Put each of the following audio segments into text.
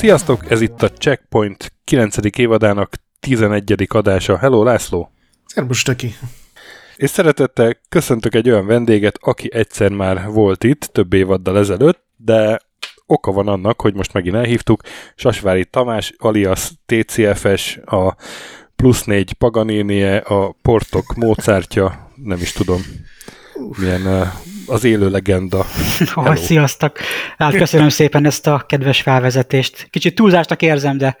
Sziasztok, ez itt a Checkpoint 9. évadának 11. adása. Hello, László! Szerbus, Töki! És szeretettel köszöntök egy olyan vendéget, aki egyszer már volt itt, több évaddal ezelőtt, de oka van annak, hogy most megint elhívtuk. Sasvári Tamás, alias TCFS, a plusz négy Paganinie, a Portok Mozartja, nem is tudom, milyen uh, az élő legenda. Oh, sziasztok! Hát köszönöm szépen ezt a kedves felvezetést. Kicsit túlzásnak érzem, de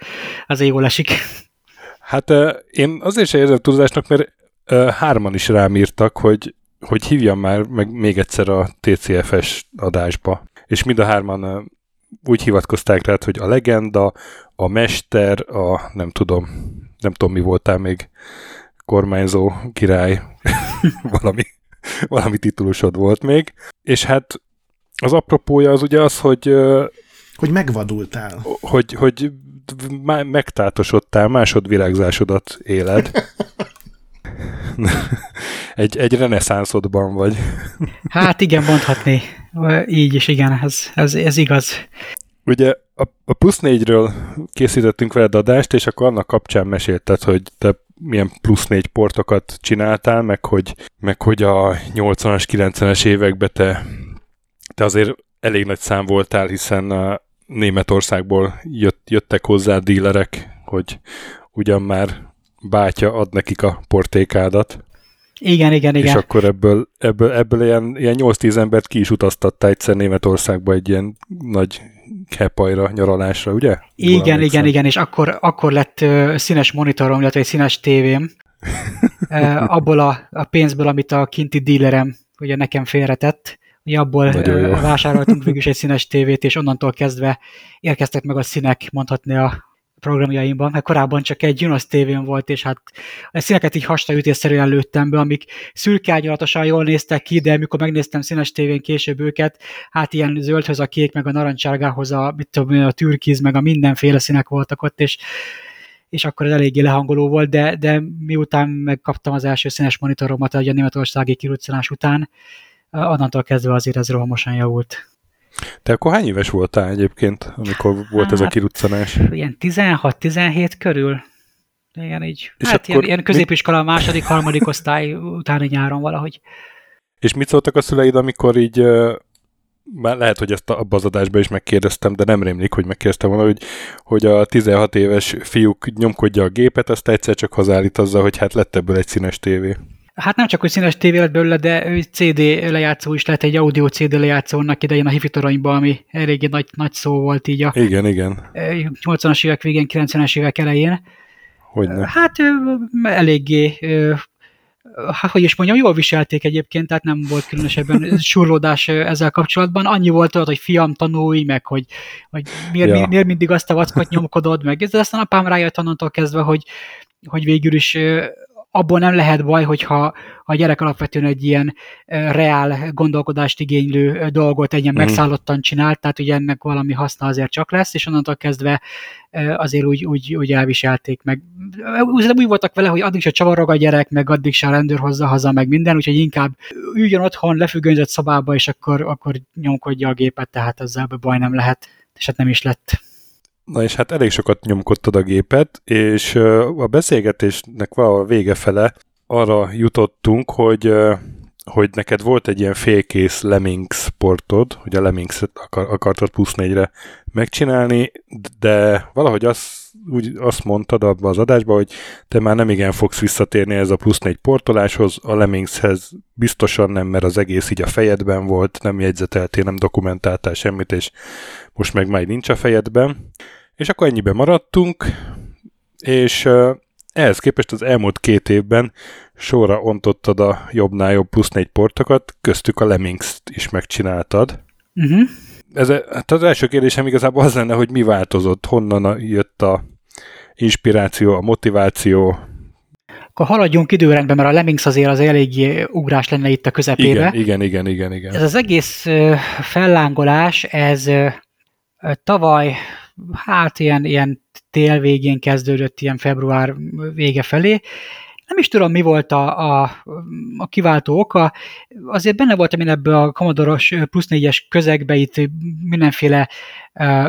azért jól esik. Hát én azért sem érzem túlzásnak, mert hárman is rám írtak, hogy, hogy hívjam már meg még egyszer a TCFS adásba. És mind a hárman úgy hivatkozták rá, hogy a legenda, a mester, a nem tudom, nem tudom mi voltál még, kormányzó király, valami valami titulusod volt még. És hát az apropója az ugye az, hogy... Hogy megvadultál. Hogy, hogy megtátosodtál, másodvirágzásodat éled. egy, egy reneszánszodban vagy. Hát igen, mondhatni. Így is, igen, ez, ez, ez igaz. Ugye a, a plusz négyről készítettünk veled adást, és akkor annak kapcsán mesélted, hogy te milyen plusz négy portokat csináltál, meg hogy, meg hogy a 80-as, 90-es években te, te azért elég nagy szám voltál, hiszen a Németországból jött, jöttek hozzá dílerek, hogy ugyan már bátya ad nekik a portékádat. Igen, igen, igen. És akkor ebből, ebből, ebből ilyen, ilyen 8-10 embert ki is utaztatta egyszer Németországba egy ilyen nagy hepajra, nyaralásra, ugye? Igen, igen, igen, és akkor, akkor lett színes monitorom, illetve egy színes tévém. abból a, a pénzből, amit a kinti dílerem ugye nekem félretett, hogy abból vásároltunk végül is egy színes tévét, és onnantól kezdve érkeztek meg a színek, mondhatni a programjaimban, mert korábban csak egy Junos tévén volt, és hát a színeket így hastaütésszerűen lőttem be, amik szürkányolatosan jól néztek ki, de mikor megnéztem színes tévén később őket, hát ilyen zöldhöz a kék, meg a narancsárgához a, mit tudom, a türkiz, meg a mindenféle színek voltak ott, és és akkor ez eléggé lehangoló volt, de, de miután megkaptam az első színes monitoromat a németországi kiruccanás után, onnantól kezdve azért ez rohamosan javult. Te akkor hány éves voltál egyébként, amikor volt hát, ez a hát, kiruccanás? Ilyen 16-17 körül. Igen, így. És hát ilyen, ilyen középiskola, mi... második, harmadik osztály utáni nyáron valahogy. És mit szóltak a szüleid, amikor így, már lehet, hogy ezt abban az adásban is megkérdeztem, de nem rémlik, hogy megkérdeztem volna, hogy, hogy a 16 éves fiúk nyomkodja a gépet, azt egyszer csak hazállít azzal, hogy hát lett ebből egy színes tévé. Hát nem csak, hogy színes tévé lett belőle, de CD lejátszó is lett, egy audio CD lejátszó annak idején a hifitoronyban, ami eléggé nagy, nagy szó volt így a igen, igen. 80-as évek végén, 90-es évek elején. Hogyne. Hát eléggé hát hogy is mondjam, jól viselték egyébként, tehát nem volt különösebben surlódás ezzel kapcsolatban. Annyi volt ott, hogy fiam, tanulj, meg hogy, hogy miért, ja. miért mindig azt a vackot nyomkodod, meg ez aztán apám rájött onnantól kezdve, hogy, hogy végül is abból nem lehet baj, hogyha a gyerek alapvetően egy ilyen reál gondolkodást igénylő dolgot egy ilyen mm. megszállottan csinál, tehát ugye ennek valami haszna azért csak lesz, és onnantól kezdve azért úgy, úgy, úgy elviselték meg. Úgy, úgy voltak vele, hogy addig se csavarog a gyerek, meg addig se a rendőr hozza haza, meg minden, úgyhogy inkább üljön otthon, lefüggönyzött szobába, és akkor, akkor nyomkodja a gépet, tehát ezzel baj nem lehet, és hát nem is lett. Na és hát elég sokat nyomkodtad a gépet, és a beszélgetésnek valahol vége fele arra jutottunk, hogy hogy neked volt egy ilyen félkész Lemmings portod, hogy a lemmings akar, akartad plusz négyre megcsinálni, de valahogy azt, úgy azt mondtad abban az adásban, hogy te már nem igen fogsz visszatérni ez a plusz négy portoláshoz, a Lemmingshez biztosan nem, mert az egész így a fejedben volt, nem jegyzeteltél, nem dokumentáltál semmit, és most meg már nincs a fejedben. És akkor ennyiben maradtunk, és ehhez képest az elmúlt két évben sorra ontottad a jobbnál jobb plusz négy portokat, köztük a Lemmings-t is megcsináltad. Uh-huh. ez, hát az első kérdésem igazából az lenne, hogy mi változott, honnan jött a inspiráció, a motiváció. Akkor haladjunk időrendben, mert a Lemmings azért az eléggé ugrás lenne itt a közepébe. Igen, igen, igen, igen. igen. Ez az egész fellángolás, ez tavaly, hát ilyen, ilyen tél végén kezdődött, ilyen február vége felé, nem is tudom, mi volt a, a, a kiváltó oka. Azért benne voltam én ebbe a Commodore plusz 4-es közegbe, itt mindenféle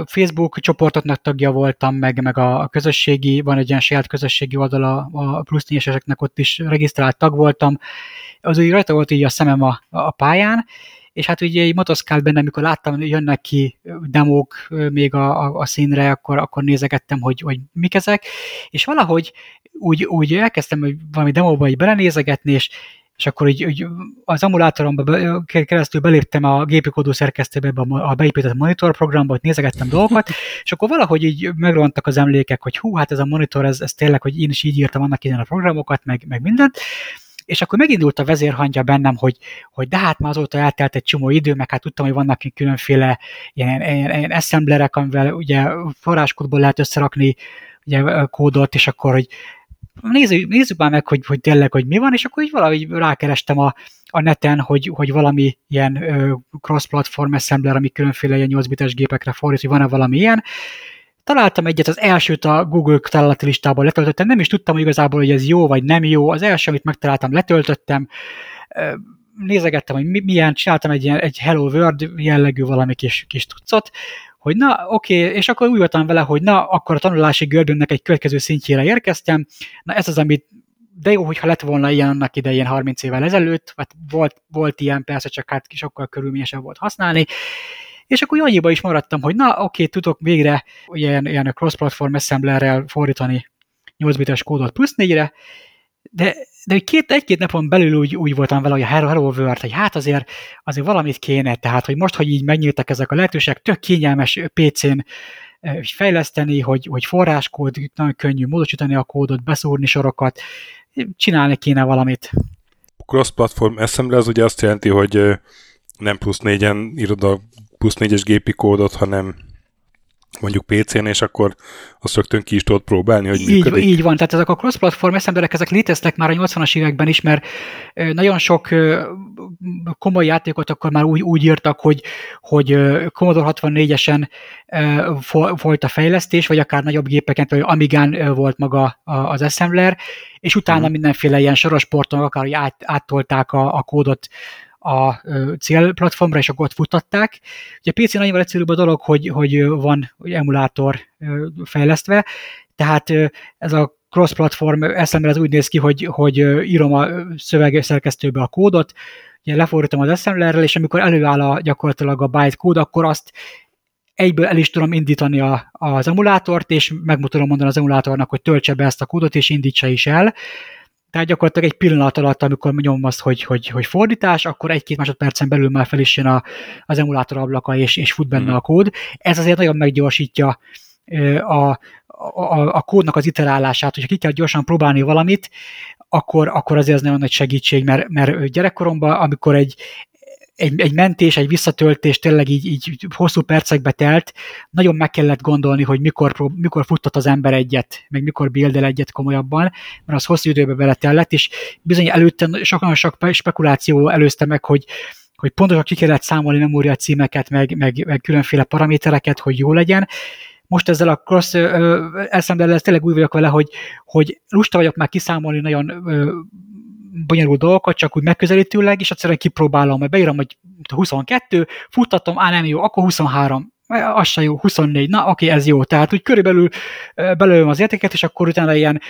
Facebook csoportoknak tagja voltam, meg, meg a, közösségi, van egy ilyen saját közösségi oldala a plusz 4-eseknek, ott is regisztrált tag voltam. Az úgy rajta volt így a szemem a, a pályán, és hát ugye egy motoszkált benne, amikor láttam, hogy jönnek ki demók még a, a, a színre, akkor, akkor nézegettem, hogy, hogy mik ezek, és valahogy úgy, úgy elkezdtem hogy valami demóba így belenézegetni, és, és akkor így, így az emulátoromba keresztül beléptem a gépi kódú szerkesztőbe, a beépített monitor programba, hogy nézegettem dolgokat, és akkor valahogy így megrontak az emlékek, hogy hú, hát ez a monitor, ez, ez tényleg, hogy én is így írtam annak idején a programokat, meg, meg mindent, és akkor megindult a vezérhangja bennem, hogy, hogy de hát már azóta eltelt egy csomó idő, meg hát tudtam, hogy vannak különféle ilyen, ilyen, ilyen assemblerek, amivel ugye forráskódból lehet összerakni ugye, kódot, és akkor, hogy nézzük, nézzük már meg, hogy, hogy tényleg, hogy mi van, és akkor így valahogy rákerestem a, a neten, hogy, hogy valami ilyen cross-platform assembler, ami különféle ilyen 8 bites gépekre fordít, hogy van-e valami ilyen, találtam egyet, az elsőt a Google találati listából letöltöttem, nem is tudtam hogy igazából, hogy ez jó vagy nem jó, az első, amit megtaláltam, letöltöttem, nézegettem, hogy milyen, csináltam egy, ilyen, egy Hello World jellegű valami kis, kis tucot, hogy na, oké, okay, és akkor úgy voltam vele, hogy na, akkor a tanulási görbünknek egy következő szintjére érkeztem, na ez az, amit de jó, hogyha lett volna ilyen annak idején 30 évvel ezelőtt, hát volt, volt ilyen, persze csak hát sokkal körülményesebb volt használni, és akkor annyiba is maradtam, hogy na, oké, tudok végre ilyen, ilyen cross-platform assemblerrel fordítani 8 bites kódot plusz 4-re, de, de két, egy-két napon belül úgy, úgy voltam vele, hogy a Hello, Hello World, hogy hát azért, azért valamit kéne, tehát hogy most, hogy így megnyíltak ezek a lehetőségek, tök kényelmes PC-n fejleszteni, hogy, hogy forráskód, nagyon könnyű módosítani a kódot, beszúrni sorokat, csinálni kéne valamit. Cross-platform assembly az ugye azt jelenti, hogy nem plusz négyen írod a plusz négyes gépi kódot, hanem mondjuk PC-n, és akkor azt rögtön ki is tudod próbálni, hogy így, Így van, tehát ezek a cross-platform eszemberek, ezek léteztek már a 80-as években is, mert nagyon sok komoly játékot akkor már úgy, úgy írtak, hogy, hogy Commodore 64-esen volt a fejlesztés, vagy akár nagyobb gépeken, vagy Amigán volt maga az assembler, és utána hmm. mindenféle ilyen soros porton akár át, áttolták a, a kódot a célplatformra, és akkor ott futtatták. Ugye a PC nagyon egyszerűbb a dolog, hogy, hogy van emulátor fejlesztve, tehát ez a cross-platform eszembe az úgy néz ki, hogy, hogy írom a szövegszerkesztőbe a kódot, ugye lefordítom az assemblerrel, és amikor előáll a, gyakorlatilag a byte kód, akkor azt egyből el is tudom indítani a, az emulátort, és megmutatom mondani az emulátornak, hogy töltse be ezt a kódot, és indítsa is el. Tehát gyakorlatilag egy pillanat alatt, amikor nyomom azt, hogy, hogy, hogy fordítás, akkor egy-két másodpercen belül már fel is jön a, az emulátor ablaka, és, és fut benne mm. a kód. Ez azért nagyon meggyorsítja a, a, a kódnak az iterálását, hogyha ki kell gyorsan próbálni valamit, akkor, akkor azért ez nagyon nagy segítség, mert, mert gyerekkoromban, amikor egy, egy, egy mentés, egy visszatöltés tényleg így, így hosszú percekbe telt, nagyon meg kellett gondolni, hogy mikor, mikor futtat az ember egyet, meg mikor bildel egyet komolyabban, mert az hosszú időbe beletellett, és bizony előtte sokan sok spekuláció előzte meg, hogy hogy pontosan ki kellett számolni memória címeket, meg, meg, meg különféle paramétereket, hogy jó legyen, most ezzel a cross eszembe tényleg úgy vagyok vele, hogy, hogy lusta vagyok már kiszámolni nagyon bonyolult dolgokat, csak úgy megközelítőleg, és egyszerűen kipróbálom, mert beírom, hogy 22, futtatom, á nem jó, akkor 23, az se jó, 24, na oké, ez jó. Tehát úgy körülbelül belőlem az értéket, és akkor utána ilyen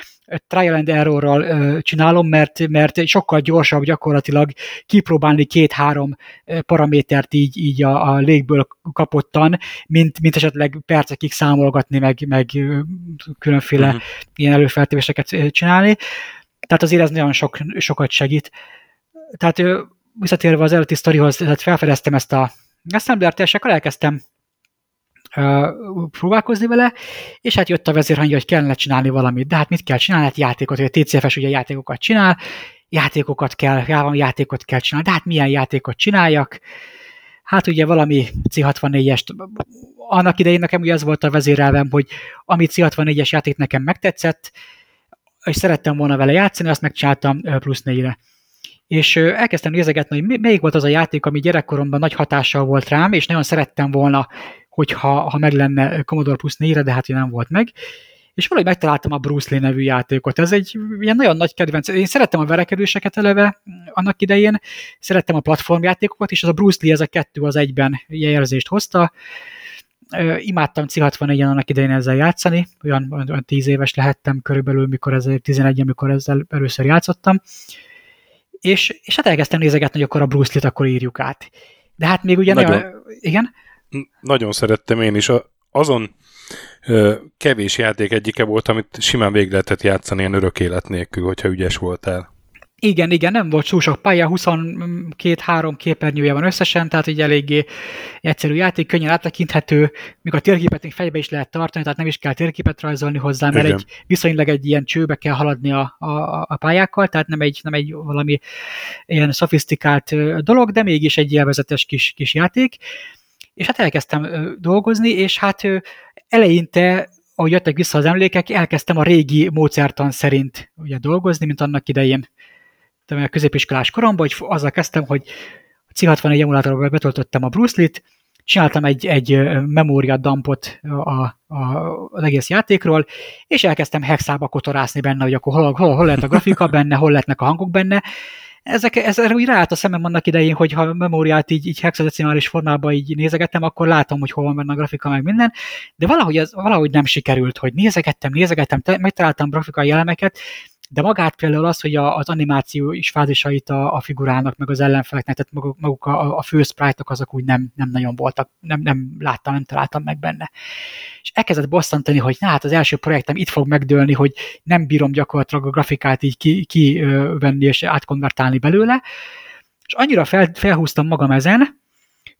trial and errorral csinálom, mert, mert sokkal gyorsabb gyakorlatilag kipróbálni két-három paramétert így, így a, a légből kapottan, mint, mint esetleg percekig számolgatni, meg, meg különféle uh-huh. ilyen előfeltevéseket csinálni. Tehát azért ez nagyon sok, sokat segít. Tehát visszatérve az előtti sztorihoz, tehát felfedeztem ezt a assembler és akkor elkezdtem próbálkozni vele, és hát jött a vezérhangja, hogy kellene csinálni valamit. De hát mit kell csinálni? Hát játékot, hogy a TCFS ugye játékokat csinál, játékokat kell, játékot kell csinálni, de hát milyen játékot csináljak? hát ugye valami C64-est, annak idején nekem ugye ez volt a vezérelvem, hogy ami C64-es játék nekem megtetszett, és szerettem volna vele játszani, azt megcsináltam plusz négyre. És elkezdtem nézegetni, hogy melyik volt az a játék, ami gyerekkoromban nagy hatással volt rám, és nagyon szerettem volna, hogyha ha meg lenne Commodore Plus 4 de hát nem volt meg és valahogy megtaláltam a Bruce Lee nevű játékot. Ez egy ilyen nagyon nagy kedvenc. Én szerettem a verekedőseket eleve annak idején, szerettem a platformjátékokat, és az a Bruce Lee, ez a kettő az egyben érzést hozta. Imádtam C64-en annak idején ezzel játszani, olyan, olyan 10 éves lehettem körülbelül, mikor ez 11 amikor ezzel először játszottam. És, és hát elkezdtem nézegetni, hogy akkor a Bruce Lee-t akkor írjuk át. De hát még ugye nagyon, nagyon igen? Nagyon szerettem én is. A, azon kevés játék egyike volt, amit simán végig lehetett játszani ilyen örök élet nélkül, hogyha ügyes voltál. Igen, igen, nem volt túl sok pálya, 22-3 képernyője van összesen, tehát egy eléggé egyszerű játék, könnyen áttekinthető, még a térképet még fejbe is lehet tartani, tehát nem is kell térképet rajzolni hozzá, mert igen. egy viszonylag egy ilyen csőbe kell haladni a, a, a pályákkal, tehát nem egy, nem egy valami ilyen szofisztikált dolog, de mégis egy élvezetes kis, kis játék. És hát elkezdtem dolgozni, és hát eleinte, ahogy jöttek vissza az emlékek, elkezdtem a régi módszertan szerint ugye dolgozni, mint annak idején a középiskolás koromban, hogy azzal kezdtem, hogy a C64 emulátorba betöltöttem a Bruce Lee-t, csináltam egy, egy memória dumpot a, a, az egész játékról, és elkezdtem hexába kotorászni benne, hogy akkor hol, hol, hol lehet a grafika benne, hol lehetnek a hangok benne, ezek, ez úgy ráállt a szemem annak idején, hogy ha a memóriát így, így hexadecimális formában így nézegettem, akkor látom, hogy hol van benne a grafika, meg minden, de valahogy, ez, valahogy nem sikerült, hogy nézegettem, nézegettem, megtaláltam grafikai elemeket, de magát például az, hogy a, az animáció is fázisait a, a figurának, meg az ellenfeleknek, tehát maguk, maguk a, a fő sprite azok úgy nem, nem nagyon voltak, nem, nem láttam, nem találtam meg benne. És elkezdett bosszantani, hogy na hát az első projektem itt fog megdőlni, hogy nem bírom gyakorlatilag a grafikát így kivenni ki, és átkonvertálni belőle, és annyira fel, felhúztam magam ezen,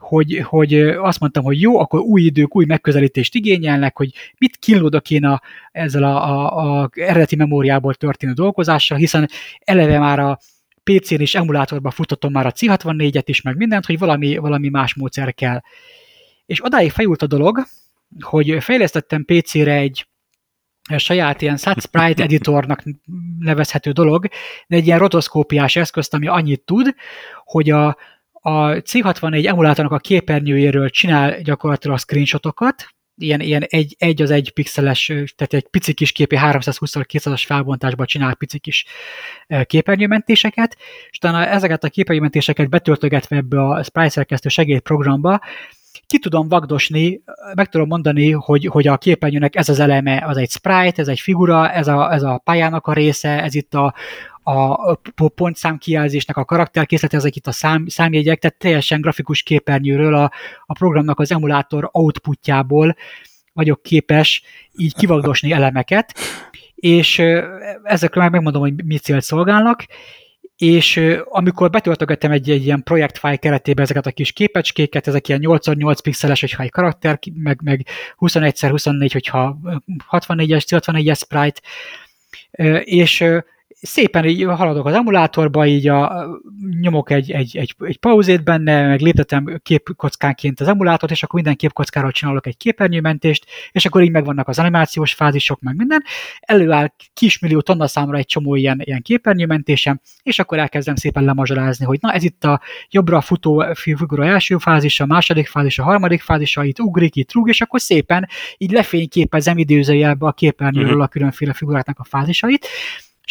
hogy, hogy azt mondtam, hogy jó, akkor új idők, új megközelítést igényelnek, hogy mit kínlódok én a, ezzel a, a, a eredeti memóriából történő dolgozással, hiszen eleve már a PC-n és emulátorban futottam már a C64-et is, meg mindent, hogy valami, valami más módszer kell. És odáig fejült a dolog, hogy fejlesztettem PC-re egy saját ilyen SAT Sprite editornak nevezhető dolog, de egy ilyen rotoszkópiás eszközt, ami annyit tud, hogy a, a C64 emulátornak a képernyőjéről csinál gyakorlatilag screenshotokat, ilyen, ilyen egy, egy az egy pixeles, tehát egy pici kis képi 320x200-as felbontásban csinál pici kis képernyőmentéseket, és utána ezeket a képernyőmentéseket betöltögetve ebbe a Sprite szerkesztő segédprogramba, ki tudom vagdosni, meg tudom mondani, hogy, hogy a képernyőnek ez az eleme, az egy sprite, ez egy figura, ez a, ez a pályának a része, ez itt a, a pontszám kijelzésnek a karakterkészlet, ezek itt a szám, számjegyek, tehát teljesen grafikus képernyőről a, a programnak az emulátor outputjából vagyok képes így kivagdosni elemeket, és ezekről meg megmondom, hogy mi célt szolgálnak, és amikor betöltögettem egy, egy ilyen projektfájl keretében ezeket a kis képecskéket, ezek ilyen 8x8 pixeles, hogyha egy karakter, meg, meg 21x24, hogyha 64-es, 64-es sprite, és szépen így haladok az emulátorba, így a, nyomok egy, egy, egy, egy pauzét benne, meg léptetem képkockánként az emulátort, és akkor minden képkockáról csinálok egy képernyőmentést, és akkor így megvannak az animációs fázisok, meg minden. Előáll kismillió tonna számra egy csomó ilyen, ilyen képernyőmentésem, és akkor elkezdem szépen lemazsolázni, hogy na ez itt a jobbra futó figura első fázisa, második fázisa, harmadik fázisa, itt ugrik, itt rúg, és akkor szépen így lefényképezem időzőjelbe a képernyőről mhm. a különféle figuráknak a fázisait,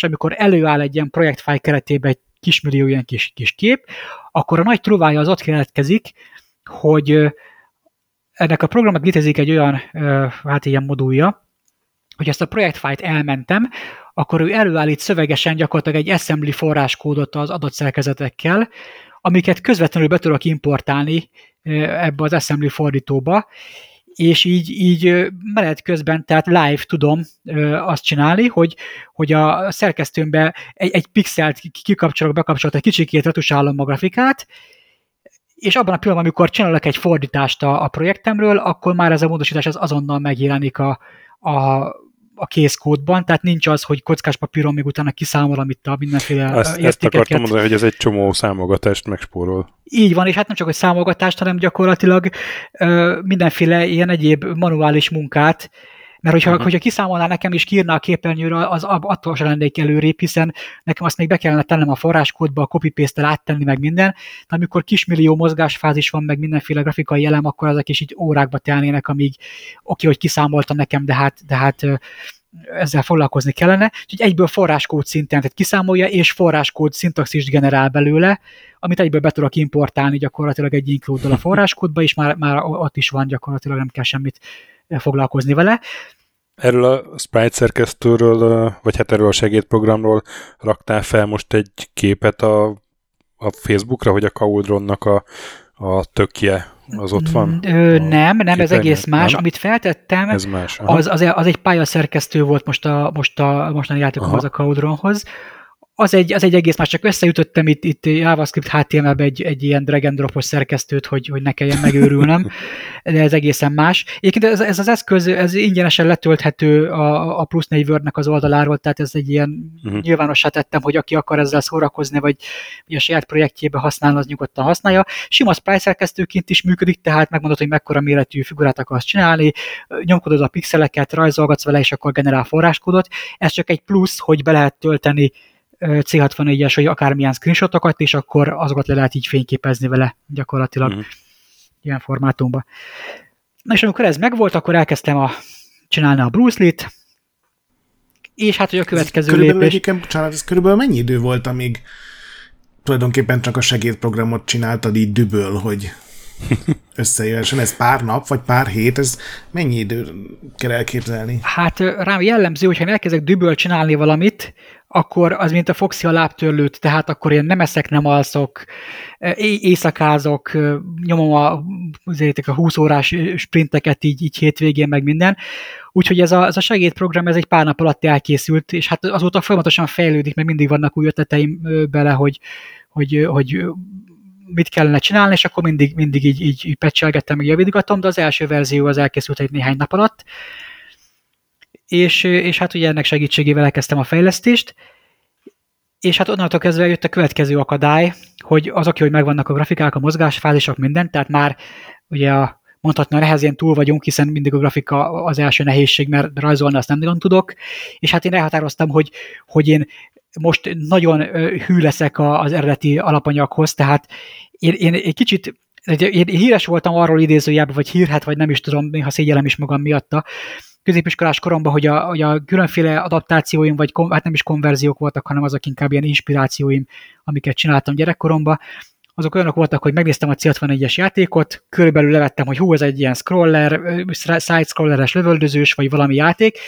és amikor előáll egy ilyen projektfáj keretében egy kismillió ilyen kis, kis kép, akkor a nagy truvája az ott keletkezik, hogy ennek a programnak létezik egy olyan, hát ilyen modulja, hogy ezt a projektfájt elmentem, akkor ő előállít szövegesen gyakorlatilag egy assembly forráskódot az adott szerkezetekkel, amiket közvetlenül be tudok importálni ebbe az assembly fordítóba, és így, így menet közben, tehát live tudom azt csinálni, hogy, hogy a szerkesztőmbe egy, egy pixelt kikapcsolok, bekapcsolok, egy kicsikét retusálom a grafikát, és abban a pillanatban, amikor csinálok egy fordítást a, a projektemről, akkor már ez a módosítás az azonnal megjelenik a, a, a készkódban, tehát nincs az, hogy kockás papíron még utána kiszámol, amit a mindenféle Ezt, ezt akartam mondani, hogy ez egy csomó számogatást megspórol. Így van, és hát nem csak, hogy számolgatást, hanem gyakorlatilag ö, mindenféle ilyen egyéb manuális munkát, mert hogyha, uh-huh. hogyha kiszámolná nekem és kiírná a képernyőre, az attól sem lennék előrébb, hiszen nekem azt még be kellene tennem a forráskódba, a copy paste áttenni meg minden, de amikor kismillió mozgásfázis van, meg mindenféle grafikai elem, akkor ezek is így órákba telnének, amíg oké, hogy kiszámolta nekem, de hát, de hát ezzel foglalkozni kellene. Úgyhogy egyből forráskód szinten, tehát kiszámolja, és forráskód szintaxist generál belőle, amit egyből be tudok importálni gyakorlatilag egy include a forráskódba, és már, már ott is van gyakorlatilag, nem kell semmit foglalkozni vele. Erről a Sprite szerkesztőről, vagy hát erről a segédprogramról raktál fel most egy képet a, a Facebookra, hogy a Cauldronnak a, a tökje az ott van? Ö, a nem, nem, ez egész más. Nem? Amit feltettem, Ez más. aha. az, az, az egy pályaszerkesztő volt most a, most a mostani játékomhoz, Aha. a Cauldronhoz. Az egy, az egy egész más, csak összeütöttem itt, itt JavaScript HTML-be egy, egy ilyen drag and dropos szerkesztőt, hogy, hogy ne kelljen megőrülnem, de ez egészen más. Egyébként ez, ez az eszköz, ez ingyenesen letölthető a, a Plus 4 Word-nek az oldaláról, tehát ez egy ilyen uh-huh. nyilvánossá tettem, hogy aki akar ezzel szórakozni, vagy, vagy a saját projektjébe használni, az nyugodtan használja. Sima sprite szerkesztőként is működik, tehát megmondod, hogy mekkora méretű figurát akarsz csinálni, nyomkodod a pixeleket, rajzolgatsz vele, és akkor generál forráskódot. Ez csak egy plusz, hogy be lehet tölteni C64-es, vagy akármilyen screenshotokat, és akkor azokat le lehet így fényképezni vele gyakorlatilag Mhm. ilyen formátumban. Na és amikor ez megvolt, akkor elkezdtem a, csinálni a Bruce Lee-t, és hát, hogy a következő körülbelül lépés... egyébként, bocsánat, ez körülbelül mennyi idő volt, amíg tulajdonképpen csak a segédprogramot csináltad így düböl, hogy összejöhessen. Ez pár nap, vagy pár hét, ez mennyi idő kell elképzelni? Hát rám jellemző, hogyha én elkezdek düböl csinálni valamit, akkor az mint a Foxy a lábtörlőt, tehát akkor én nem eszek, nem alszok, éjszakázok, nyomom a, azért a 20 órás sprinteket így, így hétvégén, meg minden. Úgyhogy ez a, ez a segédprogram, ez egy pár nap alatt elkészült, és hát azóta folyamatosan fejlődik, meg mindig vannak új ötleteim bele, hogy, hogy, hogy mit kellene csinálni, és akkor mindig, mindig így, így, így pecselgettem, meg javítgatom, de az első verzió az elkészült egy néhány nap alatt, és, és hát ugye ennek segítségével elkezdtem a fejlesztést, és hát onnantól kezdve jött a következő akadály, hogy az, aki, hogy megvannak a grafikák, a mozgásfázisok, minden, tehát már ugye a mondhatna nehezén túl vagyunk, hiszen mindig a grafika az első nehézség, mert rajzolni azt nem nagyon tudok, és hát én elhatároztam, hogy, hogy én most nagyon hű leszek az eredeti alapanyaghoz, tehát én, én egy kicsit én híres voltam arról idézőjelben, vagy hírhet, vagy nem is tudom, néha szégyellem is magam miatta, középiskolás koromban, hogy a, hogy a különféle adaptációim, vagy kon, hát nem is konverziók voltak, hanem azok inkább ilyen inspirációim, amiket csináltam gyerekkoromban, azok olyanok voltak, hogy megnéztem a C64-es játékot, körülbelül levettem, hogy hú, ez egy ilyen scroller, side-scrolleres lövöldözős, vagy valami játék,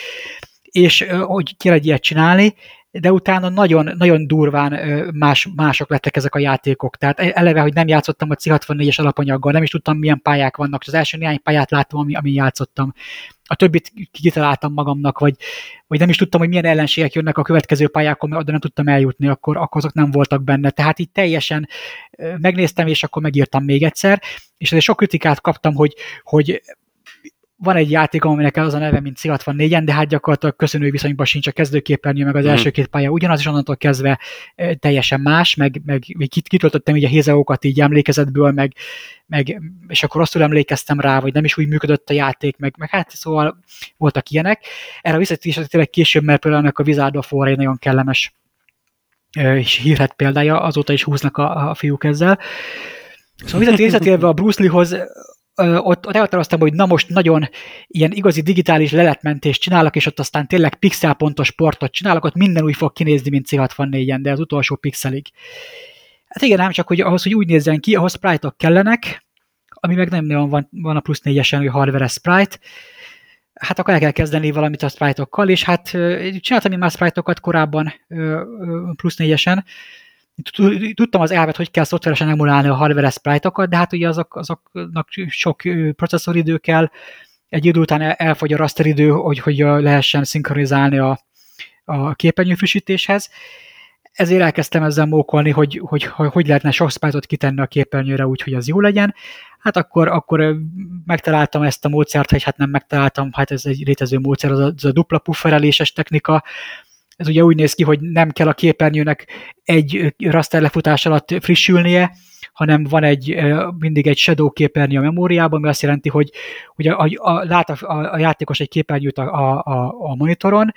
és hogy kell egy ilyet csinálni, de utána nagyon, nagyon durván más, mások lettek ezek a játékok. Tehát e- eleve, hogy nem játszottam a C64-es alapanyaggal, nem is tudtam, milyen pályák vannak. Az első néhány pályát láttam, ami, ami játszottam. A többit kitaláltam magamnak, vagy, vagy nem is tudtam, hogy milyen ellenségek jönnek a következő pályákon, mert oda nem tudtam eljutni, akkor, akkor azok nem voltak benne. Tehát így teljesen megnéztem, és akkor megírtam még egyszer, és ezért sok kritikát kaptam, hogy, hogy van egy játék, aminek az a neve, mint C64-en, de hát gyakorlatilag köszönő viszonyban sincs a kezdőképernyő, meg az Mhm. első két pálya ugyanaz, és onnantól kezdve teljesen más, meg, meg kit- kitöltöttem így a hézeókat így emlékezetből, meg, meg, és akkor rosszul emlékeztem rá, vagy nem is úgy működött a játék, meg, meg hát szóval voltak ilyenek. Erre visszatérésre tényleg később, mert például ennek a Wizard of War egy nagyon kellemes és hírhet példája, azóta is húznak a, a fiúk ezzel. Szóval visszat- visszatérve a Bruce Lee-hoz, ott, ott elhatároztam, hogy na most nagyon ilyen igazi digitális leletmentést csinálok, és ott aztán tényleg pixelpontos sportot csinálok, ott minden úgy fog kinézni, mint C64-en, de az utolsó pixelig. Hát igen, ám csak, hogy ahhoz, hogy úgy nézzen ki, ahhoz sprite-ok kellenek, ami meg nem nagyon van, van a plusz 4-esen, hogy hardware sprite, hát akkor el kell kezdeni valamit a sprite-okkal, és hát csináltam én már sprite-okat korábban plusz 4-esen, tudtam az elvet, hogy kell szoftveresen emulálni a hardware sprite-okat, de hát ugye azok, azoknak sok processzoridő kell, egy idő után el- elfogy a rasteridő, hogy, hogy ö, lehessen szinkronizálni a, a képernyőfrissítéshez. Ezért elkezdtem ezzel mókolni, hogy hogy, hogy, hogy lehetne sok sprite-ot kitenni a képernyőre úgy, hogy az jó legyen. Hát akkor, akkor megtaláltam ezt a módszert, vagy hát nem megtaláltam, hát ez egy létező módszer, az a, az a dupla puffereléses technika, ez ugye úgy néz ki, hogy nem kell a képernyőnek egy raster lefutás alatt frissülnie, hanem van egy, mindig egy shadow képernyő a memóriában, ami azt jelenti, hogy, hogy a, a, lát a, a játékos egy képernyőt a, a, a monitoron,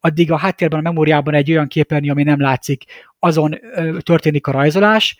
addig a háttérben a memóriában egy olyan képernyő, ami nem látszik, azon történik a rajzolás,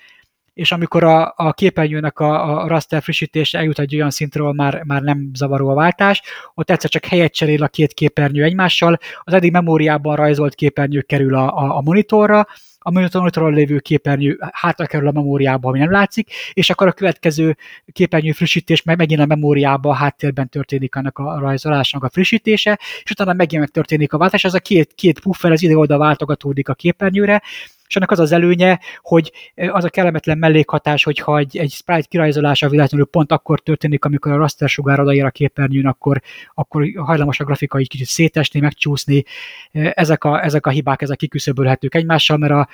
és amikor a, a képernyőnek a, a raster frissítése eljut egy olyan szintről, már, már nem zavaró a váltás, ott egyszer csak helyet cserél a két képernyő egymással, az eddig memóriában rajzolt képernyő kerül a, a, a monitorra, a monitoron lévő képernyő hátra kerül a memóriába, ami nem látszik, és akkor a következő képernyő frissítés meg megint a memóriába a háttérben történik annak a rajzolásnak a frissítése, és utána megint megtörténik a váltás, az a két, két puffer az ide-oda váltogatódik a képernyőre, és ennek az az előnye, hogy az a kellemetlen mellékhatás, hogyha egy, egy sprite kirajzolása véletlenül pont akkor történik, amikor a raster sugár odaér a képernyőn, akkor, akkor hajlamos a grafika egy kicsit szétesni, megcsúszni. Ezek a, ezek a hibák, ezek kiküszöbölhetők egymással, mert a,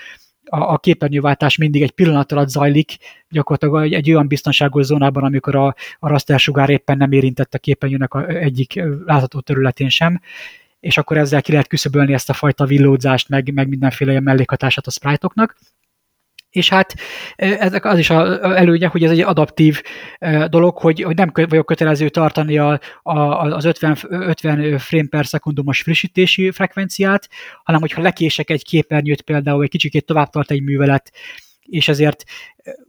a, a képernyőváltás mindig egy pillanat alatt zajlik, gyakorlatilag egy, egy olyan biztonságos zónában, amikor a, a raster sugár éppen nem érintett a képernyőnek a, egyik látható területén sem, és akkor ezzel ki lehet küszöbölni ezt a fajta villódzást, meg, meg mindenféle ilyen mellékhatását a sprite-oknak. És hát ezek az is a előnye, hogy ez egy adaptív dolog, hogy, hogy nem vagyok kötelező tartani a, a, az 50, 50 frame per szekundumos frissítési frekvenciát, hanem hogyha lekések egy képernyőt például, egy kicsikét tovább tart egy művelet, és ezért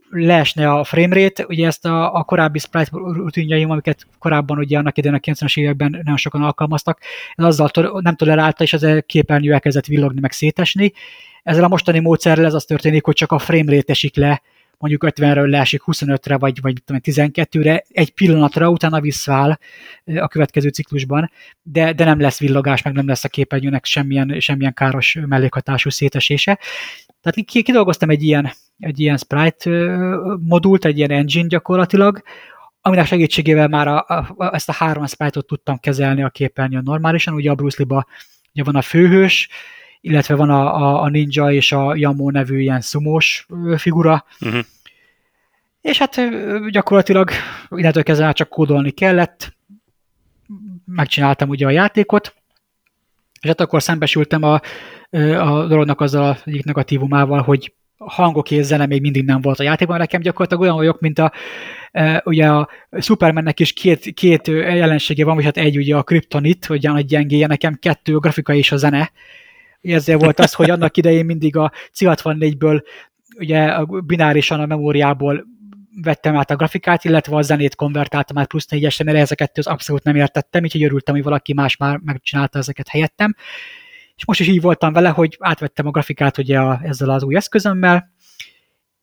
leesne a framerate, ugye ezt a, a korábbi sprite rutinjaim, amiket korábban ugye annak idején a 90-es években nagyon sokan alkalmaztak, ez azzal to- nem tolerálta, és ez a képernyő elkezdett villogni, meg szétesni. Ezzel a mostani módszerrel ez az történik, hogy csak a framerate esik le, mondjuk 50-ről leesik 25-re, vagy, vagy 12-re, egy pillanatra, utána visszaáll a következő ciklusban, de, de nem lesz villogás, meg nem lesz a képernyőnek semmilyen, semmilyen káros mellékhatású szétesése. Tehát kidolgoztam egy ilyen, egy ilyen sprite modult, egy ilyen engine gyakorlatilag, aminek segítségével már a, a, ezt a három sprite-ot tudtam kezelni a képernyőn normálisan. Ugye a Bruce Lee-ba ugye van a főhős, illetve van a, a, a Ninja és a Yamo nevű ilyen szumós figura, uh-huh. és hát gyakorlatilag innentől kezdve csak kódolni kellett, megcsináltam ugye a játékot, és hát akkor szembesültem a, a dolognak azzal egyik negatívumával, hogy hangok és zene még mindig nem volt a játékban. Nekem gyakorlatilag olyan vagyok, mint a, e, ugye a Supermannek is két, két jelensége van, vagy hát egy ugye a Kryptonit, hogy egy gyengéje, nekem kettő a grafika és a zene. Ezért volt az, hogy annak idején mindig a C64-ből ugye binárisan a memóriából vettem át a grafikát, illetve a zenét konvertáltam át plusz négyesre, mert ezeket az abszolút nem értettem, így örültem, hogy valaki más már megcsinálta ezeket helyettem. És most is így voltam vele, hogy átvettem a grafikát ugye a, ezzel az új eszközömmel,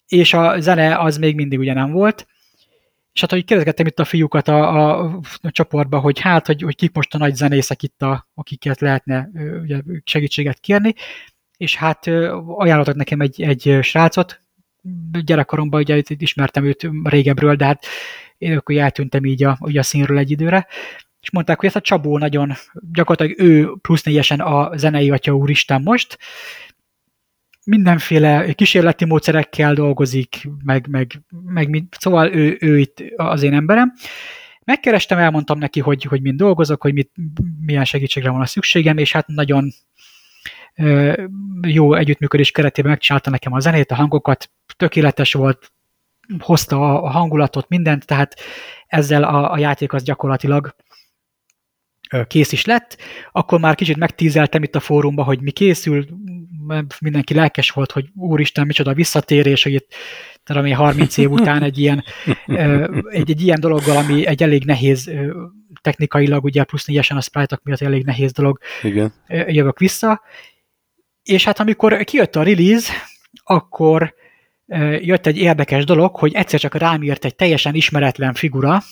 és a zene az még mindig ugye nem volt. És hát, hogy kérdezgettem itt a fiúkat a, a, a csoportba, hogy hát, hogy, hogy kik most a nagy zenészek itt, a, akiket lehetne ugye, segítséget kérni, és hát ajánlottak nekem egy, egy srácot, gyerekkoromban ugye ismertem őt régebről, de hát én akkor eltűntem így a, ugye a színről egy időre, és mondták, hogy ezt a Csabó nagyon, gyakorlatilag ő plusz négyesen a zenei atya úristen most, mindenféle kísérleti módszerekkel dolgozik, meg, meg, meg szóval ő, ő itt az én emberem. Megkerestem, elmondtam neki, hogy, hogy mind dolgozok, hogy mit, milyen segítségre van a szükségem, és hát nagyon jó együttműködés keretében megcsinálta nekem a zenét, a hangokat, tökéletes volt, hozta a hangulatot, mindent, tehát ezzel a, a játék az gyakorlatilag kész is lett, akkor már kicsit megtízeltem itt a fórumba, hogy mi készül, mindenki lelkes volt, hogy úristen, micsoda visszatérés, hogy itt ami 30 év után egy ilyen, egy, egy ilyen dologgal, ami egy elég nehéz technikailag, ugye plusz négyesen a sprite miatt elég nehéz dolog, Igen. jövök vissza. És hát amikor kijött a release, akkor jött egy érdekes dolog, hogy egyszer csak rám írt egy teljesen ismeretlen figura,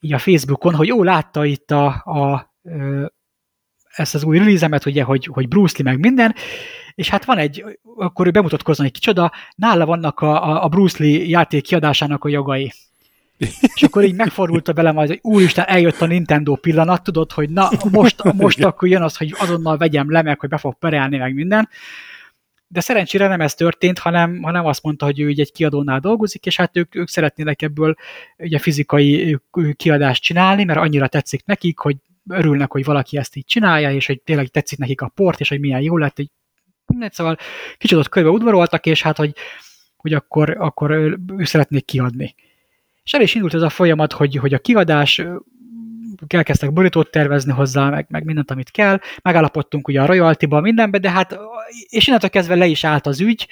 így a Facebookon, hogy jó, látta itt a, a ezt az új release ugye, hogy, hogy Bruce Lee meg minden, és hát van egy, akkor ő bemutatkozni, hogy kicsoda, nála vannak a, a Bruce Lee játék kiadásának a jogai. És akkor így megfordult velem az, hogy úristen, eljött a Nintendo pillanat, tudod, hogy na, most, most akkor jön az, hogy azonnal vegyem le, meg hogy be fog perelni, meg minden de szerencsére nem ez történt, hanem, hanem azt mondta, hogy ő egy kiadónál dolgozik, és hát ők, ők szeretnének ebből ugye fizikai kiadást csinálni, mert annyira tetszik nekik, hogy örülnek, hogy valaki ezt így csinálja, és hogy tényleg tetszik nekik a port, és hogy milyen jó lett, hogy szóval kicsit ott körbe udvaroltak, és hát, hogy, hogy akkor, akkor ő, ő szeretnék kiadni. És el is indult ez a folyamat, hogy, hogy a kiadás elkezdtek borítót tervezni hozzá, meg, meg mindent, amit kell, megállapodtunk ugye a royalty mindenbe, de hát, és innentől kezdve le is állt az ügy,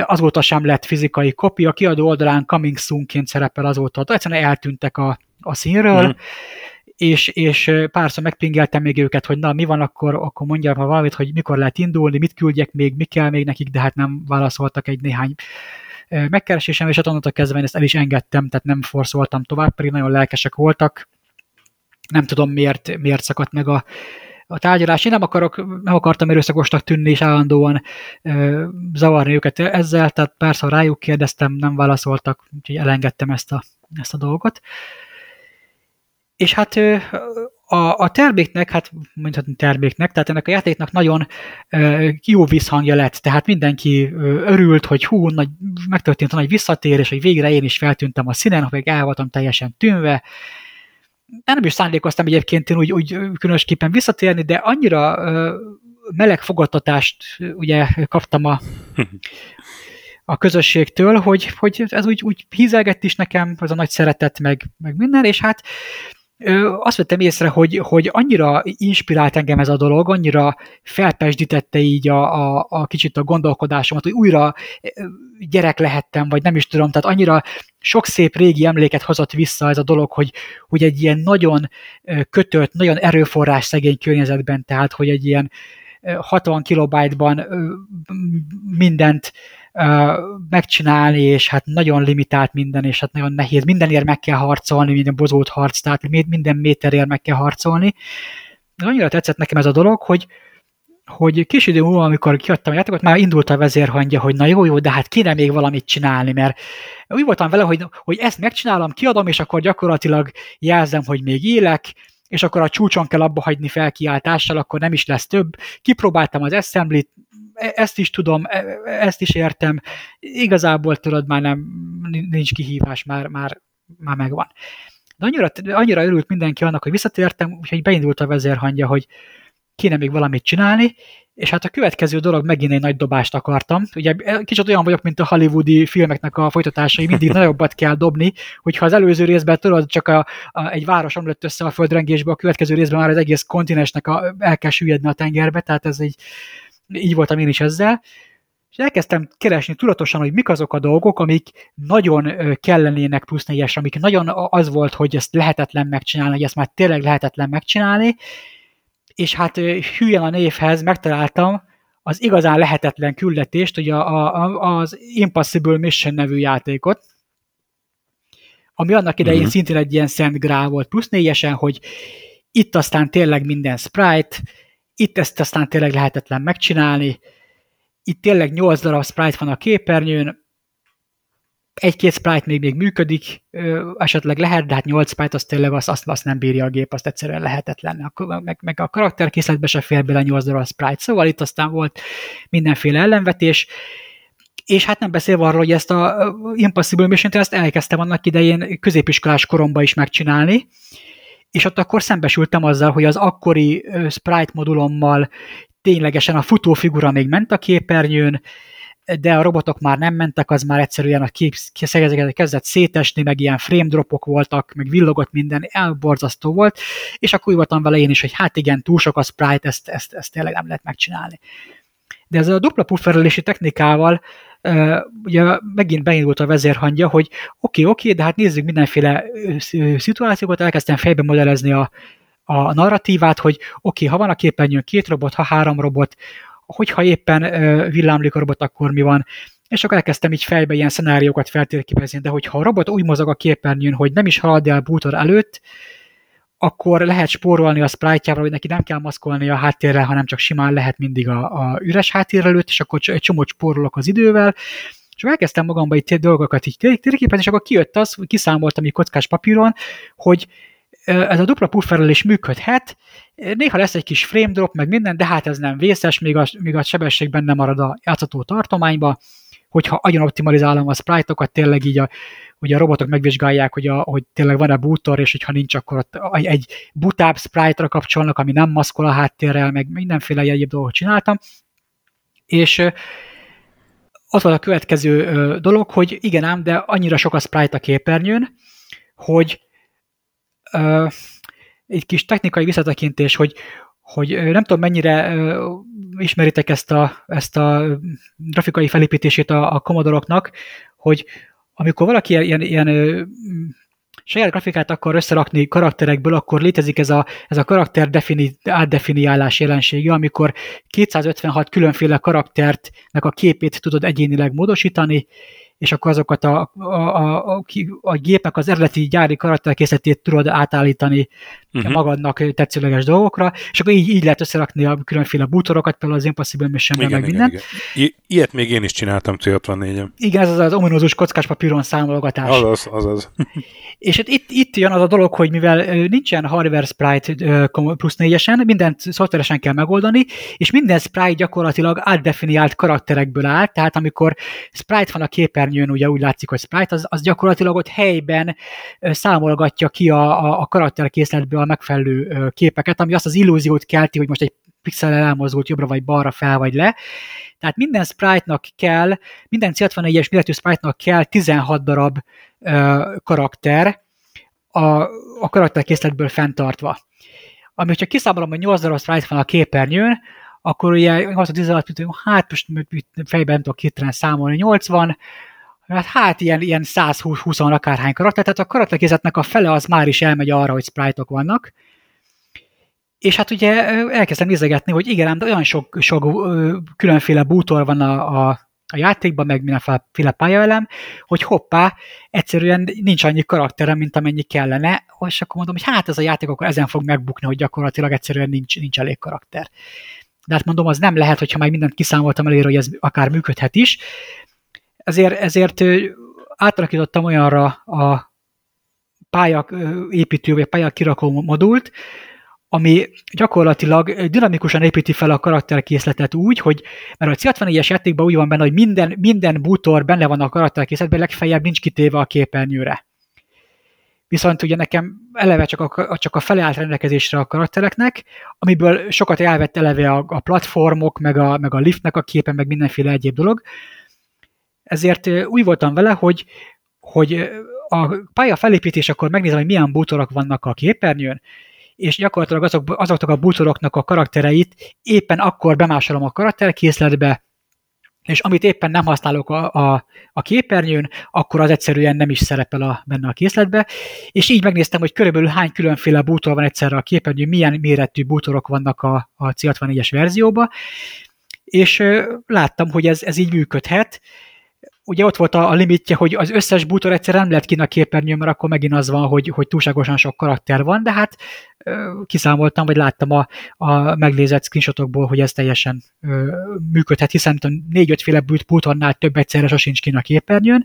azóta sem lett fizikai kopi, a kiadó oldalán coming soon-ként szerepel azóta, egyszerűen eltűntek a, a színről, mm. és, és párszor megpingeltem még őket, hogy na, mi van akkor, akkor mondjam ha valamit, hogy mikor lehet indulni, mit küldjek még, mi kell még nekik, de hát nem válaszoltak egy néhány megkeresésem, és onnantól kezdve én ezt el is engedtem, tehát nem forszoltam tovább, pedig nagyon lelkesek voltak, nem tudom miért, miért szakadt meg a, a tárgyalás. Én nem, akarok, nem akartam erőszakosnak tűnni és állandóan ö, zavarni őket ezzel, tehát persze rájuk kérdeztem, nem válaszoltak, úgyhogy elengedtem ezt a, ezt a dolgot. És hát a, a terméknek, hát mondhatni terméknek, tehát ennek a játéknak nagyon ö, jó visszhangja lett, tehát mindenki ö, örült, hogy hú, nagy, megtörtént a nagy visszatérés, hogy végre én is feltűntem a színen, hogy el voltam teljesen tűnve, nem is szándékoztam egyébként én úgy, úgy különösképpen visszatérni, de annyira meleg fogadtatást ugye kaptam a, a közösségtől, hogy, hogy ez úgy, úgy hízelgett is nekem, az a nagy szeretet, meg, meg minden, és hát azt vettem észre, hogy, hogy annyira inspirált engem ez a dolog, annyira felpesdítette így a, a, a kicsit a gondolkodásomat, hogy újra gyerek lehettem, vagy nem is tudom, tehát annyira sok szép régi emléket hozott vissza ez a dolog, hogy, hogy egy ilyen nagyon kötött, nagyon erőforrás szegény környezetben, tehát hogy egy ilyen 60 kilobájtban mindent megcsinálni, és hát nagyon limitált minden, és hát nagyon nehéz. Mindenért meg kell harcolni, minden bozót harc, tehát minden méterért meg kell harcolni. De annyira tetszett nekem ez a dolog, hogy, hogy kis idő múlva, amikor kiadtam a játékot, már indult a vezérhangja, hogy na jó, jó, de hát kéne még valamit csinálni, mert úgy voltam vele, hogy, hogy ezt megcsinálom, kiadom, és akkor gyakorlatilag jelzem, hogy még élek, és akkor a csúcson kell abba hagyni felkiáltással, akkor nem is lesz több. Kipróbáltam az assembly ezt is tudom, e, ezt is értem, igazából tudod, már nem, nincs kihívás, már, már, már megvan. De annyira, annyira örült mindenki annak, hogy visszatértem, úgyhogy beindult a vezérhangja, hogy kéne még valamit csinálni, és hát a következő dolog megint egy nagy dobást akartam. Ugye kicsit olyan vagyok, mint a hollywoodi filmeknek a folytatásai, mindig nagyobbat kell dobni, hogyha az előző részben tudod, csak a, a, egy város omlott össze a földrengésbe, a következő részben már az egész kontinensnek a, el kell süllyedni a tengerbe, tehát ez egy, így voltam én is ezzel. És elkezdtem keresni tudatosan, hogy mik azok a dolgok, amik nagyon kellenének plusz négyes, amik nagyon az volt, hogy ezt lehetetlen megcsinálni, hogy ezt már tényleg lehetetlen megcsinálni, és hát hülyen a névhez megtaláltam az igazán lehetetlen küldetést, ugye a, a, az Impossible Mission nevű játékot, ami annak idején uh-huh. szintén egy ilyen szent grá volt, plusz négyesen, hogy itt aztán tényleg minden sprite, itt ezt aztán tényleg lehetetlen megcsinálni, itt tényleg 8 darab sprite van a képernyőn, egy-két sprite még, még működik, esetleg lehet, de hát 8 sprite az tényleg azt, azt, azt nem bírja a gép, azt egyszerűen lehetetlen. Akkor, meg, meg a karakterkészletbe se fér bele 8 darab sprite, szóval itt aztán volt mindenféle ellenvetés, és hát nem beszélve arról, hogy ezt a Impossible mission ezt elkezdtem annak idején középiskolás koromban is megcsinálni, és ott akkor szembesültem azzal, hogy az akkori sprite modulommal ténylegesen a futófigura még ment a képernyőn, de a robotok már nem mentek, az már egyszerűen a képszegezeket kezdett szétesni, meg ilyen frame dropok voltak, meg villogott minden, elborzasztó volt, és akkor úgy voltam vele én is, hogy hát igen, túl sok a sprite, ezt, ezt, ezt tényleg nem lehet megcsinálni. De ezzel a dupla pufferelési technikával ugye megint beindult a vezérhangja, hogy oké, oké, de hát nézzük mindenféle szituációkat, elkezdtem fejbe modellezni a, a narratívát, hogy oké, ha van a képernyőn két robot, ha három robot, hogyha éppen villámlik a robot, akkor mi van. És akkor elkezdtem így fejbe ilyen szenáriókat feltérképezni, de hogyha a robot úgy mozog a képernyőn, hogy nem is halad el bútor előtt, akkor lehet spórolni a sprite hogy neki nem kell maszkolni a háttérre, hanem csak simán lehet mindig a, a üres háttér előtt, és akkor egy csomót spórolok az idővel, és elkezdtem magamba itt dolgokat így térképezni, és akkor kijött az, kiszámoltam egy kockás papíron, hogy ez a dupla pufferrel is működhet, néha lesz egy kis frame drop, meg minden, de hát ez nem vészes, még a, még a sebesség benne marad a játszható tartományba, hogyha agyon optimalizálom a sprite-okat, tényleg így a, hogy a robotok megvizsgálják, hogy, a, hogy tényleg van-e bútor, és hogyha nincs, akkor ott egy butább sprite-ra kapcsolnak, ami nem maszkol a háttérrel, meg mindenféle egyéb dolgot csináltam. És ott van a következő dolog, hogy igen ám, de annyira sok a sprite a képernyőn, hogy uh, egy kis technikai visszatekintés, hogy, hogy nem tudom mennyire uh, ismeritek ezt a, ezt a grafikai felépítését a, a Commodore-oknak, hogy amikor valaki ilyen, ilyen saját grafikát akar összerakni karakterekből, akkor létezik ez a, ez a karakter defini, átdefiniálás jelensége, amikor 256 különféle karaktertnek a képét tudod egyénileg módosítani, és akkor azokat a, a, a, a, a gépnek az eredeti gyári karakterkészletét tudod átállítani uh-huh. magadnak tetszőleges dolgokra, és akkor így, így lehet összerakni a különféle bútorokat, például az Impossible mission meg minden. Igen. I- ilyet még én is csináltam C64-en. Igen, ez az, az ominózus kockás papíron számolgatás. Azaz, azaz. és hát itt, itt jön az a dolog, hogy mivel nincsen hardware sprite plusz négyesen, mindent szoftveresen kell megoldani, és minden sprite gyakorlatilag átdefiniált karakterekből áll, tehát amikor sprite van a képernyőn, ugye úgy látszik, hogy sprite, az, az gyakorlatilag ott helyben számolgatja ki a, a, a karakterkészletből a megfelelő képeket, ami azt az illúziót kelti, hogy most egy pixel elmozdult jobbra vagy balra, fel vagy le. Tehát minden sprite-nak kell, minden C64-es méretű sprite-nak kell 16 darab ö, karakter a, a karakterkészletből fenntartva. Ami, hogyha kiszámolom, hogy 8 darab sprite van a képernyőn, akkor ugye 16, hát most fejben nem tudok hirtelen számolni, 80, Hát, hát ilyen, ilyen 120 akárhány karakter, tehát a karakterkészletnek a fele az már is elmegy arra, hogy sprite-ok vannak. És hát ugye elkezdtem nézegetni, hogy igen, de olyan sok, sok különféle bútor van a, a, a játékban, meg mindenféle pályaelem, hogy hoppá, egyszerűen nincs annyi karakterem, mint amennyi kellene, és akkor mondom, hogy hát ez a játék akkor ezen fog megbukni, hogy gyakorlatilag egyszerűen nincs, nincs elég karakter. De hát mondom, az nem lehet, hogyha már mindent kiszámoltam előre, hogy ez akár működhet is, ezért, ezért átalakítottam olyanra a pályak építő, vagy pályak kirakó modult, ami gyakorlatilag dinamikusan építi fel a karakterkészletet úgy, hogy mert a C64-es játékban úgy van benne, hogy minden, minden bútor benne van a karakterkészletben, legfeljebb nincs kitéve a képernyőre. Viszont ugye nekem eleve csak a, csak a fele állt rendelkezésre a karaktereknek, amiből sokat elvett eleve a, a platformok, meg a, meg a liftnek a képe, meg mindenféle egyéb dolog, ezért úgy voltam vele, hogy, hogy a pálya felépítésekor megnézem, hogy milyen bútorok vannak a képernyőn, és gyakorlatilag azok, azoknak a bútoroknak a karaktereit éppen akkor bemásolom a karakterkészletbe, és amit éppen nem használok a, a, a képernyőn, akkor az egyszerűen nem is szerepel a, benne a készletbe, és így megnéztem, hogy körülbelül hány különféle bútor van egyszerre a képernyőn, milyen méretű bútorok vannak a, a C64-es verzióba, és láttam, hogy ez, ez így működhet, ugye ott volt a, a limitje, hogy az összes bútor egyszer nem lehet ki a képernyőn, mert akkor megint az van, hogy, hogy túlságosan sok karakter van, de hát kiszámoltam, vagy láttam a, a meglézett screenshotokból, hogy ez teljesen ö, működhet, hiszen négy-ötféle bútornál több egyszerre sosincs ki a képernyőn.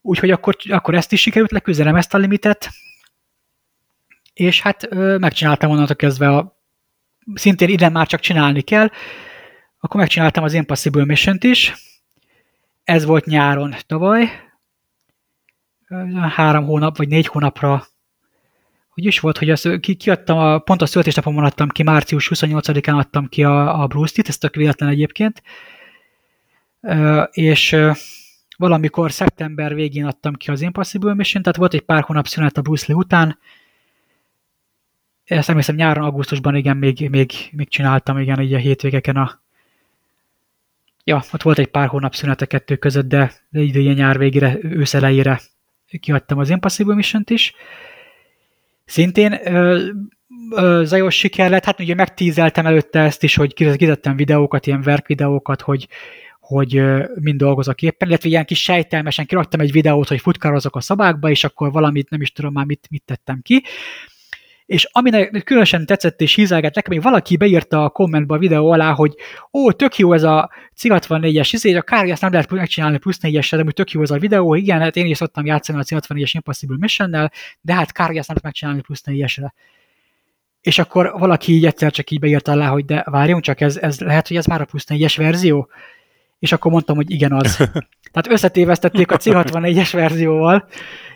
Úgyhogy akkor, akkor ezt is sikerült leküzdenem, ezt a limitet, és hát ö, megcsináltam onnantól kezdve a, szintén ide már csak csinálni kell, akkor megcsináltam az Impossible Mission-t is, ez volt nyáron tavaly, három hónap vagy négy hónapra. Hogy is volt, hogy azt ki, kiadtam, a, pont a születésnapomon adtam ki, március 28-án adtam ki a, a Bruce Lee-t, ez tök véletlen egyébként, és valamikor szeptember végén adtam ki az Impossible Mission, tehát volt egy pár hónap szünet a Bruce Lee után, ezt emlékszem nyáron, augusztusban igen, még, még, még csináltam igen, így a hétvégeken a, ja, ott volt egy pár hónap szünet a kettő között, de, idén nyár végére, ősz elejére kiadtam az Impossible mission is. Szintén ö, ö, zajos siker lett, hát ugye megtízeltem előtte ezt is, hogy kizettem videókat, ilyen verk videókat, hogy, hogy mind dolgozok éppen, illetve ilyen kis sejtelmesen kiraktam egy videót, hogy futkározok a szabákba, és akkor valamit nem is tudom már mit, mit tettem ki. És aminek különösen tetszett és hízelgett nekem, még valaki beírta a kommentbe a videó alá, hogy ó, tök jó ez a C64-es izé, a kár, ezt nem lehet megcsinálni plusz 4 de úgy tök jó ez a videó, igen, hát én is szoktam játszani a C64-es Impossible Mission-nel, de hát kár, ezt nem lehet megcsinálni plusz 4 És akkor valaki így egyszer csak így beírta alá, hogy de várjunk csak, ez, ez lehet, hogy ez már a plusz 4-es verzió? És akkor mondtam, hogy igen az. Tehát összetévesztették a C64-es verzióval,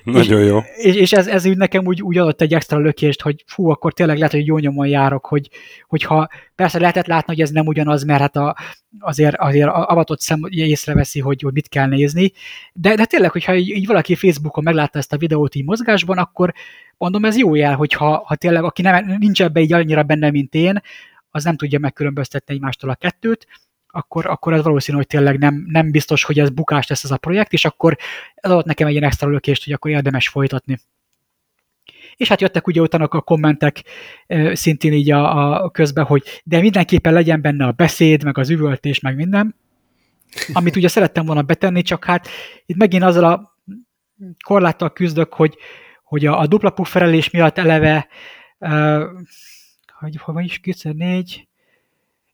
nagyon és, jó. És, és ez, ez úgy nekem úgy, úgy adott egy extra lökést, hogy fú, akkor tényleg lehet, hogy jó nyomon járok, hogy, hogyha persze lehetett látni, hogy ez nem ugyanaz, mert hát a, azért, azért avatott szem észreveszi, hogy, hogy mit kell nézni, de, de tényleg, hogyha így, így valaki Facebookon meglátta ezt a videót így mozgásban, akkor mondom, ez jó jel, hogyha ha tényleg aki nem, nincs ebbe így annyira benne, mint én, az nem tudja megkülönböztetni egymástól a kettőt, akkor, akkor ez valószínű, hogy tényleg nem, nem biztos, hogy ez bukás lesz ez a projekt, és akkor ez adott nekem egy ilyen extra lökést, hogy akkor érdemes folytatni. És hát jöttek ugye utána a kommentek szintén így a, a közben, hogy de mindenképpen legyen benne a beszéd, meg az üvöltés, meg minden, amit ugye szerettem volna betenni, csak hát itt megint azzal a korláttal küzdök, hogy, hogy a, a dupla pufferelés miatt eleve, uh, hogy hova is, 4,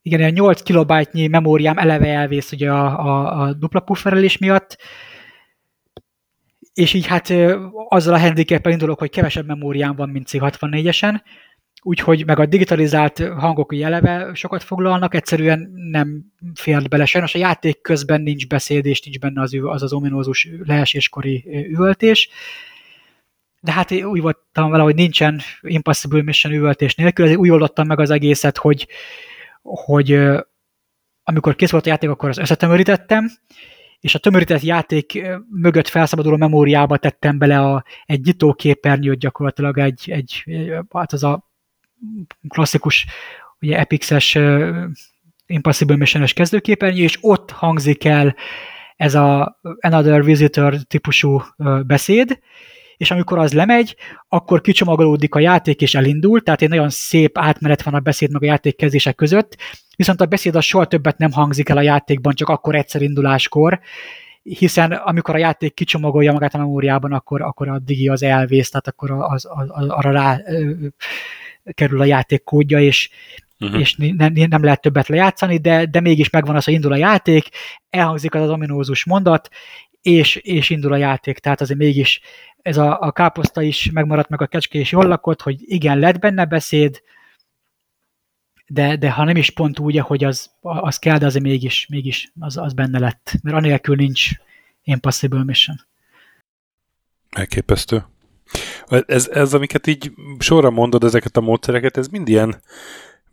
igen, a 8 kilobájtnyi memóriám eleve elvész ugye a, a, a dupla pufferelés miatt, és így hát azzal a handicappel indulok, hogy kevesebb memóriám van, mint C64-esen, úgyhogy meg a digitalizált hangok eleve sokat foglalnak, egyszerűen nem fér bele. Sajnos a játék közben nincs beszéd, és nincs benne az az, az ominózus leeséskori üvöltés. De hát úgy voltam vele, hogy nincsen Impossible Mission üvöltés nélkül, úgy oldottam meg az egészet, hogy, hogy amikor kész volt a játék, akkor az összetömörítettem, és a tömörített játék mögött felszabaduló memóriába tettem bele a, egy nyitóképernyőt, gyakorlatilag egy, egy, hát az a klasszikus ugye Epix-es Impossible Mission-es kezdőképernyő, és ott hangzik el ez a Another Visitor típusú beszéd, és amikor az lemegy, akkor kicsomagolódik a játék és elindul, tehát egy nagyon szép átmenet van a beszéd meg a játék kezdése között, viszont a beszéd az soha többet nem hangzik el a játékban, csak akkor egyszer induláskor, hiszen amikor a játék kicsomagolja magát a memóriában, akkor, akkor a digi az elvész, tehát akkor az, az, az, arra rá ö, kerül a játék kódja, és, uh-huh. és nem, nem lehet többet lejátszani, de, de mégis megvan az, hogy indul a játék, elhangzik az, az ominózus mondat, és, és indul a játék, tehát azért mégis ez a, a káposzta is megmaradt, meg a kecske is jól lakott, hogy igen, lett benne beszéd, de, de ha nem is pont úgy, hogy az, az kell, de azért mégis, mégis az, az benne lett. Mert anélkül nincs Impossible Mission. Elképesztő. Ez, ez, amiket így sorra mondod, ezeket a módszereket, ez mind ilyen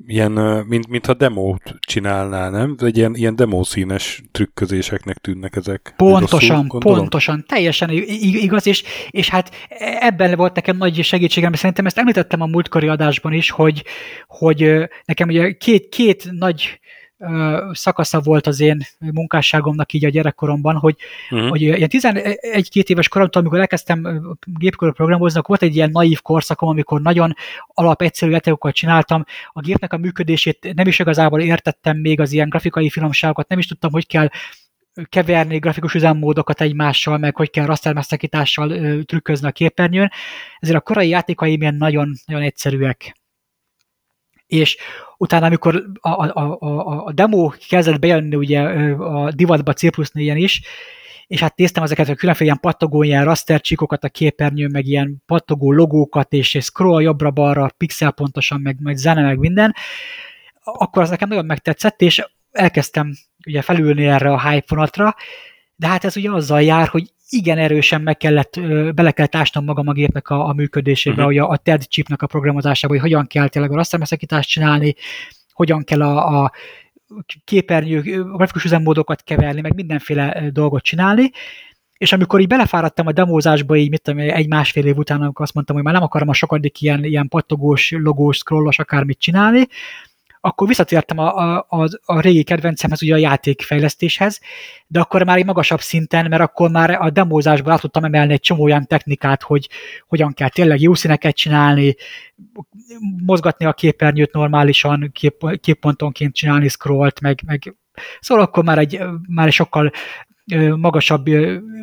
ilyen, mint, mintha demót csinálnál, nem? Egy ilyen, ilyen demószínes trükközéseknek tűnnek ezek. Pontosan, Rosszul, pontosan, teljesen igaz, és, és hát ebben volt nekem nagy segítségem, szerintem ezt említettem a múltkori adásban is, hogy, hogy nekem ugye két, két nagy szakasza volt az én munkásságomnak így a gyerekkoromban, hogy, uh-huh. hogy ilyen 11-2 éves koromtól, amikor elkezdtem gépkörül programozni, volt egy ilyen naív korszakom, amikor nagyon alap egyszerű játékokat csináltam, a gépnek a működését nem is igazából értettem még az ilyen grafikai finomságokat, nem is tudtam, hogy kell keverni grafikus üzemmódokat egymással, meg hogy kell rastermeszakítással trükközni a képernyőn. Ezért a korai játékaim ilyen nagyon, nagyon egyszerűek. És utána, amikor a, a, a, a demo kezdett bejönni ugye a divatba C plusz is, és hát néztem ezeket a különféle ilyen pattogó, ilyen raster csíkokat a képernyőn, meg ilyen pattogó logókat, és, scroll jobbra-balra, pixel pontosan, meg, meg zene, meg minden, akkor az nekem nagyon megtetszett, és elkezdtem ugye felülni erre a hype vonatra, de hát ez ugye azzal jár, hogy igen erősen meg kellett, bele kellett ásnom magam a gépnek a, a működésébe, uh-huh. hogy a, a TED chipnek a programozásába, hogy hogyan kell tényleg a rastermeszakítást csinálni, hogyan kell a, a képernyő, grafikus üzemmódokat keverni, meg mindenféle dolgot csinálni, és amikor így belefáradtam a demózásba, így mit tudom, egy-másfél év után, amikor azt mondtam, hogy már nem akarom a sokadik ilyen, ilyen pattogós, logós, scrollos akármit csinálni, akkor visszatértem a, a, a, a régi kedvencemhez, ugye a játékfejlesztéshez, de akkor már egy magasabb szinten, mert akkor már a demózásból át tudtam emelni egy csomó olyan technikát, hogy hogyan kell tényleg jó színeket csinálni, mozgatni a képernyőt normálisan, kép, képpontonként csinálni scrollt, meg, meg Szóval akkor már egy, már egy sokkal magasabb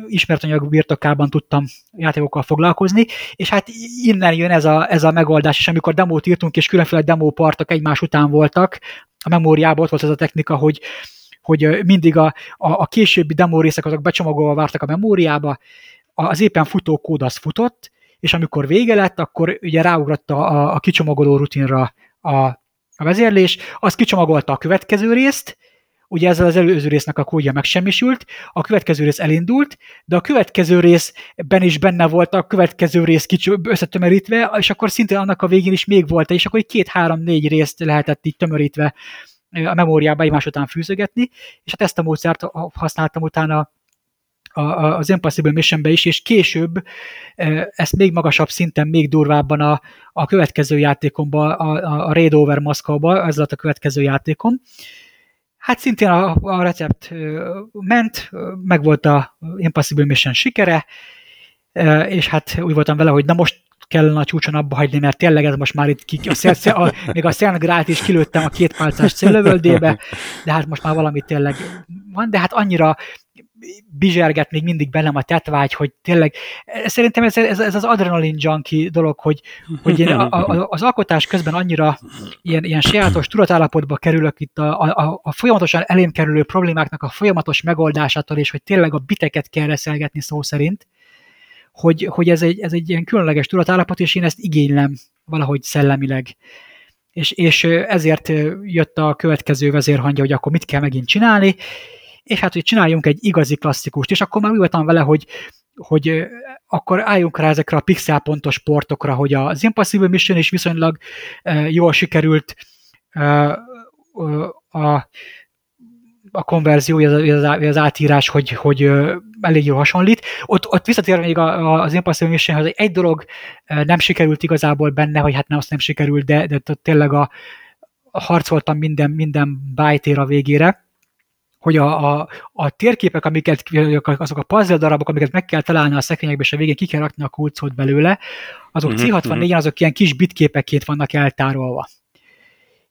ismertanyag birtokában tudtam játékokkal foglalkozni, és hát innen jön ez a, ez a megoldás, és amikor demót írtunk, és különféle demópartok egymás után voltak, a memóriában ott volt ez a technika, hogy hogy mindig a, a, a későbbi demo részek azok becsomagolva vártak a memóriába, az éppen futó kód az futott, és amikor vége lett, akkor ugye ráugrott a, a kicsomagoló rutinra a, a vezérlés, az kicsomagolta a következő részt, ugye ezzel az előző résznek a kódja megsemmisült, a következő rész elindult, de a következő részben is benne volt a következő rész kicsi, összetömörítve, és akkor szintén annak a végén is még volt, és akkor egy két-három-négy részt lehetett így tömörítve a memóriába egymás után fűzögetni, és hát ezt a módszert használtam utána az Impossible Missionbe is, és később ezt még magasabb szinten, még durvábban a, a következő játékomba, a, a Raid Over Moszkóba, ez lett a következő játékom. Hát szintén a, a recept ment, meg volt a Impossible Mission sikere, és hát úgy voltam vele, hogy na most kellene a csúcson abba hagyni, mert tényleg ez most már itt ki, a, szel, a, még a Szentgrát is kilőttem a két pálcás céllövöldébe, de hát most már valami tényleg van, de hát annyira bizserget még mindig bennem a tetvágy, hogy tényleg, szerintem ez, ez, ez az adrenalin junkie dolog, hogy, hogy én a, a, az alkotás közben annyira ilyen, ilyen sajátos tudatállapotba kerülök itt a, a, a folyamatosan elém kerülő problémáknak a folyamatos megoldásától, és hogy tényleg a biteket kell reszelgetni szó szerint, hogy, hogy ez, egy, ez egy ilyen különleges tudatállapot, és én ezt igénylem valahogy szellemileg. És, és ezért jött a következő vezérhangja, hogy akkor mit kell megint csinálni, és hát, hogy csináljunk egy igazi klasszikust, és akkor már úgy voltam vele, hogy, hogy akkor álljunk rá ezekre a pixelpontos portokra, hogy az Impossible Mission is viszonylag jól sikerült a a konverzió, az, az átírás, hogy, hogy elég jól hasonlít. Ott, ott visszatérve még az Impossible Mission, hogy egy dolog nem sikerült igazából benne, hogy hát nem azt nem sikerült, de, de tényleg a, a harcoltam minden, minden bájtér a végére, hogy a, a, a térképek, amiket, azok a puzzle darabok, amiket meg kell találni a szekrényekbe, és a végén ki kell rakni a kulcsot belőle, azok mm-hmm. C64-en azok ilyen kis bitképekként vannak eltárolva.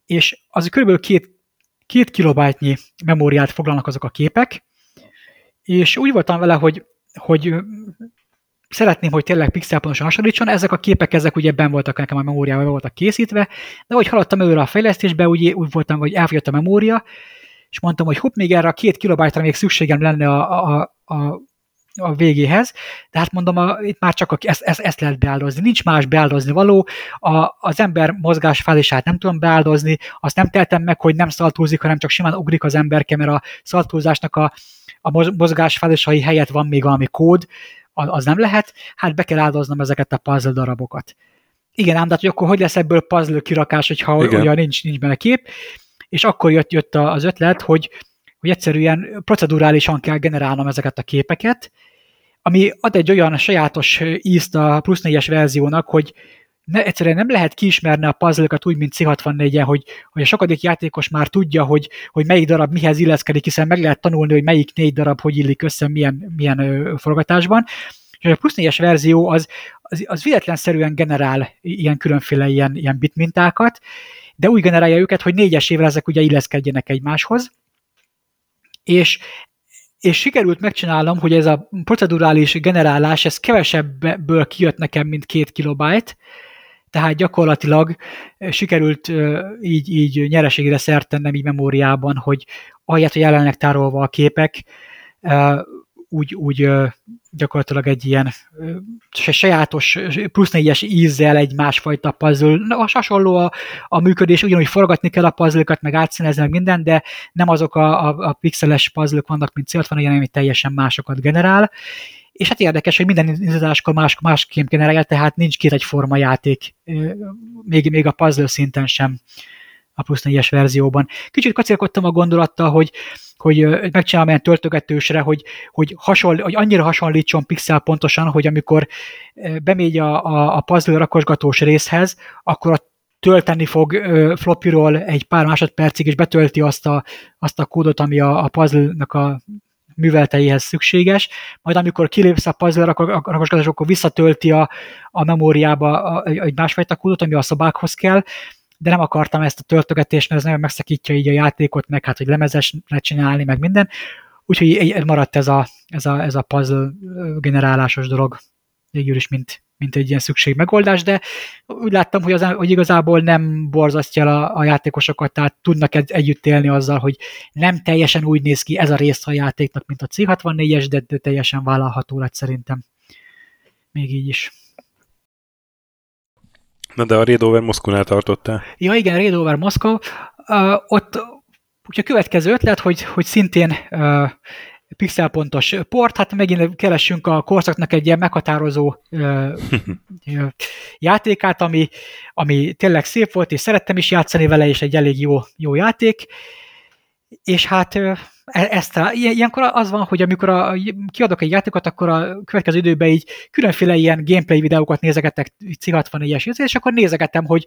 És az körülbelül két két kilobájtnyi memóriát foglalnak azok a képek, és úgy voltam vele, hogy, hogy szeretném, hogy tényleg pixelpontosan hasonlítson, ezek a képek, ezek ugye ben voltak nekem a memóriában, voltak készítve, de hogy haladtam előre a fejlesztésbe, úgy, úgy voltam, hogy elfogyott a memória, és mondtam, hogy hopp, még erre a két kilobájtra még szükségem lenne a, a, a, a végéhez, de hát mondom, a, itt már csak a, ezt, ezt, ezt lehet beáldozni, nincs más beáldozni való, a, az ember mozgás fázisát nem tudom beáldozni, azt nem teltem meg, hogy nem szaltózik, hanem csak simán ugrik az emberke, mert a szaltózásnak a, a mozgás fázisai helyett van még valami kód, az nem lehet, hát be kell áldoznom ezeket a puzzle darabokat. Igen, ám, de hát, hogy akkor hogy lesz ebből puzzle kirakás, hogyha olyan nincs, nincs benne kép, és akkor jött, jött az ötlet, hogy, hogy egyszerűen procedurálisan kell generálnom ezeket a képeket, ami ad egy olyan sajátos ízt a plusz 4-es verziónak, hogy ne, egyszerűen nem lehet kiismerni a puzzle úgy, mint C64-en, hogy, hogy a sokadik játékos már tudja, hogy, hogy melyik darab mihez illeszkedik, hiszen meg lehet tanulni, hogy melyik négy darab hogy illik össze milyen, milyen ö, forgatásban. És a plusz 4-es verzió az, az, az véletlenszerűen generál ilyen különféle ilyen, ilyen bitmintákat, de úgy generálja őket, hogy négyes évre ezek ugye illeszkedjenek egymáshoz, és és sikerült megcsinálnom, hogy ez a procedurális generálás, ez kevesebbből kijött nekem, mint két kilobájt, tehát gyakorlatilag sikerült így, így nyereségre szert tennem így memóriában, hogy ahelyett, hogy jelenleg tárolva a képek, úgy, úgy gyakorlatilag egy ilyen sajátos plusz négyes ízzel egy másfajta puzzle. Na, hasonló a, a működés, ugyanúgy forgatni kell a puzzle meg átszínezni, meg minden, de nem azok a, a, a pixeles puzzle vannak, mint c ilyen, ami teljesen másokat generál. És hát érdekes, hogy minden indításkor más, másképp generál, tehát nincs két egyforma játék, még, még a puzzle szinten sem a plusz 4-es verzióban. Kicsit kacérkodtam a gondolattal, hogy, hogy megcsinálom ilyen töltögetősre, hogy, hogy, hasonl, hogy annyira hasonlítson pixel pontosan, hogy amikor bemegy a, a, a puzzle rakosgatós részhez, akkor a tölteni fog floppyról egy pár másodpercig, és betölti azt a, azt a kódot, ami a, a puzzle-nak a művelteihez szükséges, majd amikor kilépsz a puzzle rakosgatás, akkor visszatölti a, a memóriába egy másfajta kódot, ami a szobákhoz kell, de nem akartam ezt a töltögetést, mert ez nagyon megszakítja így a játékot, meg hát, hogy lemezesre csinálni, meg minden. úgyhogy maradt ez a, ez a, ez a puzzle generálásos dolog végül is, mint, mint egy ilyen szükség megoldás, de úgy láttam, hogy, az, hogy igazából nem borzasztja a, a játékosokat, tehát tudnak egy, együtt élni azzal, hogy nem teljesen úgy néz ki ez a rész a játéknak, mint a C64-es, de, de teljesen vállalható lett szerintem. Még így is. Na de a Raid Over Moszkónál tartottál? Ja igen, Raid Over Moszkó. Uh, ott ugye a következő ötlet, hogy, hogy szintén uh, pixelpontos port, hát megint keresünk a korszaknak egy ilyen meghatározó ö, ö, játékát, ami, ami tényleg szép volt, és szerettem is játszani vele, és egy elég jó, jó játék, és hát ö, ezt a, ilyenkor az van, hogy amikor a, kiadok egy játékot, akkor a következő időben így különféle ilyen gameplay videókat nézegetek C64-es, és akkor nézegetem, hogy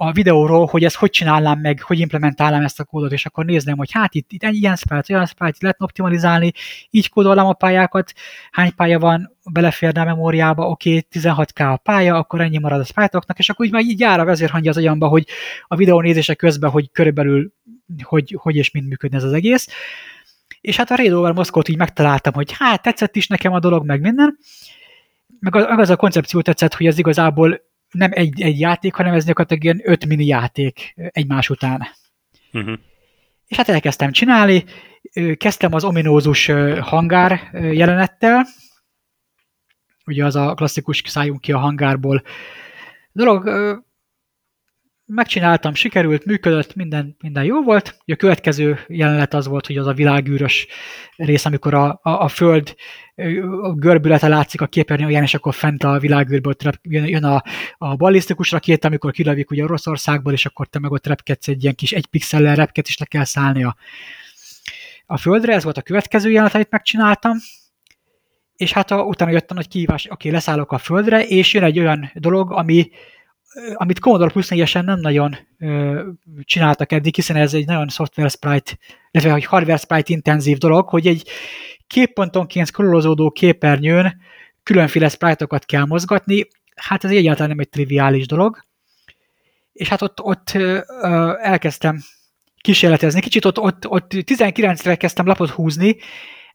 a videóról, hogy ezt hogy csinálnám meg, hogy implementálnám ezt a kódot, és akkor nézném, hogy hát itt, itt ilyen sprite, olyan sprite, lehetne optimalizálni, így kódolnám a pályákat, hány pálya van, beleférne a memóriába, oké, okay, 16k a pálya, akkor ennyi marad a sprite és akkor így már így jár a vezérhangja az agyamba, hogy a videó nézése közben, hogy körülbelül hogy, hogy és mind működne ez az egész. És hát a Raid Over így megtaláltam, hogy hát tetszett is nekem a dolog, meg minden, meg az, meg az a koncepció tetszett, hogy ez igazából nem egy, egy játék, hanem ez gyakorlatilag ilyen öt mini játék egymás után. Uh-huh. És hát elkezdtem csinálni, kezdtem az ominózus hangár jelenettel, ugye az a klasszikus szálljunk ki a hangárból dolog, megcsináltam, sikerült, működött, minden, minden jó volt. A következő jelenet az volt, hogy az a világűrös rész, amikor a, a, a föld a görbülete látszik a képernyőjén, és akkor fent a világűrből jön, jön a, a ballisztikus rakét, amikor kilövik ugye Oroszországból, és akkor te meg ott repkedsz egy ilyen kis egy pixellel repket, és le kell szállni a, a földre. Ez volt a következő jelenet, amit megcsináltam. És hát a, utána jött a nagy kihívás, oké, okay, leszállok a földre, és jön egy olyan dolog, ami, amit Commodore Plus 4 nem nagyon ö, csináltak eddig, hiszen ez egy nagyon software sprite, illetve egy hardware sprite intenzív dolog, hogy egy képpontonként scrollozódó képernyőn különféle sprite-okat kell mozgatni, hát ez egyáltalán nem egy triviális dolog. És hát ott, ott ö, elkezdtem kísérletezni. Kicsit ott, ott, ott 19-re kezdtem lapot húzni,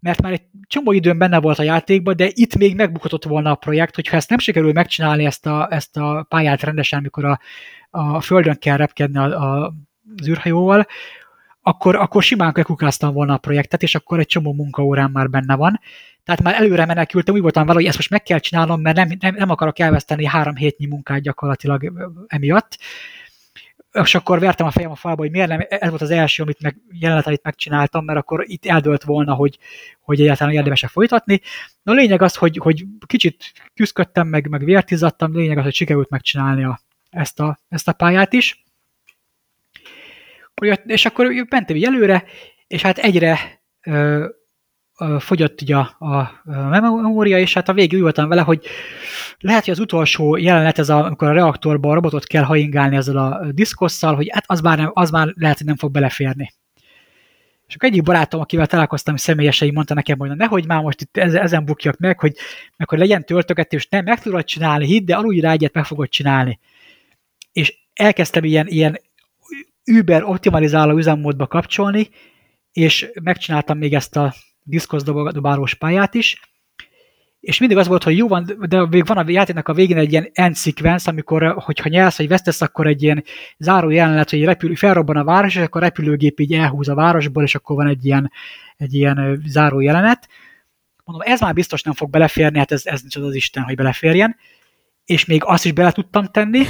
mert már egy csomó időn benne volt a játékban, de itt még megbukhatott volna a projekt, hogyha ezt nem sikerül megcsinálni ezt a, ezt a pályát rendesen, amikor a, a földön kell repkedni a, a, az űrhajóval, akkor, akkor simán kukáztam volna a projektet, és akkor egy csomó munkaórán már benne van. Tehát már előre menekültem, úgy voltam vele, hogy ezt most meg kell csinálnom, mert nem, nem, nem akarok elveszteni három hétnyi munkát gyakorlatilag emiatt és akkor vertem a fejem a falba, hogy miért nem, ez volt az első, amit meg, jelenet, amit megcsináltam, mert akkor itt eldölt volna, hogy, hogy egyáltalán érdemes-e folytatni. Na a lényeg az, hogy, hogy kicsit küzdködtem, meg, meg vértizattam, lényeg az, hogy sikerült megcsinálni a, ezt, a, ezt a pályát is. És akkor mentem így előre, és hát egyre fogyott ugye a, a memória, és hát a végig úgy voltam vele, hogy lehet, hogy az utolsó jelenet, ez a, amikor a reaktorban a robotot kell haingálni ezzel a diszkosszal, hogy hát az már, nem, az már lehet, hogy nem fog beleférni. És akkor egyik barátom, akivel találkoztam személyesen, mondta nekem, hogy na nehogy már most itt ezen bukjak meg, hogy, meg, hogy legyen töltögetés, nem, meg tudod csinálni, hidd, de alulj rá egyet, meg fogod csinálni. És elkezdtem ilyen, ilyen über optimalizáló üzemmódba kapcsolni, és megcsináltam még ezt a diszkosz dobálós pályát is, és mindig az volt, hogy jó van, de még van a játéknak a végén egy ilyen end sequence, amikor, hogyha nyelsz, vagy vesztesz, akkor egy ilyen záró jelenet, hogy repül, felrobban a város, és akkor a repülőgép így elhúz a városból, és akkor van egy ilyen, egy ilyen záró jelenet. Mondom, ez már biztos nem fog beleférni, hát ez, ez nincs az, az Isten, hogy beleférjen. És még azt is bele tudtam tenni.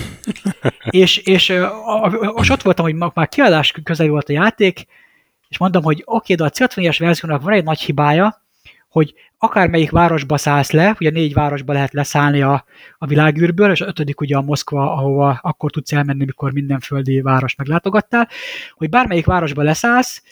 és, és a, a, a, ott voltam, hogy már kiadás közel volt a játék, és mondom, hogy oké, de a C64-es verziónak van egy nagy hibája, hogy akármelyik városba szállsz le, ugye négy városba lehet leszállni a, a világűrből, és az ötödik ugye a Moszkva, ahova akkor tudsz elmenni, mikor minden földi város meglátogattál, hogy bármelyik városba leszállsz,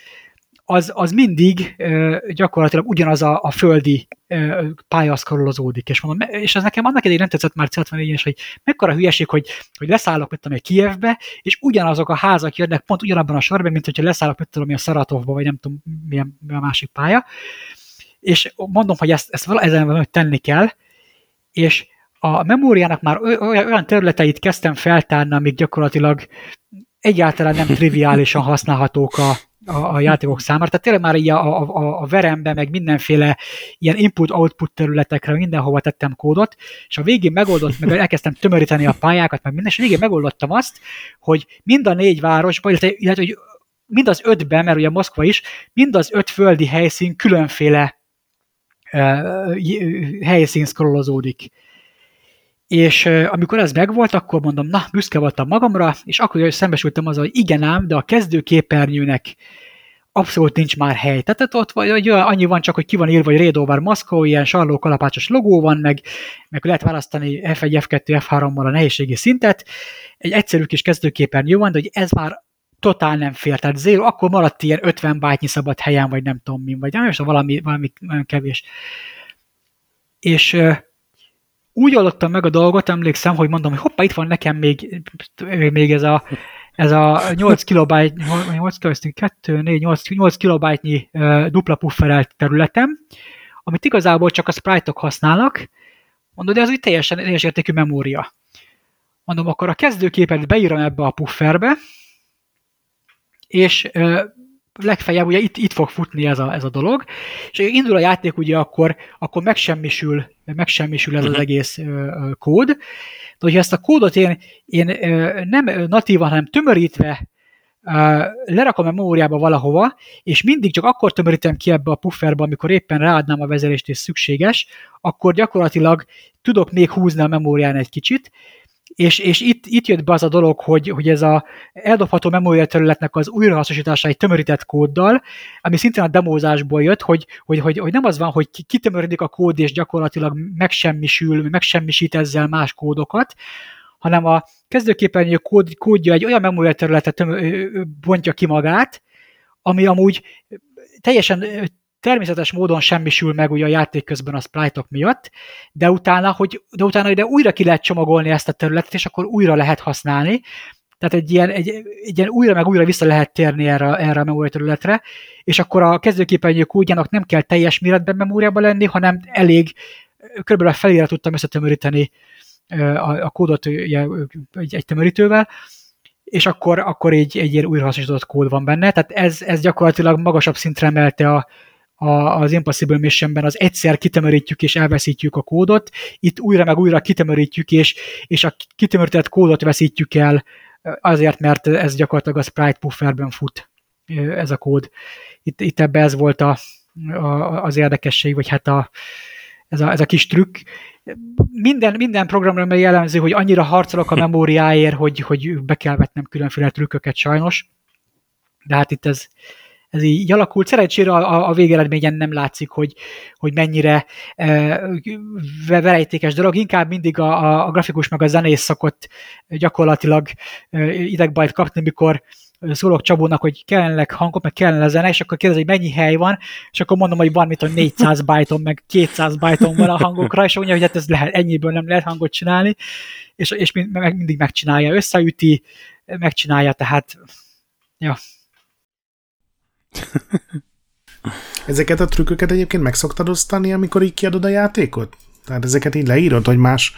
az, az mindig ö, gyakorlatilag ugyanaz a, a földi ö, pálya szkarolozódik. És, mondom, és ez nekem annak idején nem tetszett már c és hogy mekkora hülyeség, hogy, hogy leszállok, mit tudom, Kievbe, és ugyanazok a házak jönnek pont ugyanabban a sorban, mint hogyha leszállok, mit tudom, a Szaratovba, vagy nem tudom, milyen, milyen másik pálya. És mondom, hogy ezt, ezt ezen tenni kell, és a memóriának már olyan területeit kezdtem feltárni, amik gyakorlatilag egyáltalán nem triviálisan használhatók a, a, a játékok számára. Tehát tényleg már így a, a, a verembe, meg mindenféle ilyen input-output területekre mindenhova tettem kódot, és a végén megoldott, meg elkezdtem tömöríteni a pályákat, meg minden, és a végén megoldottam azt, hogy mind a négy városban, illetve, illetve hogy mind az ötben, mert ugye Moszkva is, mind az öt földi helyszín különféle uh, helyszín scrollozódik. És amikor ez megvolt, akkor mondom, na, büszke voltam magamra, és akkor szembesültem azzal, hogy igen ám, de a kezdőképernyőnek abszolút nincs már hely. Tehát ott vagy, vagy annyi van csak, hogy ki van írva, hogy Rédóvár Moscow, ilyen sarló kalapácsos logó van, meg, meg lehet választani F1, F2, F3-mal a nehézségi szintet. Egy egyszerű kis kezdőképernyő van, de hogy ez már totál nem fér, tehát zéro, akkor maradt ilyen 50 bájtnyi szabad helyen, vagy nem tudom mi, vagy nem, valami, valami nagyon kevés. És úgy oldottam meg a dolgot, emlékszem, hogy mondom, hogy hoppá, itt van nekem még, még ez a ez a 8 kilobájt, 8 kilobájtnyi, 2, 4, 8, 8 kilobájtnyi dupla pufferelt területem, amit igazából csak a sprite-ok használnak, mondod, de ez úgy teljesen teljes értékű memória. Mondom, akkor a kezdőképet beírom ebbe a pufferbe, és legfeljebb ugye itt, itt fog futni ez a, ez a dolog, és indul a játék ugye akkor, akkor megsemmisül, megsemmisül ez az mhm. egész ö, kód, de hogyha ezt a kódot én, én ö, nem natívan, hanem tömörítve ö, lerakom a memóriába valahova, és mindig csak akkor tömörítem ki ebbe a pufferbe, amikor éppen ráadnám a vezérést és szükséges, akkor gyakorlatilag tudok még húzni a memórián egy kicsit, és, és itt, itt jött be az a dolog, hogy, hogy ez a eldobható memória területnek az újrahasznosítása egy tömörített kóddal, ami szintén a demózásból jött, hogy, hogy, hogy, hogy nem az van, hogy kitömörítik a kód, és gyakorlatilag megsemmisül, megsemmisít ezzel más kódokat, hanem a kezdőképernyő kód, kódja egy olyan memória területet bontja ki magát, ami amúgy teljesen természetes módon semmisül meg ugye a játék közben a sprite miatt, de utána, hogy, de utána ide újra ki lehet csomagolni ezt a területet, és akkor újra lehet használni. Tehát egy ilyen, egy, egy ilyen újra meg újra vissza lehet térni erre, erre a memória területre, és akkor a kezdőképernyő kódjának nem kell teljes méretben memóriában lenni, hanem elég, körülbelül felére tudtam összetömöríteni a, a kódot egy, egy tömörítővel, és akkor, akkor egy, egy ilyen újrahasznosított kód van benne, tehát ez, ez gyakorlatilag magasabb szintre emelte a, a, az Impossible Missionben az egyszer kitömörítjük és elveszítjük a kódot, itt újra meg újra kitömörítjük és, és a kitömörített kódot veszítjük el azért, mert ez gyakorlatilag a sprite pufferben fut ez a kód. Itt, itt ebbe ez volt a, a, az érdekesség, vagy hát a, ez, a, ez a kis trükk. Minden, minden programra jellemző, hogy annyira harcolok a memóriáért, hogy, hogy be kell vetnem különféle trükköket sajnos. De hát itt ez, ez így alakult. Szerencsére a, a végeredményen nem látszik, hogy, hogy mennyire e, verejtékes dolog, inkább mindig a, a grafikus meg a zenész szokott gyakorlatilag e, idegbajt kapni, mikor szólok Csabónak, hogy kellenek hangok, meg kellene zene, és akkor kérdezi, hogy mennyi hely van, és akkor mondom, hogy van, mit, hogy 400 bajton, meg 200 bajton van a hangokra, és mondja, hogy hát ez lehet, ennyiből nem lehet hangot csinálni, és, és mindig megcsinálja, összeüti, megcsinálja, tehát ja, Ezeket a trükköket egyébként meg szoktad osztani, amikor így kiadod a játékot? Tehát ezeket így leírod, hogy más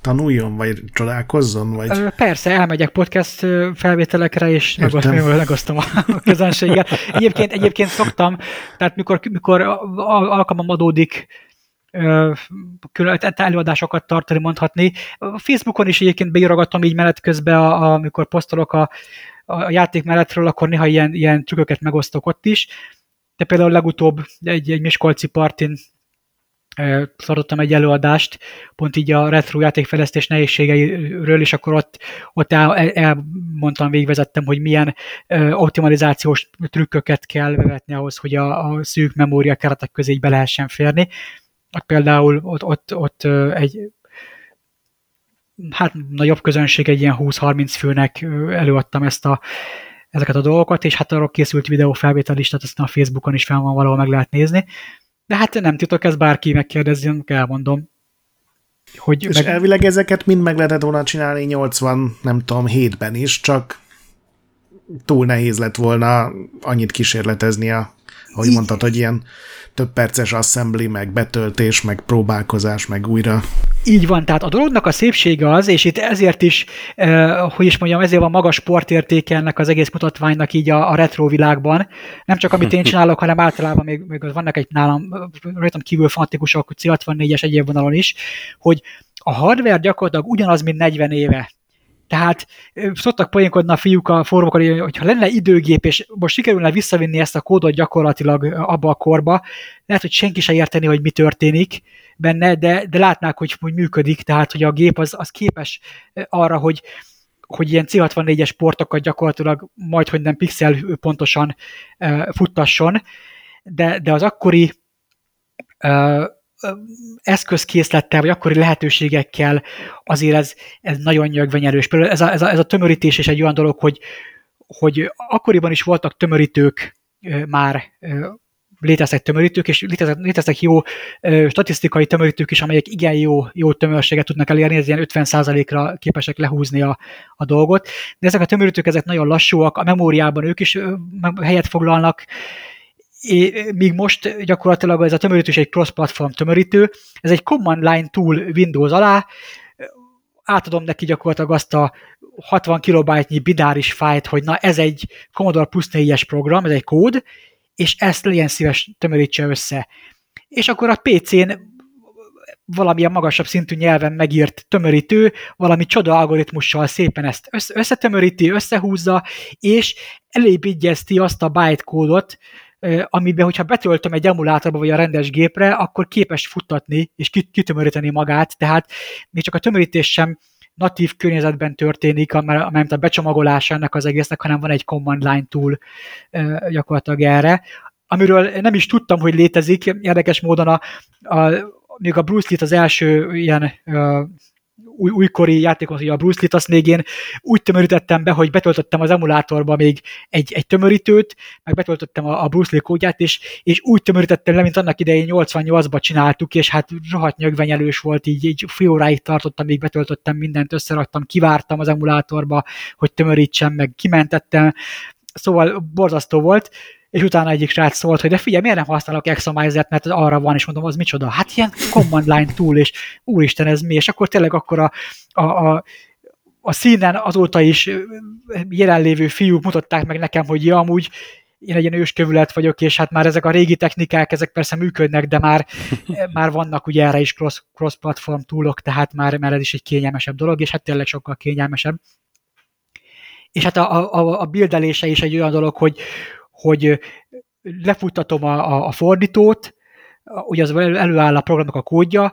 tanuljon, vagy csodálkozzon? Vagy... Persze, elmegyek podcast felvételekre, és megosztom a közönséggel. Egyébként, egyébként szoktam, tehát mikor, mikor alkalmam adódik előadásokat tartani, mondhatni. Facebookon is egyébként beírogatom így menet közben, amikor posztolok a, a játék mellettről, akkor néha ilyen, ilyen trükköket megosztok ott is. De például legutóbb egy, egy Miskolci partin tartottam egy előadást, pont így a retro játékfejlesztés nehézségeiről, és akkor ott, ott el, elmondtam, végvezettem, hogy milyen optimalizációs trükköket kell bevetni ahhoz, hogy a, a szűk memória keretek közé be lehessen férni. Például ott, ott, ott egy hát nagyobb közönség, egy ilyen 20-30 főnek előadtam ezt a, ezeket a dolgokat, és hát arról készült videófelvétel is, tehát aztán a Facebookon is fel van valahol meg lehet nézni. De hát nem titok, ez bárki megkérdezzen, elmondom. Hogy és meg... elvileg ezeket mind meg lehetett volna csinálni 80, nem tudom, 7-ben is, csak túl nehéz lett volna annyit kísérletezni a ahogy mondtad, hogy ilyen több perces assembly, meg betöltés, meg próbálkozás, meg újra. Így van, tehát a dolognak a szépsége az, és itt ezért is, eh, hogy is mondjam, ezért van magas sportértéke ennek az egész mutatványnak így a, a retro világban. Nem csak amit én csinálok, hanem általában még, még vannak egy nálam rajtam kívül fanatikusok, C64-es egyéb vonalon is, hogy a hardware gyakorlatilag ugyanaz, mint 40 éve. Tehát szoktak poénkodni a fiúk a fórumokon, hogy ha lenne időgép, és most sikerülne visszavinni ezt a kódot gyakorlatilag abba a korba, lehet, hogy senki se érteni, hogy mi történik benne, de, de látnák, hogy, hogy működik, tehát hogy a gép az, az képes arra, hogy, hogy ilyen C64-es portokat gyakorlatilag majd, hogy nem pixel pontosan uh, futtasson, de, de az akkori uh, eszközkészlettel, vagy akkori lehetőségekkel azért ez, ez nagyon nyögvenyelős. Például ez a, ez, a, ez a tömörítés is egy olyan dolog, hogy, hogy akkoriban is voltak tömörítők már léteztek tömörítők, és léteztek, léteztek jó statisztikai tömörítők is, amelyek igen jó, jó tömörséget tudnak elérni, ez ilyen 50%-ra képesek lehúzni a, a dolgot. De ezek a tömörítők ezek nagyon lassúak, a memóriában ők is helyet foglalnak, É, míg most gyakorlatilag ez a tömörítő is egy cross-platform tömörítő, ez egy command line tool Windows alá, átadom neki gyakorlatilag azt a 60 kilobájtnyi bináris fájt, hogy na ez egy Commodore Plus 4-es program, ez egy kód, és ezt legyen szíves tömörítse össze. És akkor a PC-n valamilyen magasabb szintű nyelven megírt tömörítő, valami csoda algoritmussal szépen ezt összetömöríti, összehúzza, és elépígyezti azt a bytecode-ot, amiben, hogyha betöltöm egy emulátorba vagy a rendes gépre, akkor képes futtatni és kitömöríteni magát, tehát még csak a tömörítés sem natív környezetben történik, mert a becsomagolása ennek az egésznek, hanem van egy command line tool gyakorlatilag erre, amiről nem is tudtam, hogy létezik, érdekes módon a, a még a Bruce Lee az első ilyen új, újkori játékon, a Bruce Lee-t, azt még én úgy tömörítettem be, hogy betöltöttem az emulátorba még egy, egy tömörítőt, meg betöltöttem a, a Bruce Lee kódját, és, és úgy tömörítettem le, mint annak idején 88-ban csináltuk, és hát rohadt nyögvenyelős volt, így, így fél óráig tartottam, még betöltöttem mindent, összeraktam, kivártam az emulátorba, hogy tömörítsem, meg kimentettem, szóval borzasztó volt, és utána egyik srác szólt, hogy de figyelj, miért nem használok Exomizer-t, mert arra van, és mondom, az micsoda? Hát ilyen command line túl, és úristen, ez mi? És akkor tényleg akkor a, a, a a színen azóta is jelenlévő fiúk mutatták meg nekem, hogy ja, amúgy én egy ilyen őskövület vagyok, és hát már ezek a régi technikák, ezek persze működnek, de már, már vannak ugye erre is cross, cross-platform túlok, tehát már, már ez is egy kényelmesebb dolog, és hát tényleg sokkal kényelmesebb. És hát a, a, a bildelése is egy olyan dolog, hogy, hogy lefuttatom a, a fordítót, ugye az előáll a programnak a kódja,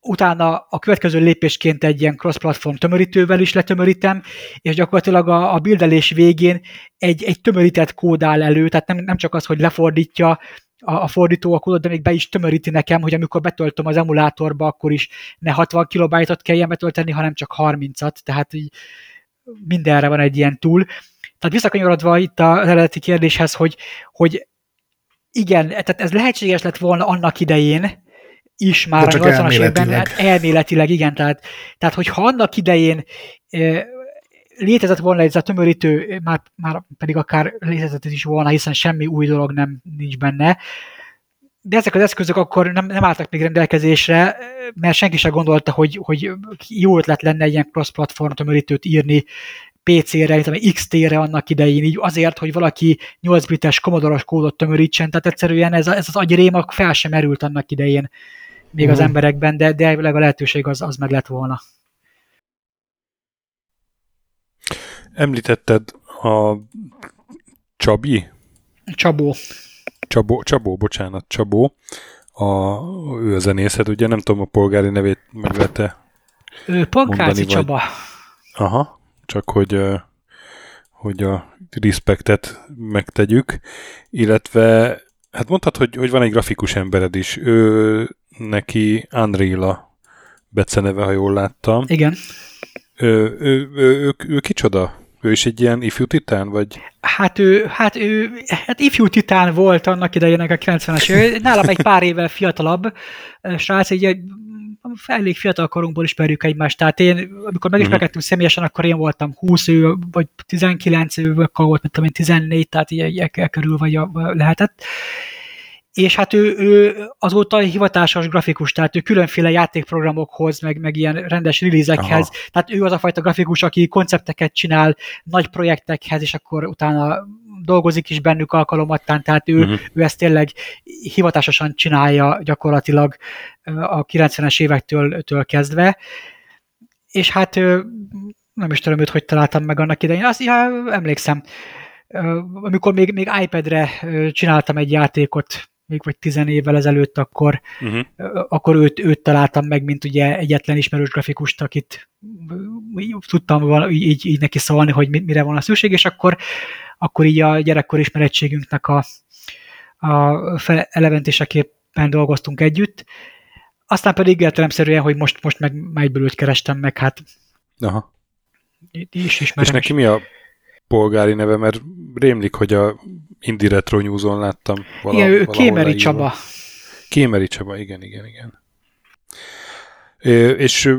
utána a következő lépésként egy ilyen cross-platform tömörítővel is letömörítem, és gyakorlatilag a, a bildelés végén egy, egy tömörített kód áll elő, tehát nem, nem csak az, hogy lefordítja a, a fordító a kódot, de még be is tömöríti nekem, hogy amikor betöltöm az emulátorba, akkor is ne 60 kilobájtot kelljen betölteni, hanem csak 30-at, tehát így mindenre van egy ilyen túl. Tehát visszakanyarodva itt az eredeti kérdéshez, hogy, hogy igen, tehát ez lehetséges lett volna annak idején, is már a 80-as években, hát elméletileg igen, tehát, tehát hogyha annak idején létezett volna ez a tömörítő, már, már pedig akár létezett is volna, hiszen semmi új dolog nem nincs benne, de ezek az eszközök akkor nem, nem álltak még rendelkezésre, mert senki sem gondolta, hogy, hogy jó ötlet lenne ilyen cross-platform tömörítőt írni PC-re, XT-re annak idején, így azért, hogy valaki 8 bites komodoros kódot tömörítsen, tehát egyszerűen ez, ez az agyrém fel sem merült annak idején még uh-huh. az mhm. emberekben, de, de a lehetőség az, az meg lett volna. Említetted a Csabi? Csabó. Csabó, Csabó, bocsánat, Csabó. A, ő a zenészet, ugye nem tudom a polgári nevét meg lehet Ő Pankázi Csaba. Vagy... Aha, csak hogy, hogy a respektet megtegyük, illetve hát mondtad, hogy, hogy van egy grafikus embered is. Ő neki Unreal a beceneve, ha jól láttam. Igen. Ő, ő, ő, ő, ő kicsoda? Ő is egy ilyen ifjú titán, vagy? Hát ő, hát ő, hát ifjú titán volt annak idején a 90-es Nálam egy pár évvel fiatalabb srác, egy elég fiatal korunkból ismerjük egymást, tehát én, amikor megismerkedtünk uh-huh. személyesen, akkor én voltam 20, ő, vagy 19, ő akkor volt, mint tudom én, 14, tehát így körül vagy lehetett és hát ő, ő azóta hivatásos grafikus, tehát ő különféle játékprogramokhoz, meg, meg ilyen rendes releasekhez, tehát ő az a fajta grafikus, aki koncepteket csinál nagy projektekhez, és akkor utána dolgozik is bennük alkalomattán, tehát ő, uh-huh. ő ezt tényleg hivatásosan csinálja gyakorlatilag a 90-es évektől től kezdve, és hát nem is tudom őt, hogy találtam meg annak idején, azt ja, emlékszem, amikor még, még iPad-re csináltam egy játékot, még vagy tizen évvel ezelőtt, akkor, uh-huh. akkor őt, őt találtam meg, mint ugye egyetlen ismerős grafikust, akit tudtam így, így neki szólni, hogy mire van a szükség, és akkor, akkor így a gyerekkor ismerettségünknek a, a eleventéseképpen dolgoztunk együtt. Aztán pedig értelemszerűen, hogy most, most meg egyből őt kerestem meg, hát Aha. ismerem. És neki mi a polgári neve, mert rémlik, hogy a Indie Retro News-on láttam vala, Igen, ő Kémeri Csaba. Kémeri Csaba, igen, igen, igen. És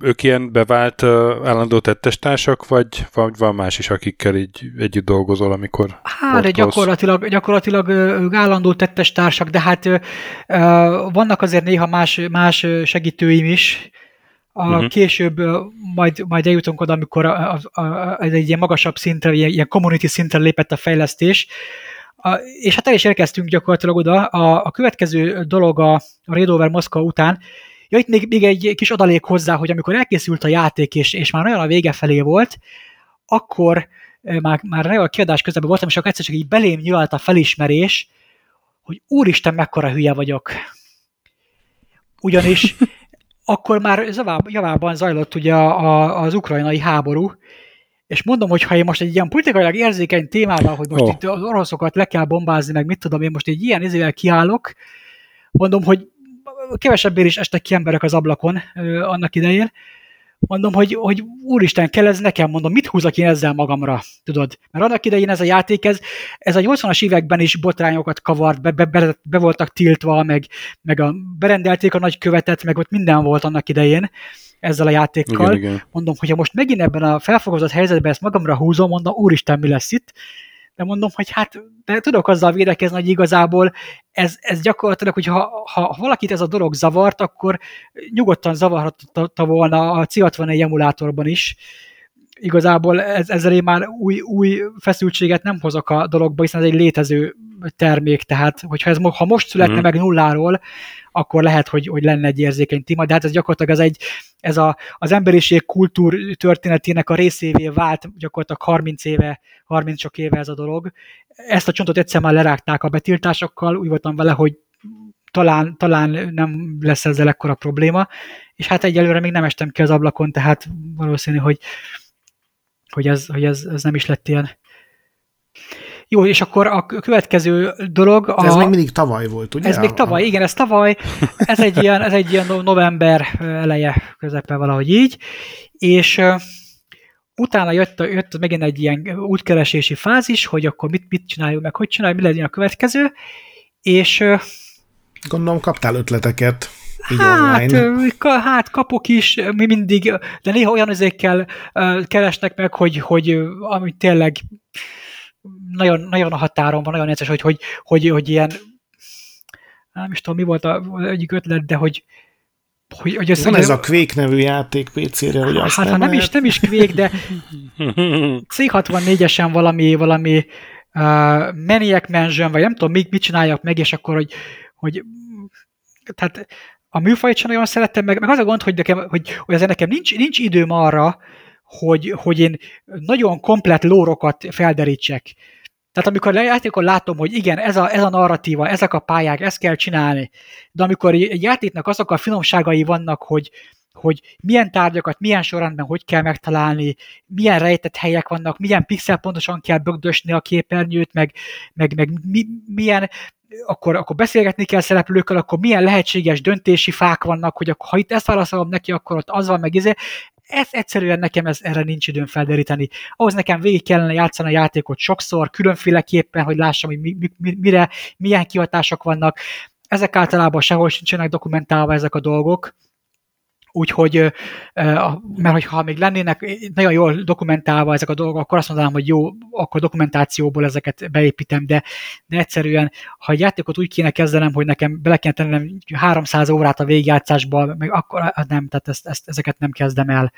ők ilyen bevált állandó tettestársak, vagy, vagy van más is, akikkel így együtt dolgozol, amikor Hát, de gyakorlatilag, gyakorlatilag állandó tettestársak, de hát vannak azért néha más, más segítőim is, a uh-huh. később majd, majd eljutunk oda, amikor a, a, a, egy ilyen magasabb szintre, ilyen, ilyen community szintre lépett a fejlesztés, a, és hát el is érkeztünk gyakorlatilag oda. A, a következő dolog a, a Raid Over Moszkva után, ja, itt még, még egy kis adalék hozzá, hogy amikor elkészült a játék, és, és már nagyon a vége felé volt, akkor már, már a kiadás közben voltam, és akkor egyszer csak így belém nyilalt a felismerés, hogy úristen, mekkora hülye vagyok. Ugyanis akkor már javában zajlott ugye az ukrajnai háború, és mondom, hogy ha én most egy ilyen politikailag érzékeny témával, hogy most oh. itt az oroszokat le kell bombázni, meg mit tudom, én most egy ilyen izével kiállok, mondom, hogy kevesebbé is estek ki emberek az ablakon ö, annak idején, mondom, hogy, hogy úristen, kell ez nekem, mondom, mit húzok én ezzel magamra, tudod? Mert annak idején ez a játék, ez, ez a 80-as években is botrányokat kavart, be, be, be, be voltak tiltva, meg, meg a, berendelték a nagykövetet, meg ott minden volt annak idején ezzel a játékkal. Igen, igen. Mondom, hogyha most megint ebben a felfogozott helyzetben ezt magamra húzom, mondom, úristen, mi lesz itt? De mondom, hogy hát de tudok azzal védekezni, hogy igazából ez, ez gyakorlatilag, hogy ha, ha valakit ez a dolog zavart, akkor nyugodtan zavarhatta volna a C64 emulátorban is. Igazából ez, ezzel én már új, új feszültséget nem hozok a dologba, hiszen ez egy létező termék, tehát hogyha ez ha most születne mm. meg nulláról, akkor lehet, hogy, hogy lenne egy érzékeny téma, de hát ez gyakorlatilag ez egy, ez a, az emberiség kultúr történetének a részévé vált gyakorlatilag 30 éve, 30 sok éve ez a dolog. Ezt a csontot egyszer már lerágták a betiltásokkal, úgy voltam vele, hogy talán, talán nem lesz ezzel ekkora probléma, és hát egyelőre még nem estem ki az ablakon, tehát valószínű, hogy, hogy, ez, hogy ez, ez nem is lett ilyen jó, és akkor a következő dolog... A, ez még mindig tavaly volt, ugye? Ez még tavaly, igen, ez tavaly. Ez egy ilyen, ez egy ilyen november eleje, közepe valahogy így. És utána jött, jött megint egy ilyen útkeresési fázis, hogy akkor mit, mit csináljunk, meg hogy csináljuk, mi legyen a következő, és... Gondolom kaptál ötleteket. Így hát, ka, hát kapok is, mi mindig, de néha olyan ezekkel keresnek meg, hogy, hogy amit tényleg nagyon, nagyon a határon van, nagyon egyszerűen, hogy, hogy, hogy, hogy ilyen nem is tudom, mi volt a, egyik ötlet, de hogy hogy, hogy ez, Van ez a Quake nevű játék PC-re, hogy azt hát, nem, nem is, nem is Quake, de C64-esen valami, valami uh, Maniac Mansion, vagy nem tudom, mit, mit csináljak meg, és akkor, hogy, hogy tehát a műfajt sem nagyon szerettem, meg, meg az a gond, hogy, nekem, hogy, hogy azért nekem nincs, nincs időm arra, hogy, hogy én nagyon komplet lórokat felderítsek. Tehát amikor játékon látom, hogy igen, ez a, ez a narratíva, ezek a pályák, ezt kell csinálni, de amikor egy játéknak azok a finomságai vannak, hogy, hogy milyen tárgyakat, milyen sorrendben hogy kell megtalálni, milyen rejtett helyek vannak, milyen pixel pontosan kell bögdösni a képernyőt, meg, meg, meg mi, milyen akkor, akkor beszélgetni kell szereplőkkel, akkor milyen lehetséges döntési fák vannak, hogy akkor, ha itt ezt válaszolom neki, akkor ott az van, meg izé ez egyszerűen nekem ez, erre nincs időm felderíteni. Ahhoz nekem végig kellene játszani a játékot sokszor, különféleképpen, hogy lássam, hogy mi, mi, mire, milyen kihatások vannak. Ezek általában sehol sincsenek dokumentálva ezek a dolgok, úgyhogy, mert hogyha még lennének nagyon jól dokumentálva ezek a dolgok, akkor azt mondanám, hogy jó, akkor dokumentációból ezeket beépítem, de, de egyszerűen, ha egy játékot úgy kéne kezdenem, hogy nekem bele kéne tennem 300 órát a végigjátszásba, meg akkor nem, tehát ezt, ezt, ezeket nem kezdem el.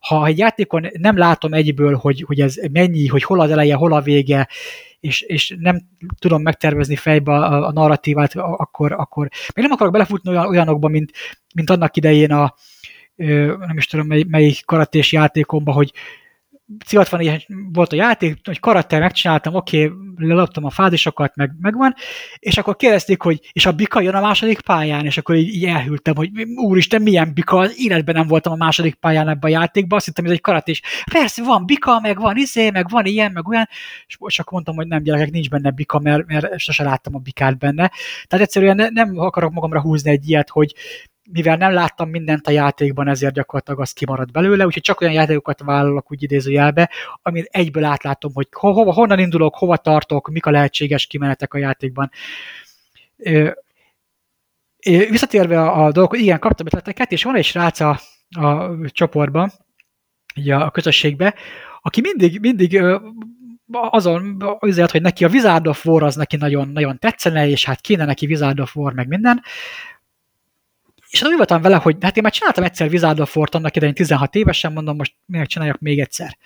Ha egy játékon nem látom egyből, hogy, hogy ez mennyi, hogy hol az eleje, hol a vége, és, és nem tudom megtervezni fejbe a, a narratívát, akkor, akkor még nem akarok belefutni olyan, olyanokba, mint, mint annak idején a nem is tudom mely, melyik karatés játékomba, hogy C60 ilyen volt a játék, hogy karakter megcsináltam, oké, okay, lelaptam a fázisokat, meg, megvan, és akkor kérdezték, hogy és a bika jön a második pályán, és akkor így, így elhűltem, hogy úristen, milyen bika, az életben nem voltam a második pályán ebben a játékban, azt hittem, ez egy karatés. Persze, van bika, meg van izé, meg van ilyen, meg olyan, és csak mondtam, hogy nem, gyerekek, nincs benne bika, mert, mert sose láttam a bikát benne. Tehát egyszerűen ne, nem akarok magamra húzni egy ilyet, hogy mivel nem láttam mindent a játékban, ezért gyakorlatilag az kimarad belőle, úgyhogy csak olyan játékokat vállalok úgy idézőjelbe, amin egyből átlátom, hogy ho- hova, honnan indulok, hova tartok, mik a lehetséges kimenetek a játékban. Visszatérve a, a dolgok, igen, kaptam ötleteket, és van egy srác a, a csoportban, a közösségbe, aki mindig, mindig azon azért, hogy neki a Wizard of War az neki nagyon, nagyon tetszene, és hát kéne neki Wizard of War, meg minden, és úgy voltam vele, hogy hát én már csináltam egyszer Wizard War annak idején 16 évesen, mondom, most minek csináljak még egyszer.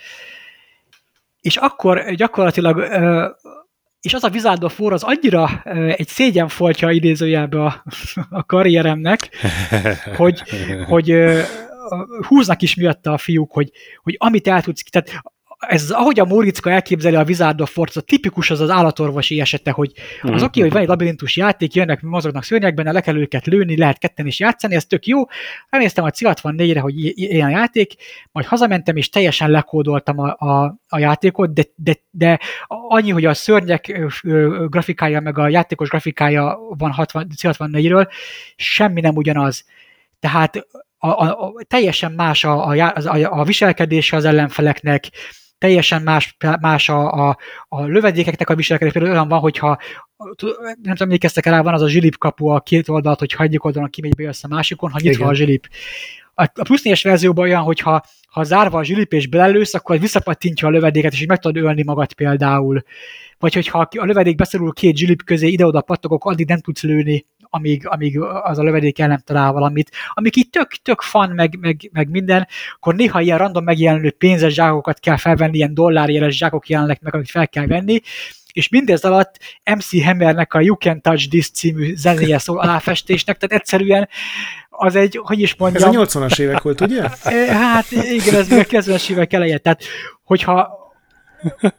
És akkor gyakorlatilag és az a Wizard of War az annyira egy szégyenfoltja idézőjelbe a, a karrieremnek, hogy, hogy húznak is miatta a fiúk, hogy, hogy amit el tudsz, tehát ez ahogy a Móriczka elképzeli a Wizard of a tipikus az az állatorvosi esete, hogy az mm. oké, hogy van egy labirintus játék, jönnek, mozognak szörnyekben, le kell őket lőni, lehet ketten is játszani, ez tök jó. Elnéztem a C64-re, hogy ilyen játék, majd hazamentem, és teljesen lekódoltam a, a, a játékot, de, de, de annyi, hogy a szörnyek grafikája, meg a játékos grafikája van 60, C64-ről, semmi nem ugyanaz. Tehát a, a, a, teljesen más a, a, a, a viselkedése az ellenfeleknek, teljesen más, más a, a, a lövedékeknek a viselkedés. Például olyan van, hogyha nem tudom, emlékeztek el, van az a zsilip kapu a két oldalt, hogy egyik oldalon kimegy be a másikon, ha nyitva Igen. a zsilip. A, a plusz négyes verzióban olyan, hogyha ha zárva a zsilip és belelősz, akkor visszapattintja a lövedéket, és így meg tudod ölni magad például. Vagy hogyha a lövedék beszorul két zsilip közé, ide-oda pattogok, addig nem tudsz lőni, amíg, amíg az a lövedék el nem talál valamit. Amik így tök, tök fan, meg, meg, meg minden, akkor néha ilyen random megjelenő pénzes zsákokat kell felvenni, ilyen dollárjeles zsákok jelennek meg, amit fel kell venni, és mindez alatt MC Hammernek a You Can Touch This című zenéje szól aláfestésnek, tehát egyszerűen az egy, hogy is mondjam... Ez a 80-as évek volt, ugye? Hát igen, ez még a 90-es évek eleje, tehát hogyha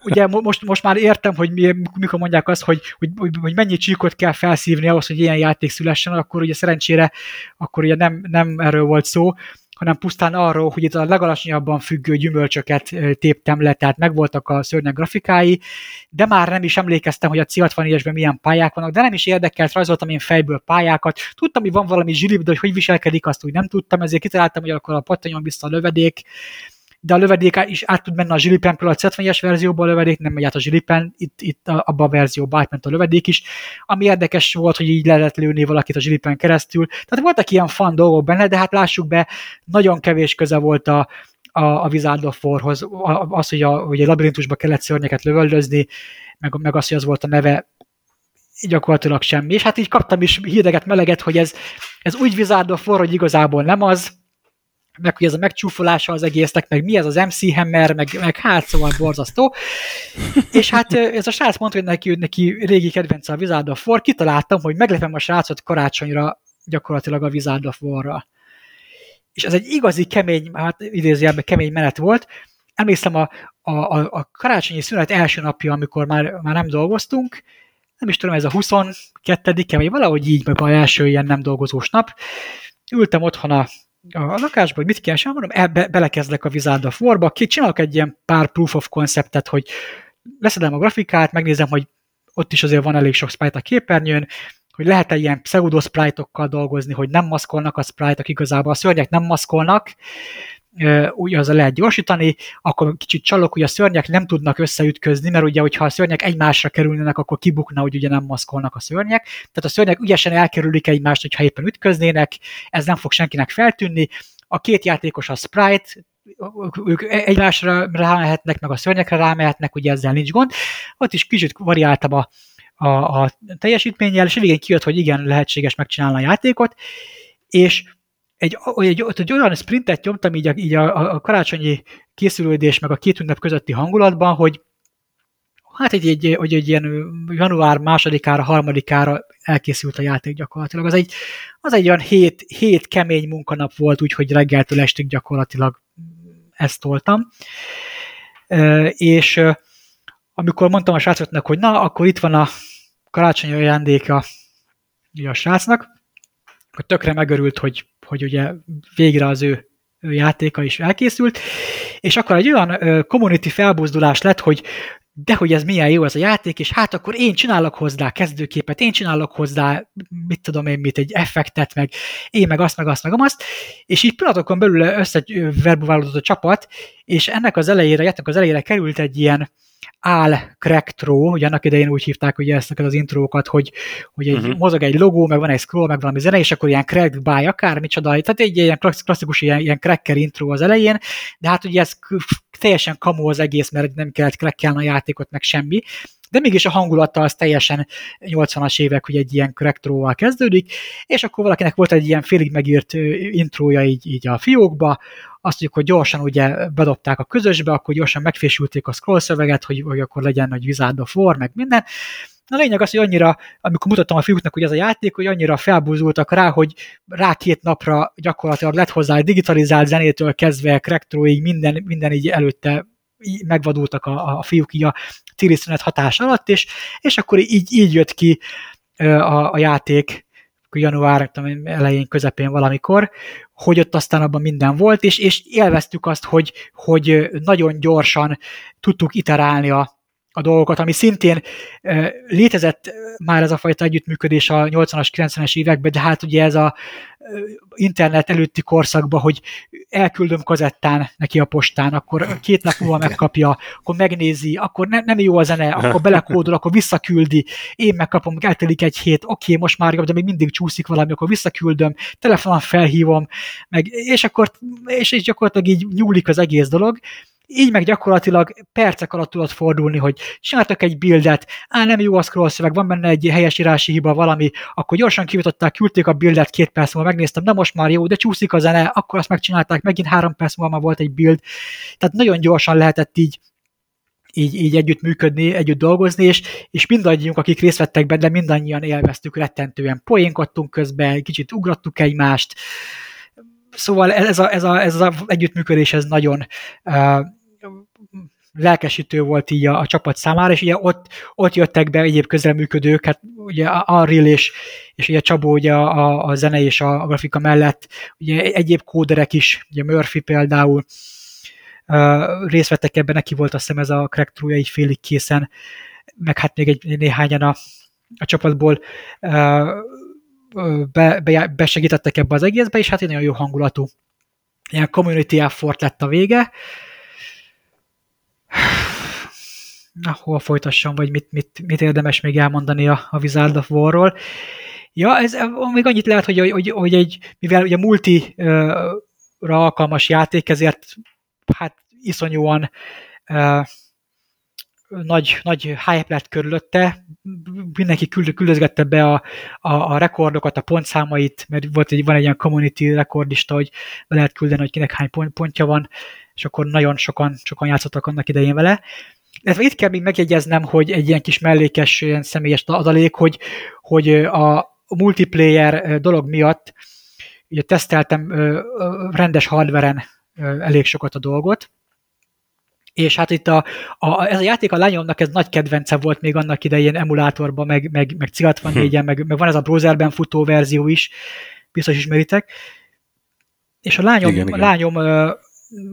ugye most, most már értem, hogy mi, mikor mondják azt, hogy, hogy, hogy mennyi csíkot kell felszívni ahhoz, hogy ilyen játék szülessen, akkor ugye szerencsére akkor ugye nem, nem erről volt szó, hanem pusztán arról, hogy itt a legalacsonyabban függő gyümölcsöket téptem le, tehát megvoltak a szörnyek grafikái, de már nem is emlékeztem, hogy a C64-esben milyen pályák vannak, de nem is érdekelt, rajzoltam én fejből pályákat, tudtam, hogy van valami zsilip, de hogy hogy viselkedik, azt úgy nem tudtam, ezért kitaláltam, hogy akkor a pattanyon vissza a lövedék, de a lövedék is át tud menni a zsilipen, például a 70-es verzióban a lövedék nem megy át a zsilipen, itt, itt abban a verzióban átment a lövedék is, ami érdekes volt, hogy így lehet lőni valakit a zsilipen keresztül. Tehát voltak ilyen fan dolgok benne, de hát lássuk be, nagyon kevés köze volt a, a, a Wizard of Warhoz, az, hogy, a, hogy egy labirintusba kellett szörnyeket lövöldözni, meg, meg az, hogy az volt a neve, gyakorlatilag semmi. És hát így kaptam is hideget, meleget, hogy ez, ez úgy Wizard of War, hogy igazából nem az, meg hogy ez a megcsúfolása az egésznek, meg mi ez az MC Hammer, meg, meg hát szóval borzasztó. és hát ez a srác mondta, hogy neki, neki régi kedvenc a Wizard of War, kitaláltam, hogy meglepem a srácot karácsonyra gyakorlatilag a Wizard of War-ra. És ez egy igazi kemény, hát idézőjelben kemény menet volt. Emlékszem a, a, a, a karácsonyi szünet első napja, amikor már, már nem dolgoztunk, nem is tudom, ez a 22-e, vagy valahogy így, meg a első ilyen nem dolgozós nap. Ültem otthon a a lakásba, hogy mit kell sem, mondom, el, be, belekezdek a Wizard of War-ba, ki csinálok egy ilyen pár proof of conceptet, hogy leszedem a grafikát, megnézem, hogy ott is azért van elég sok sprite a képernyőn, hogy lehet-e ilyen pseudo dolgozni, hogy nem maszkolnak a sprite-ok igazából, a szörnyek nem maszkolnak, úgy az lehet gyorsítani, akkor kicsit csalok, hogy a szörnyek nem tudnak összeütközni, mert ugye, hogyha a szörnyek egymásra kerülnének, akkor kibukna, hogy ugye nem maszkolnak a szörnyek. Tehát a szörnyek ügyesen elkerülik egymást, hogyha éppen ütköznének, ez nem fog senkinek feltűnni, a két játékos a sprite, ők egymásra rámehetnek, meg a szörnyekre rámehetnek, ugye ezzel nincs gond. Ott is kicsit variáltam a, a, a teljesítménnyel, és végén kijött, hogy igen, lehetséges megcsinálni a játékot, és egy, egy, egy olyan sprintet nyomtam így a, így a, a karácsonyi készülődés meg a két ünnep közötti hangulatban, hogy hát egy, egy, egy, egy ilyen január másodikára, harmadikára elkészült a játék gyakorlatilag. Az egy, az egy olyan hét, hét kemény munkanap volt, úgyhogy reggeltől estig gyakorlatilag ezt toltam. És amikor mondtam a srácoknak, hogy na, akkor itt van a karácsonyi ajándéka a srácnak, hogy tökre megörült, hogy, hogy ugye végre az ő, játéka is elkészült, és akkor egy olyan community felbuzdulás lett, hogy de hogy ez milyen jó ez a játék, és hát akkor én csinálok hozzá kezdőképet, én csinálok hozzá, mit tudom én, mit, egy effektet, meg én meg azt, meg azt, meg azt, és így pillanatokon belül összeverbuválódott a csapat, és ennek az elejére, játék az elejére került egy ilyen, áll Cracktró, ugye annak idején úgy hívták ugye ezt az intrókat, hogy, hogy egy, uh-huh. mozog egy logó, meg van egy scroll, meg valami zene, és akkor ilyen crack by akármicsoda, tehát egy ilyen klasszikus ilyen, ilyen cracker intro az elején, de hát ugye ez teljesen kamu az egész, mert nem kellett crackelni a játékot, meg semmi, de mégis a hangulata az teljesen 80-as évek, hogy egy ilyen korrektróval kezdődik, és akkor valakinek volt egy ilyen félig megírt intrója így, így a fiókba, azt mondjuk, hogy gyorsan ugye bedobták a közösbe, akkor gyorsan megfésülték a scroll szöveget, hogy, hogy akkor legyen nagy Wizard of War, meg minden. A lényeg az, hogy annyira, amikor mutattam a fiúknak, hogy ez a játék, hogy annyira felbúzultak rá, hogy rá két napra gyakorlatilag lett hozzá digitalizált zenétől kezdve, Cracktroig, minden, minden így előtte megvadultak a, a fiúk így a téli hatás alatt, és, és akkor így, így jött ki a, a játék január elején, közepén valamikor, hogy ott aztán abban minden volt, és, és élveztük azt, hogy, hogy nagyon gyorsan tudtuk iterálni a, a dolgokat, ami szintén létezett már ez a fajta együttműködés a 80-as, 90-es években, de hát ugye ez a internet előtti korszakban, hogy elküldöm kazettán neki a postán, akkor két nap múlva megkapja, akkor megnézi, akkor ne, nem jó a zene, akkor belekódol, akkor visszaküldi, én megkapom, eltelik egy hét, oké, most már de még mindig csúszik valami, akkor visszaküldöm, telefonon felhívom, meg, és akkor és, és gyakorlatilag így nyúlik az egész dolog, így meg gyakorlatilag percek alatt tudod fordulni, hogy csináltak egy buildet, á, nem jó a scroll szöveg, van benne egy helyesírási hiba, valami, akkor gyorsan kivitották, küldték a buildet, két perc múlva megnéztem, na most már jó, de csúszik a zene, akkor azt megcsinálták, megint három perc múlva már volt egy build. Tehát nagyon gyorsan lehetett így így, így együtt működni, együtt dolgozni, és, és mindannyiunk, akik részt vettek benne, mindannyian élveztük rettentően. Poénkodtunk közben, kicsit ugrattuk egymást, szóval ez a, ez a, ez a együttműködés ez nagyon lelkesítő volt így a, a csapat számára, és ugye ott, ott jöttek be egyéb közelműködők, hát ugye Unreal és, és ugye Csabó ugye a, a zene és a, a grafika mellett, ugye egyéb kóderek is, ugye Murphy például uh, részt vettek ebben, neki volt azt hiszem ez a crack true egy félig készen, meg hát még egy néhányan a, a csapatból uh, be, be, besegítettek ebbe az egészbe, és hát egy nagyon jó hangulatú ilyen community effort lett a vége, uh, na, hol folytassam, vagy mit, mit, mit érdemes még elmondani a, a Wizard of War-ról. Ja, ez még annyit lehet, hogy, hogy, hogy egy, mivel ugye multi-ra alkalmas játék, ezért hát iszonyúan uh, nagy, nagy hype lett körülötte, mindenki küld, küldözgette be a, a, a rekordokat, a pontszámait, mert volt egy, van egy ilyen community rekordista, hogy be lehet küldeni, hogy kinek hány pont, pontja van, és akkor nagyon sokan, sokan játszottak annak idején vele. Ez itt kell még megjegyeznem, hogy egy ilyen kis mellékes, ilyen személyes adalék, hogy, hogy a multiplayer dolog miatt ugye teszteltem rendes hardveren elég sokat a dolgot, és hát itt a, a, ez a játék a lányomnak ez nagy kedvence volt még annak idején emulátorban, meg, meg, meg C64-en, meg, meg van ez a browserben futó verzió is, biztos ismeritek. És a lányom, igen, igen. A lányom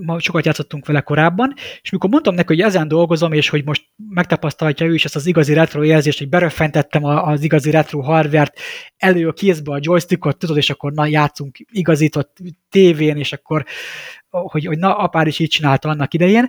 ma sokat játszottunk vele korábban, és mikor mondtam neki, hogy ezen dolgozom, és hogy most megtapasztalhatja ő is ezt az igazi retro érzést, hogy beröffentettem az igazi retro hardvert elő a kézbe a joystickot, tudod, és akkor na, játszunk igazított tévén, és akkor, hogy, hogy na, apár is így csinálta annak idején,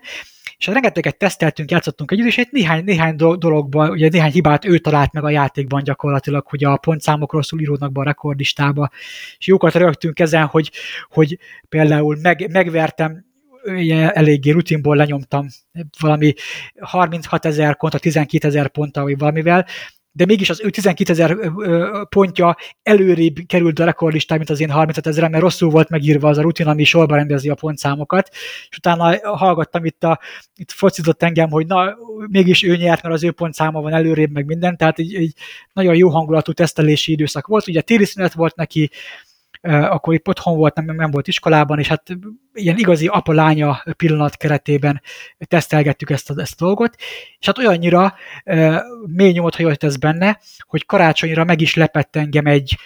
és rengeteget teszteltünk, játszottunk együtt, és egy néhány, néhány dologban, ugye néhány hibát ő talált meg a játékban gyakorlatilag, hogy a pontszámok rosszul íródnak be a rekordistába, és jókat rögtünk ezen, hogy, hogy például meg, megvertem ugye eléggé rutinból lenyomtam valami 36 ezer kontra 12 ezer ponttal, vagy valamivel, de mégis az ő 12 ezer pontja előrébb került a rekordlistán, mint az én 35 ezer, mert rosszul volt megírva az a rutin, ami sorba rendezi a pontszámokat, és utána hallgattam itt, a, itt focizott engem, hogy na, mégis ő nyert, mert az ő pontszáma van előrébb, meg minden, tehát egy, egy nagyon jó hangulatú tesztelési időszak volt, ugye téli szünet volt neki, akkor itt otthon volt, nem, nem volt iskolában, és hát ilyen igazi apa-lánya pillanat keretében tesztelgettük ezt a, ezt a dolgot, és hát olyannyira mély nyomot hagyott ez benne, hogy karácsonyra meg is lepett engem egy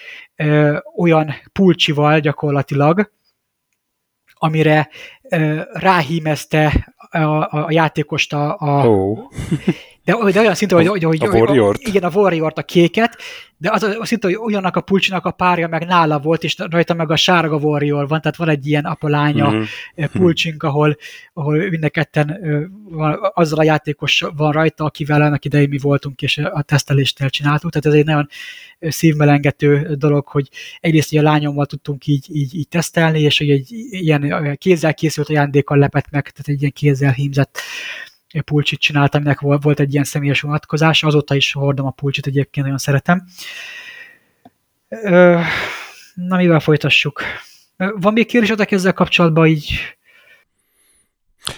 olyan pulcsival gyakorlatilag, amire ráhímezte a, a, a játékost a, a, oh. De, de olyan szinte, hogy, hogy, hogy, a warrior igen, a warrior a kéket, de az, az szinte, hogy olyannak a pulcsinak a párja meg nála volt, és rajta meg a sárga warrior van, tehát van egy ilyen apalánya mm-hmm. pulcsink, ahol, ahol mind a ketten van, azzal a játékos van rajta, akivel annak idején mi voltunk, és a tesztelést elcsináltuk, tehát ez egy nagyon szívmelengető dolog, hogy egyrészt a lányommal tudtunk így, így, így tesztelni, és hogy egy ilyen kézzel készült ajándékkal lepett meg, tehát egy ilyen kézzel hímzett pulcsit csináltam, aminek volt egy ilyen személyes vonatkozás, azóta is hordom a pulcsit, egyébként nagyon szeretem. Na, mivel folytassuk? Van még kérdésetek ezzel kapcsolatban így?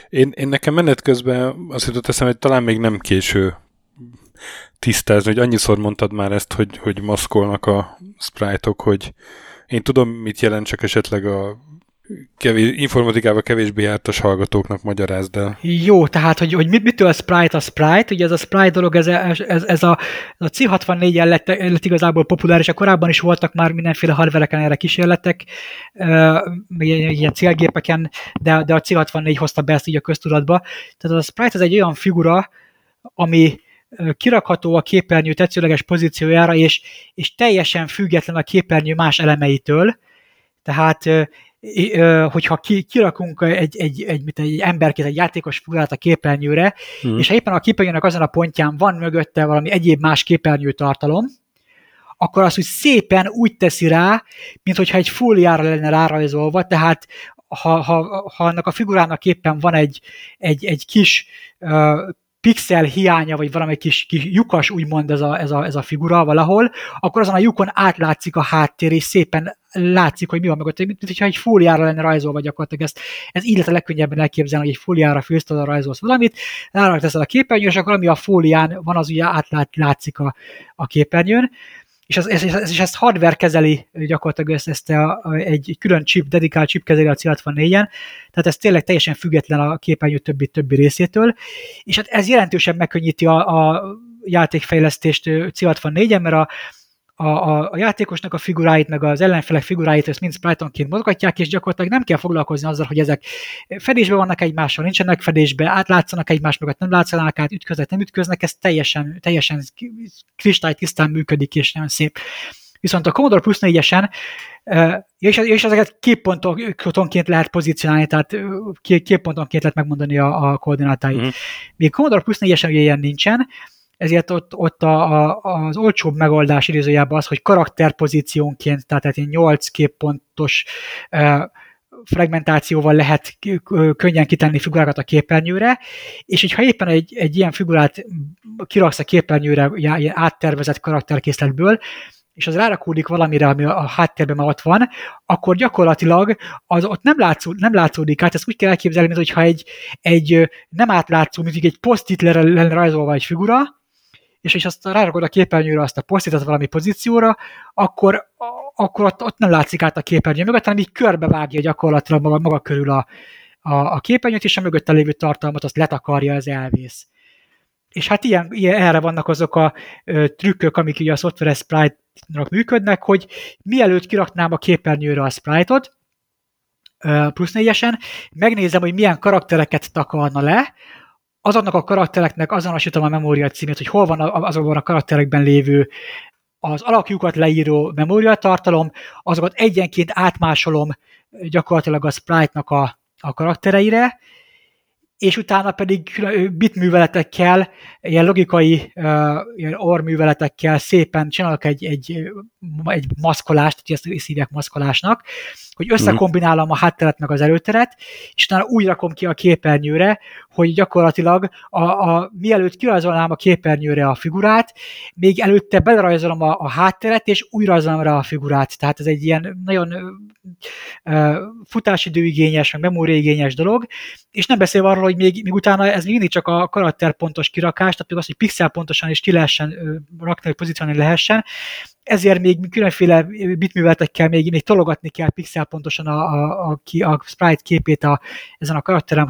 Én, én nekem menet közben azt jutott eszem, hogy talán még nem késő tisztázni, hogy annyiszor mondtad már ezt, hogy, hogy maszkolnak a sprite-ok, hogy én tudom, mit jelent, csak esetleg a kevés, informatikával kevésbé jártas hallgatóknak magyarázd el. Jó, tehát, hogy, hogy mitől a Sprite a Sprite, ugye ez a Sprite dolog, ez, ez, ez a, a C64-en lett, lett igazából populáris, a korábban is voltak már mindenféle hardvereken erre kísérletek, uh, ilyen célgépeken, de, de a C64 hozta be ezt így a köztudatba. Tehát a Sprite ez egy olyan figura, ami kirakható a képernyő tetszőleges pozíciójára, és, és teljesen független a képernyő más elemeitől, tehát hogyha ki, kirakunk egy, egy, egy, egy, egy emberkét, egy játékos figurát a képernyőre, hmm. és ha éppen a képernyőnek azon a pontján van mögötte valami egyéb más képernyő tartalom, akkor azt úgy szépen úgy teszi rá, mint hogyha egy fóliára lenne rárajzolva, tehát ha, ha, ha annak a figurának éppen van egy, egy, egy kis uh, pixel hiánya, vagy valami kis, kis lyukas, úgymond ez a, ez, a, ez a figura valahol, akkor azon a lyukon átlátszik a háttér, és szépen látszik, hogy mi van mögött, mint, hogyha egy fóliára lenne rajzolva gyakorlatilag ezt. Ez így lehet a legkönnyebben elképzelni, hogy egy fóliára főzted rajzolsz valamit, rárak teszel a képernyőn, és akkor ami a fólián van, az ugye átlátszik a, a képernyőn és, ez, ez, ez, és ezt hardware kezeli gyakorlatilag ezt, ezt a, a, egy külön chip, dedikált chip kezeli a C64-en, tehát ez tényleg teljesen független a képernyő többi, többi részétől, és hát ez jelentősen megkönnyíti a, a játékfejlesztést C64-en, mert a, a, a, a játékosnak a figuráit, meg az ellenfelek figuráit, ezt mind sprite mozgatják, és gyakorlatilag nem kell foglalkozni azzal, hogy ezek fedésbe vannak egymással, nincsenek fedésbe, átlátszanak egymás mögött, nem látszanak át, ütköznek, nem ütköznek, ez teljesen, teljesen kristálytisztán működik, és nagyon szép. Viszont a Commodore Plus 4-esen és, és ezeket képpontonként lehet pozícionálni, tehát képpontonként lehet megmondani a, a koordinátáit. Mm. Míg Commodore Plus 4-esen ugye ilyen nincsen, ezért ott, ott a, a, az olcsóbb megoldás idézőjában az, hogy karakterpozíciónként, tehát egy 8 képpontos e, fragmentációval lehet könnyen kitenni figurákat a képernyőre, és hogyha éppen egy, egy ilyen figurát kiraksz a képernyőre ilyen áttervezett karakterkészletből, és az rárakódik valamire, ami a háttérben már ott van, akkor gyakorlatilag az ott nem, látszó, nem látszódik át, ezt úgy kell elképzelni, mint hogyha egy, egy nem átlátszó, mint egy posztit lenne rajzolva egy figura, és, és azt rárakod a képernyőre azt a posztitat valami pozícióra, akkor, akkor ott, ott nem látszik át a képernyő mögött, hanem így körbevágja gyakorlatilag maga, maga körül a, a, a képernyőt, és a mögötte lévő tartalmat azt letakarja, ez elvész. És hát ilyen, ilyen erre vannak azok a ö, trükkök, amik ugye a Software Sprite-nak működnek, hogy mielőtt kiraknám a képernyőre a sprite-ot, plusz négyesen, megnézem, hogy milyen karaktereket takarna le, azoknak a karaktereknek azonosítom a memória címét, hogy hol van azokban a karakterekben lévő az alakjukat leíró memóriatartalom, azokat egyenként átmásolom gyakorlatilag a sprite-nak a, a karaktereire, és utána pedig bitműveletekkel, ilyen logikai ilyen orműveletekkel szépen csinálok egy, egy, egy maszkolást, ezt szívják maszkolásnak, hogy összekombinálom a hátteret meg az előteret, és utána úgy rakom ki a képernyőre, hogy gyakorlatilag a, a, mielőtt kirajzolnám a képernyőre a figurát, még előtte belerajzolom a, a hátteret, és újra rajzolom rá a figurát. Tehát ez egy ilyen nagyon uh, futásidőigényes, meg memóriaigényes dolog, és nem beszélve arról, hogy még, még utána ez mindig csak a karakterpontos kirakás, tehát az, hogy pixel pontosan is ki lehessen rakni, hogy pozícionálni lehessen, ezért még különféle bitműveletekkel még, még tologatni kell pixelpontosan a, a, a, a sprite képét a, ezen a karakterem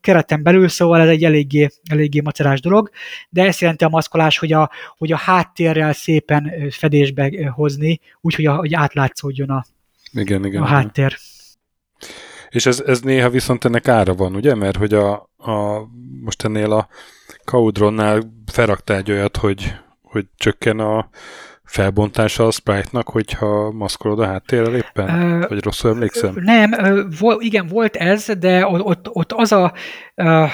kereten belül, szóval ez egy eléggé, eléggé macerás dolog, de ezt jelenti a maszkolás, hogy a, hogy a háttérrel szépen fedésbe hozni, úgyhogy hogy átlátszódjon a, igen, igen, a háttér. Igen. És ez, ez néha viszont ennek ára van, ugye? Mert hogy a, a most ennél a Caudronnál felraktál egy olyat, hogy hogy csökken a felbontása a sprite-nak, hogyha maszkolod a háttérrel éppen? Uh, Vagy rosszul emlékszem? Nem, uh, igen, volt ez, de ott, ott az a uh,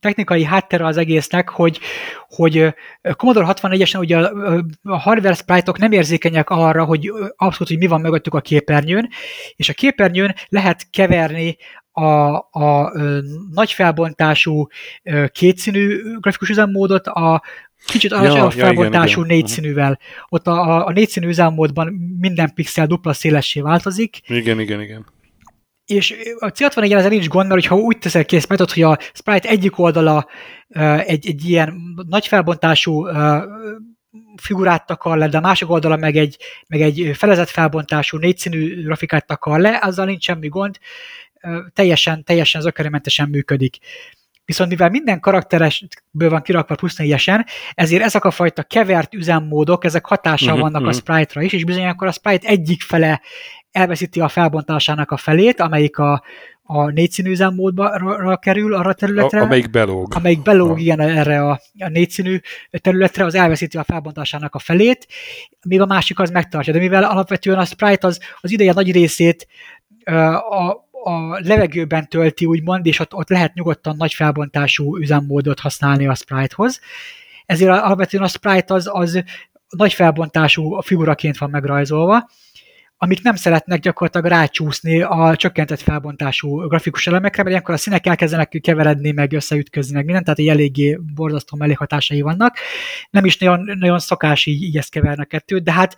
technikai háttere az egésznek, hogy, hogy Commodore 64-esen ugye a, a hardware sprite-ok nem érzékenyek arra, hogy abszolút, hogy mi van mögöttük a képernyőn, és a képernyőn lehet keverni a, a, a nagy felbontású kétszínű grafikus üzemmódot a Kicsit ja, felbontású ja, négyszínűvel. Ott a, a, a négyszínű üzemmódban minden pixel dupla szélessé változik. Igen, igen, igen. És a C64 ezzel nincs gond, mert ha úgy teszel kész metod, hogy a sprite egyik oldala egy, egy ilyen nagy felbontású figurát takar le, de a másik oldala meg egy, meg egy felezett felbontású négyszínű grafikát takar le, azzal nincs semmi gond, teljesen, teljesen zökkenőmentesen működik. Viszont mivel minden karakteresből van kirakva plusz négyesen, ezért ezek a fajta kevert üzemmódok, ezek hatással uh-huh, vannak uh-huh. a sprite-ra is, és bizony akkor a sprite egyik fele elveszíti a felbontásának a felét, amelyik a, a négyszínű üzemmódba kerül arra a területre. A, amelyik belóg. Amelyik belóg, a... igen, erre a, a négyszínű területre, az elveszíti a felbontásának a felét, míg a másik az megtartja. De mivel alapvetően a sprite az, az ideje nagy részét a, a levegőben tölti, úgymond, és ott, ott lehet nyugodtan nagy felbontású üzemmódot használni a sprite-hoz. Ezért alapvetően a sprite az, az nagy felbontású figuraként van megrajzolva, amik nem szeretnek gyakorlatilag rácsúszni a csökkentett felbontású grafikus elemekre, mert ilyenkor a színek elkezdenek keveredni, meg összeütközni, meg mindent, tehát egy eléggé borzasztó mellékhatásai vannak. Nem is nagyon, nagyon szokás így, így ezt keverni a kettőt, de hát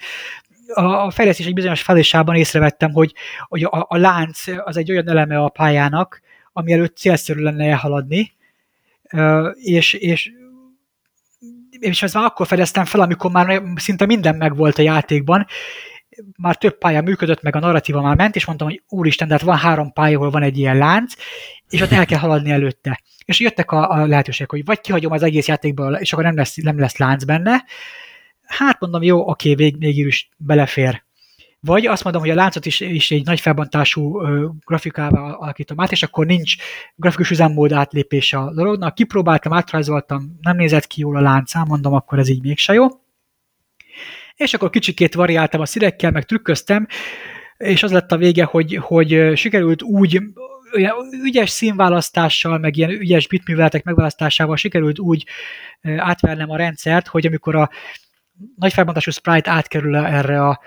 a fejlesztés egy bizonyos felésában észrevettem, hogy, hogy a, a lánc az egy olyan eleme a pályának, ami előtt célszerű lenne elhaladni, és, és és ezt már akkor fedeztem fel, amikor már szinte minden megvolt a játékban, már több pálya működött, meg a narratíva már ment, és mondtam, hogy úristen, de hát van három pálya, ahol van egy ilyen lánc, és ott el kell haladni előtte. És jöttek a, a lehetőségek, hogy vagy kihagyom az egész játékból, és akkor nem lesz, nem lesz lánc benne, hát mondom, jó, oké, vég, végül is belefér. Vagy azt mondom, hogy a láncot is, is egy nagy felbontású ö, grafikával alakítom át, és akkor nincs grafikus üzemmód átlépése a dolognak. Kipróbáltam, átrajzoltam, nem nézett ki jól a láncám, mondom, akkor ez így mégse jó. És akkor kicsikét variáltam a szírekkel, meg trükköztem, és az lett a vége, hogy, hogy sikerült úgy olyan ügyes színválasztással, meg ilyen ügyes bitműveletek megválasztásával sikerült úgy átvernem a rendszert, hogy amikor a nagy felbontású sprite átkerül erre a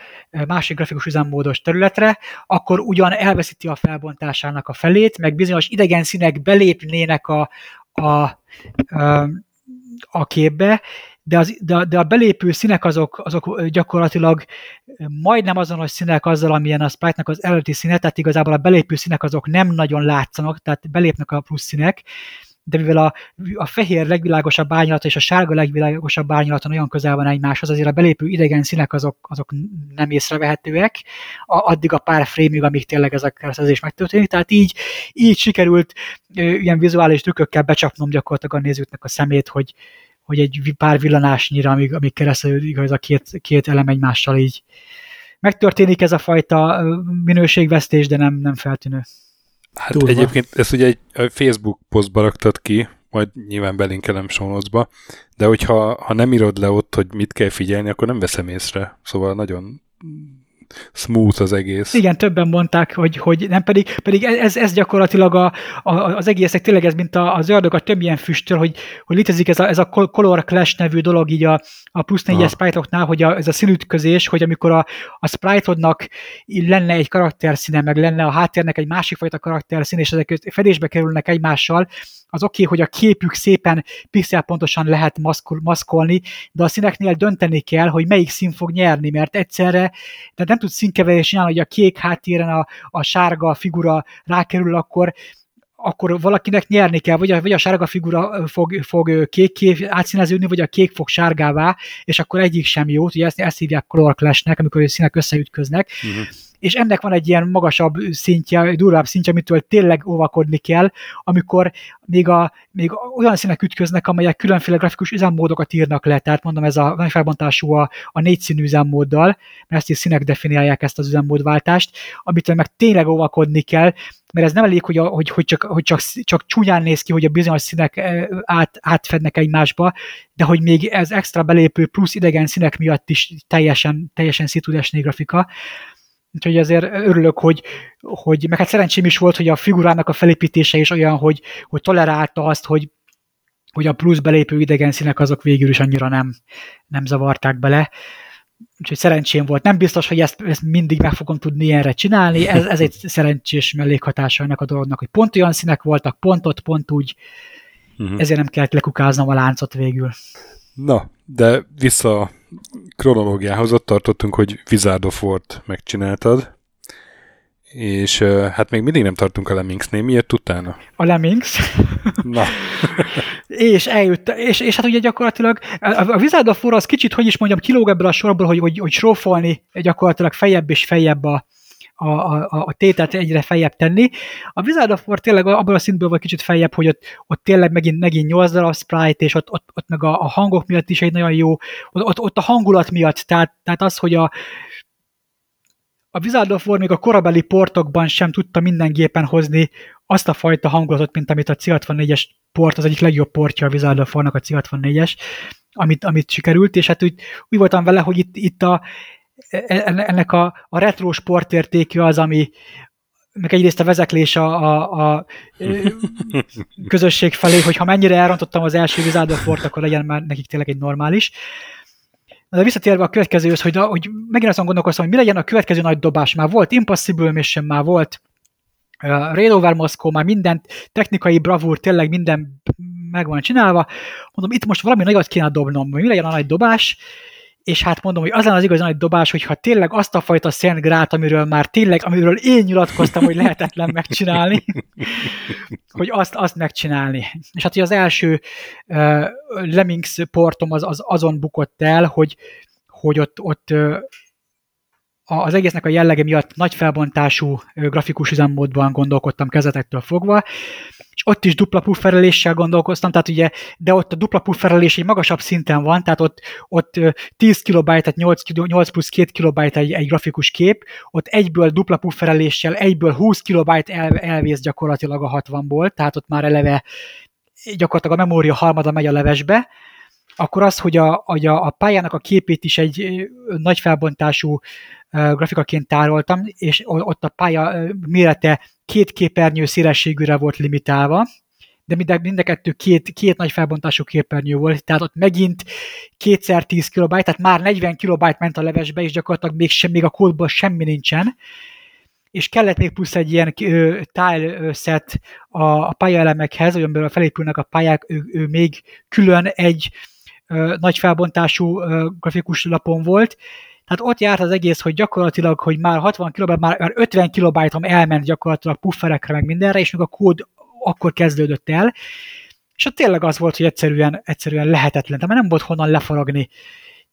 másik grafikus üzemmódos területre, akkor ugyan elveszíti a felbontásának a felét, meg bizonyos idegen színek belépnének a, a, a, a képbe, de, az, de, de a belépő színek azok, azok gyakorlatilag majdnem azonos színek azzal, amilyen a sprite-nak az eredeti színe, tehát igazából a belépő színek azok nem nagyon látszanak, tehát belépnek a plusz színek, de mivel a, a fehér legvilágosabb árnyalata és a sárga legvilágosabb árnyalata nagyon közel van egymáshoz, azért a belépő idegen színek azok, azok nem észrevehetőek, a, addig a pár frémig, amíg tényleg ez a keresztezés megtörténik. Tehát így, így sikerült ö, ilyen vizuális trükkökkel becsapnom gyakorlatilag a nézőknek a szemét, hogy, hogy egy pár villanásnyira, amíg, amíg keresztül ez a két, két elem egymással így megtörténik ez a fajta minőségvesztés, de nem, nem feltűnő. Hát Durva. egyébként ezt ugye egy Facebook posztba raktad ki, majd nyilván belinkelem sonozba, de hogyha ha nem írod le ott, hogy mit kell figyelni, akkor nem veszem észre. Szóval nagyon smooth az egész. Igen, többen mondták, hogy, hogy nem pedig, pedig ez, ez gyakorlatilag a, a, az egészek tényleg ez, mint az ördög a több ilyen füsttől, hogy, hogy létezik ez a, ez a Color Clash nevű dolog így a, a plusz négyes sprite hogy a, ez a színütközés, hogy amikor a, a sprite-odnak lenne egy karakterszíne, meg lenne a háttérnek egy másik fajta karakterszín, és ezek fedésbe kerülnek egymással, az oké, okay, hogy a képük szépen pixelpontosan lehet maszkol, maszkolni, de a színeknél dönteni kell, hogy melyik szín fog nyerni, mert egyszerre, tehát nem tudsz színkeverés csinálni, hogy a kék háttéren a, a sárga figura rákerül, akkor akkor valakinek nyerni kell, vagy a, vagy a sárga figura fog, fog kékké átszíneződni, vagy a kék fog sárgává, és akkor egyik sem jó, ugye ezt, ezt hívják color clash-nek, amikor színek összeütköznek, uh-huh. És ennek van egy ilyen magasabb szintje, durvább szintje, amitől tényleg óvakodni kell, amikor még, a, még olyan színek ütköznek, amelyek különféle grafikus üzemmódokat írnak le, tehát mondom, ez a nagy felbontású a, a négy színű üzemmóddal, mert ezt is színek definiálják ezt az üzemmódváltást, amitől meg tényleg óvakodni kell, mert ez nem elég, hogy, a, hogy, hogy, csak, hogy csak, csak csúnyán néz ki, hogy a bizonyos színek át, átfednek egymásba, de hogy még ez extra belépő plusz idegen színek miatt is teljesen, teljesen szét tud esni grafika. Úgyhogy azért örülök, hogy, hogy meg hát szerencsém is volt, hogy a figurának a felépítése is olyan, hogy, hogy tolerálta azt, hogy, hogy a plusz belépő idegen színek azok végül is annyira nem, nem zavarták bele úgyhogy szerencsém volt. Nem biztos, hogy ezt, ezt mindig meg fogom tudni ilyenre csinálni, ez, ez egy szerencsés mellékhatása ennek a dolognak, hogy pont olyan színek voltak, pont ott, pont úgy, uh-huh. ezért nem kellett lekukáznom a láncot végül. Na, de vissza kronológiához, ott tartottunk, hogy Wizard of War-t megcsináltad, és hát még mindig nem tartunk a Lemmingsnél. Miért utána? A Lemmings. Na. és eljött, és, és hát ugye gyakorlatilag a Wizard of War az kicsit, hogy is mondjam, kilóg ebből a sorból, hogy, hogy, hogy srófolni gyakorlatilag fejebb és fejebb a, a, a, a tétet egyre fejebb tenni. A Wizard of War tényleg abban a szintből vagy kicsit fejebb, hogy ott, ott tényleg megint, megint 8 darab sprite, és ott, ott, ott meg a, a hangok miatt is egy nagyon jó, ott, ott, ott a hangulat miatt, tehát, tehát az, hogy a, a Wizard of War még a korabeli portokban sem tudta minden gépen hozni azt a fajta hangulatot, mint amit a C64-es port, az egyik legjobb portja a Wizard of War-nak a C64-es, amit, amit sikerült, és hát úgy, úgy voltam vele, hogy itt, itt a, ennek a, a retro sportértékű az, ami, meg egyrészt a vezeklés a, a, a közösség felé, hogy ha mennyire elrontottam az első Wizard akkor legyen már nekik tényleg egy normális. De visszatérve a következőhöz, hogy, hogy megint azon gondolkoztam, hogy mi legyen a következő nagy dobás. Már volt Impossible Mission, már volt uh, Over Moscow, már minden technikai bravúr, tényleg minden meg van csinálva. Mondom, itt most valami nagyot kéne dobnom, mi legyen a nagy dobás, és hát mondom, hogy az lenne az igazi nagy dobás, hogyha tényleg azt a fajta Szent Grát, amiről már tényleg, amiről én nyilatkoztam, hogy lehetetlen megcsinálni, hogy azt, azt megcsinálni. És hát hogy az első uh, Lemmings portom az, az azon bukott el, hogy, hogy ott, ott az egésznek a jellege miatt nagy felbontású grafikus üzemmódban gondolkodtam kezetektől fogva, és ott is dupla puffereléssel gondolkoztam, tehát ugye, de ott a dupla pufferelés egy magasabb szinten van, tehát ott, ott 10 kilobyte, tehát 8, 8 plusz 2 kilobyte egy, egy grafikus kép, ott egyből dupla puffereléssel, egyből 20 kilobyte el, elvész gyakorlatilag a 60-ból, tehát ott már eleve gyakorlatilag a memória harmada megy a levesbe, akkor az, hogy a, a, a pályának a képét is egy nagy felbontású grafikaként tároltam, és ott a pálya mérete két képernyő szélességűre volt limitálva, de mind, mind a kettő két, két nagy felbontású képernyő volt, tehát ott megint kétszer 10 kilobájt, tehát már 40 kilobájt ment a levesbe, és gyakorlatilag még, sem, még a kódban semmi nincsen, és kellett még plusz egy ilyen ö, a, a pályaelemekhez, olyan felépülnek a pályák, ő, ő még külön egy nagy felbontású grafikus lapon volt, tehát ott járt az egész, hogy gyakorlatilag, hogy már 60 kilobájt, már, már 50 kilobájtom elment gyakorlatilag pufferekre, meg mindenre, és még a kód akkor kezdődött el, és ott tényleg az volt, hogy egyszerűen, egyszerűen lehetetlen, tehát nem volt honnan lefaragni.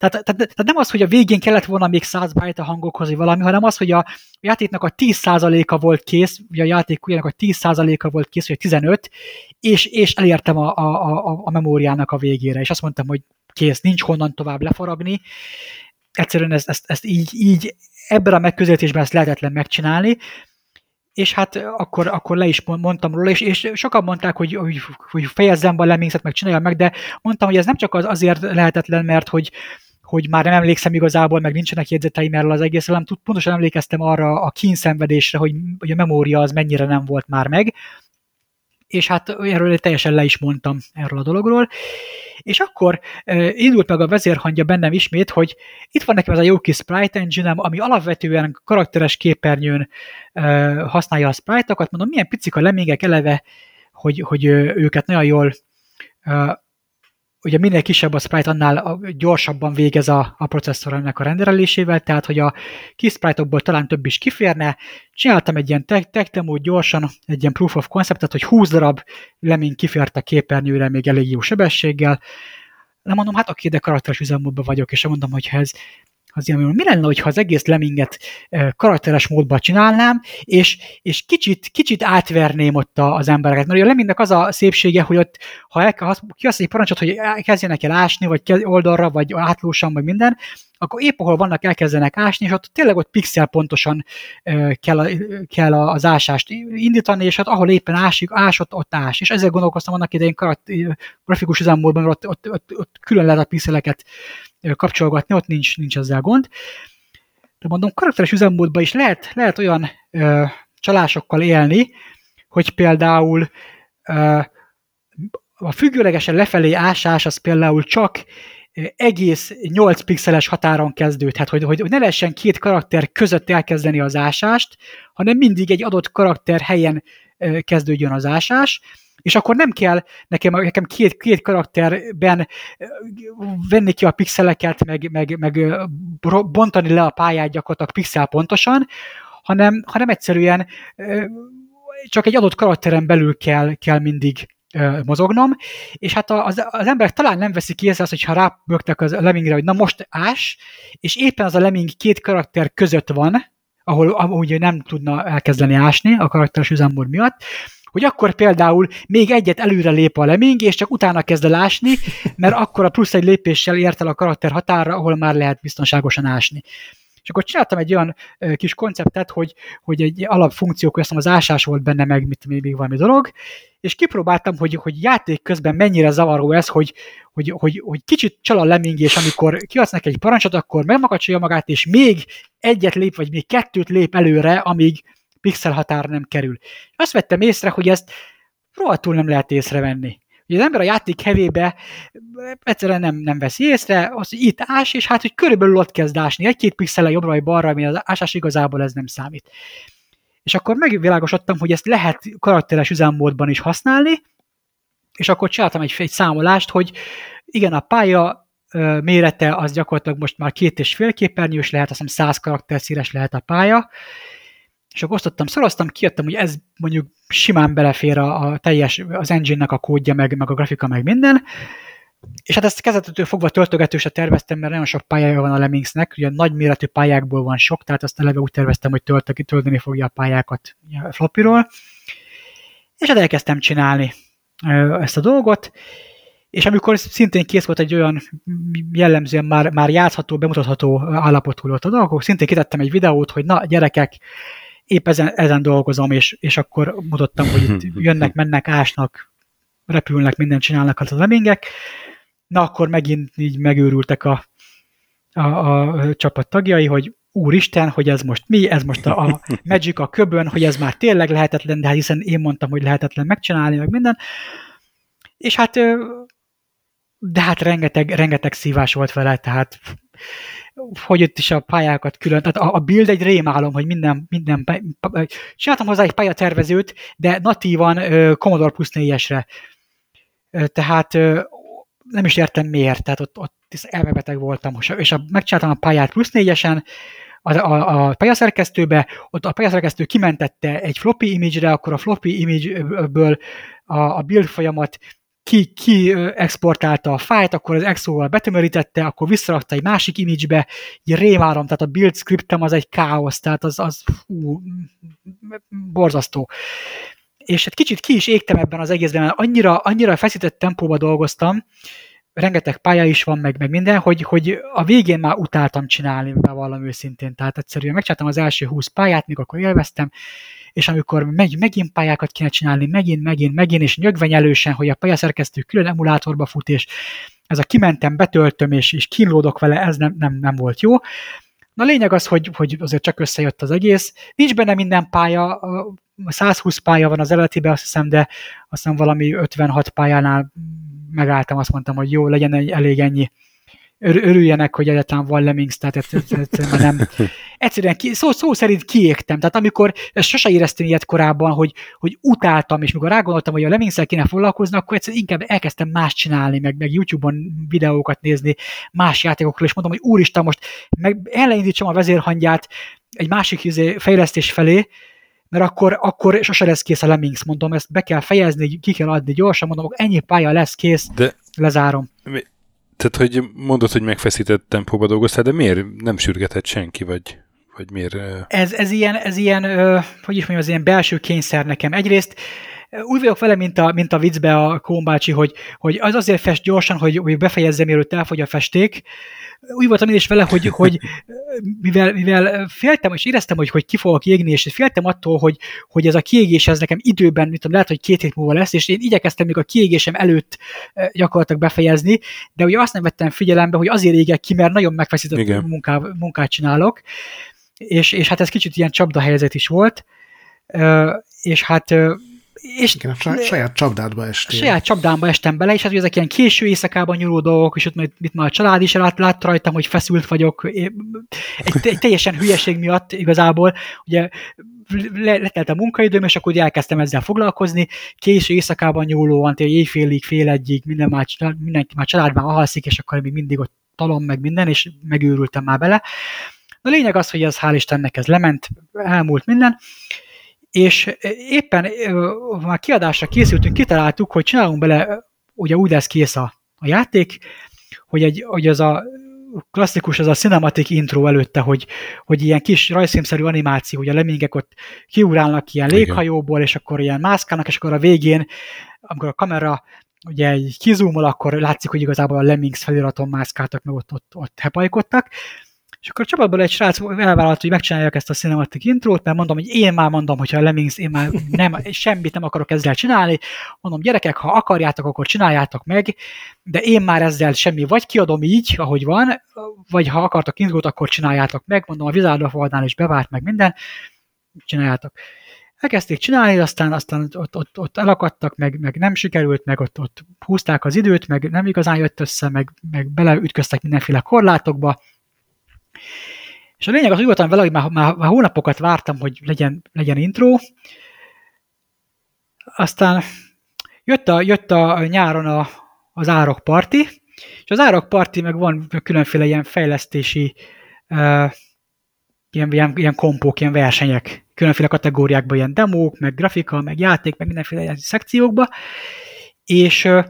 Tehát, tehát, tehát nem az, hogy a végén kellett volna még 100 byte a hangokhoz, vagy valami, hanem az, hogy a játéknak a 10%-a volt kész, ugye a játék a 10%-a volt kész, vagy 15, és, és elértem a, a, a, a memóriának a végére, és azt mondtam, hogy kész, nincs honnan tovább lefaragni, egyszerűen ezt, ezt, ezt így, így ebben a megközelítésben ezt lehetetlen megcsinálni, és hát akkor, akkor le is mondtam róla, és, és sokan mondták, hogy, hogy, hogy fejezzem be a lemingszet, meg csináljam meg, de mondtam, hogy ez nem csak az azért lehetetlen, mert hogy, hogy már nem emlékszem igazából, meg nincsenek jegyzeteim erről az egész, hanem pontosan emlékeztem arra a kínszenvedésre, hogy, hogy a memória az mennyire nem volt már meg, és hát erről teljesen le is mondtam erről a dologról, és akkor uh, indult meg a vezérhangja bennem ismét, hogy itt van nekem ez a jó kis sprite engine ami alapvetően karakteres képernyőn uh, használja a sprite-okat, mondom, milyen picik a lemények eleve, hogy, hogy őket nagyon jól uh, ugye minél kisebb a sprite, annál gyorsabban végez a, a processzor ennek a renderelésével, tehát hogy a kis sprite-okból talán több is kiférne. Csináltam egy ilyen demo gyorsan, egy ilyen proof of conceptet, hogy 20 darab lemény kifért a képernyőre még elég jó sebességgel. Nem mondom, hát oké, de karakteres üzemmódban vagyok, és mondom, hogy ha ez az ilyen, mi lenne, ha az egész leminget karakteres módba csinálnám, és, és kicsit, kicsit átverném ott az embereket. Mert a lemingnek az a szépsége, hogy ott, ha, el, ha kiasz egy parancsot, hogy kezdjenek el ásni, vagy oldalra, vagy átlósan, vagy minden, akkor épp ahol vannak, elkezdenek ásni, és ott tényleg ott pixel pontosan kell, kell az ásást indítani, és hát ahol éppen ásik, ásott, ott ás. És ezzel gondolkoztam annak idején grafikus üzemmódban, ott, ott, ott, ott külön lehet a pixeleket kapcsolgatni, ott nincs, nincs ezzel gond. De mondom, karakteres üzemmódban is lehet, lehet olyan ö, csalásokkal élni, hogy például ö, a függőlegesen lefelé ásás az például csak egész 8 pixeles határon kezdődhet, hogy, hogy, hogy ne lehessen két karakter között elkezdeni az ásást, hanem mindig egy adott karakter helyen kezdődjön az ásás, és akkor nem kell nekem, nekem két, két karakterben venni ki a pixeleket, meg, meg, meg bontani le a pályát gyakorlatilag pixel pontosan, hanem, hanem egyszerűen csak egy adott karakteren belül kell, kell mindig mozognom, és hát az, az emberek talán nem veszik észre azt, hogyha rábögtek az lemingre, hogy na most ás, és éppen az a leming két karakter között van, ahol amúgy nem tudna elkezdeni ásni a karakteres üzemmód miatt, hogy akkor például még egyet előre lép a leming, és csak utána kezd el ásni, mert akkor a plusz egy lépéssel ért el a karakter határa, ahol már lehet biztonságosan ásni. És akkor csináltam egy olyan kis konceptet, hogy, hogy egy alapfunkció, hogy az ásás volt benne, meg mit, még valami dolog, és kipróbáltam, hogy, hogy játék közben mennyire zavaró ez, hogy, hogy, hogy, hogy kicsit csal a lemming, és amikor kiadsz neki egy parancsot, akkor megmakacsolja magát, és még egyet lép, vagy még kettőt lép előre, amíg pixel határ nem kerül. Azt vettem észre, hogy ezt rohadtul nem lehet észrevenni. Ugye az ember a játék hevébe egyszerűen nem, nem veszi észre, az, hogy itt ás, és hát, hogy körülbelül ott kezd ásni, egy-két pixel jobbra vagy balra, ami az ásás igazából ez nem számít. És akkor megvilágosodtam, hogy ezt lehet karakteres üzemmódban is használni, és akkor csináltam egy, egy számolást, hogy igen, a pálya mérete az gyakorlatilag most már két és fél képernyős lehet, azt hiszem 100 karakter színes lehet a pálya, és akkor osztottam, szoroztam, kiadtam, hogy ez mondjuk simán belefér a, a teljes, az engine-nek a kódja, meg, meg a grafika, meg minden, és hát ezt kezdetetől fogva töltögetősre terveztem, mert nagyon sok pályája van a Lemmingsnek, ugye nagy méretű pályákból van sok, tehát azt eleve úgy terveztem, hogy töltök, tölteni fogja a pályákat a floppyról, és hát elkezdtem csinálni ezt a dolgot, és amikor szintén kész volt egy olyan jellemzően már, már játszható, bemutatható állapotú volt a dolog, akkor szintén kitettem egy videót, hogy na gyerekek, épp ezen, ezen dolgozom, és, és akkor mutattam, hogy itt jönnek, mennek, ásnak, repülnek, mindent csinálnak az lemingek. Na akkor megint így megőrültek a, a, a csapat tagjai, hogy úristen, hogy ez most mi, ez most a, a Magic a köbön, hogy ez már tényleg lehetetlen, de hát hiszen én mondtam, hogy lehetetlen megcsinálni, meg minden. És hát de hát rengeteg, rengeteg szívás volt vele, tehát hogy itt is a pályákat külön, tehát a, a build egy rémálom, hogy minden, minden csináltam hozzá egy pályatervezőt, de natívan uh, Commodore Plus 4-esre. Uh, tehát nem is értem miért, tehát ott, ott elmebeteg voltam, és a, megcsináltam a pályát Plus 4-esen, a, a, a pályaszerkesztőbe, ott a pályaszerkesztő kimentette egy floppy image-re, akkor a floppy image-ből a, a build folyamat ki, ki exportálta a fájt, akkor az exo-val betömörítette, akkor visszarakta egy másik image-be, egy rémárom, tehát a build scriptem az egy káosz, tehát az, az fú, borzasztó. És hát kicsit ki is égtem ebben az egészben, mert annyira, annyira feszített tempóba dolgoztam, rengeteg pálya is van, meg, meg minden, hogy, hogy a végén már utáltam csinálni, bevallom őszintén. Tehát egyszerűen megcsináltam az első 20 pályát, még akkor élveztem, és amikor megy, megint pályákat kéne csinálni, megint, megint, megint, és nyögvenyelősen, hogy a pályaszerkesztő külön emulátorba fut, és ez a kimentem, betöltöm és, és kínlódok vele, ez nem, nem, nem volt jó. Na lényeg az, hogy, hogy azért csak összejött az egész. Nincs benne minden pálya, 120 pálya van az eredetiben, azt hiszem, de azt hiszem valami 56 pályánál megálltam, azt mondtam, hogy jó, legyen elég ennyi örüljenek, hogy egyáltalán van Lemmings, tehát egyszerűen nem. Egyszerűen ki, szó, szó szerint kiégtem. Tehát amikor sose éreztem ilyet korábban, hogy, hogy utáltam, és mikor rágondoltam, hogy a lemmings kéne foglalkozni, akkor egyszerűen inkább elkezdtem más csinálni, meg, meg YouTube-on videókat nézni más játékokról, és mondom, hogy úristen, most meg elindítsam a vezérhangját egy másik izé, fejlesztés felé, mert akkor, akkor sose lesz kész a Lemmings, mondom, ezt be kell fejezni, ki kell adni gyorsan, mondom, ennyi pálya lesz kész, De lezárom. Mi, tehát, hogy mondod, hogy megfeszített tempóba dolgoztál, de miért nem sürgetett senki, vagy, vagy miért? Ez, ez ilyen, ez ilyen hogy is mondjam, az ilyen belső kényszer nekem. Egyrészt úgy vagyok vele, mint a, mint a viccbe a Kómbácsi, hogy, hogy az azért fest gyorsan, hogy, hogy befejezzem, mielőtt elfogy a festék, úgy voltam én is vele, hogy, hogy mivel, mivel féltem, és éreztem, hogy, hogy ki fogok égni, és féltem attól, hogy, hogy ez a kiégés ez nekem időben, mit tudom, lehet, hogy két hét múlva lesz, és én igyekeztem még a kiégésem előtt gyakorlatilag befejezni, de ugye azt nem vettem figyelembe, hogy azért égek ki, mert nagyon megfeszített munká, munkát csinálok, és, és hát ez kicsit ilyen csapda helyzet is volt, és hát és Igen, a saját csapdádba estél. Saját csapdámba estem bele, és hát ezek ilyen késő éjszakában nyúló dolgok, és ott majd, mit már a család is lát, lát rajtam, hogy feszült vagyok, egy, egy teljesen hülyeség miatt igazából, ugye le, letelt a munkaidőm, és akkor elkezdtem ezzel foglalkozni, késő éjszakában nyúlóan, tényleg éjfélig, fél egyig, minden már, mindenki már családban alszik, és akkor még mindig ott talom meg minden, és megőrültem már bele. A lényeg az, hogy ez hál' Istennek ez lement, elmúlt minden, és éppen már kiadásra készültünk, kitaláltuk, hogy csinálunk bele, ugye úgy lesz kész a, a játék, hogy, egy, hogy az a klasszikus, az a cinematic intro előtte, hogy, hogy ilyen kis rajzfilmszerű animáció, hogy a lemingek ott kiugrálnak ilyen léghajóból, és akkor ilyen mászkálnak, és akkor a végén, amikor a kamera ugye egy kizúmol, akkor látszik, hogy igazából a Lemmings feliraton mászkáltak, meg ott, ott, ott hepajkodtak, és akkor a csapatból egy srác elvállalt, hogy megcsinálják ezt a cinematic intrót, mert mondom, hogy én már mondom, hogyha a Lemmings, én már nem, semmit nem akarok ezzel csinálni. Mondom, gyerekek, ha akarjátok, akkor csináljátok meg, de én már ezzel semmi, vagy kiadom így, ahogy van, vagy ha akartok intrót, akkor csináljátok meg. Mondom, a Wizard is bevárt meg minden, csináljátok. Elkezdték csinálni, aztán, aztán ott, ott, ott elakadtak, meg, meg nem sikerült, meg ott, ott húzták az időt, meg nem igazán jött össze, meg, meg beleütköztek mindenféle korlátokba, és a lényeg az úgy voltam vele, hogy már, már, már hónapokat vártam, hogy legyen, legyen intro, aztán jött a, jött a nyáron a, az Árok Parti, és az Árok Parti meg van különféle ilyen fejlesztési uh, ilyen, ilyen, ilyen kompók, ilyen versenyek, különféle kategóriákban, ilyen demók, meg grafika, meg játék, meg mindenféle ilyen szekciókba, és uh,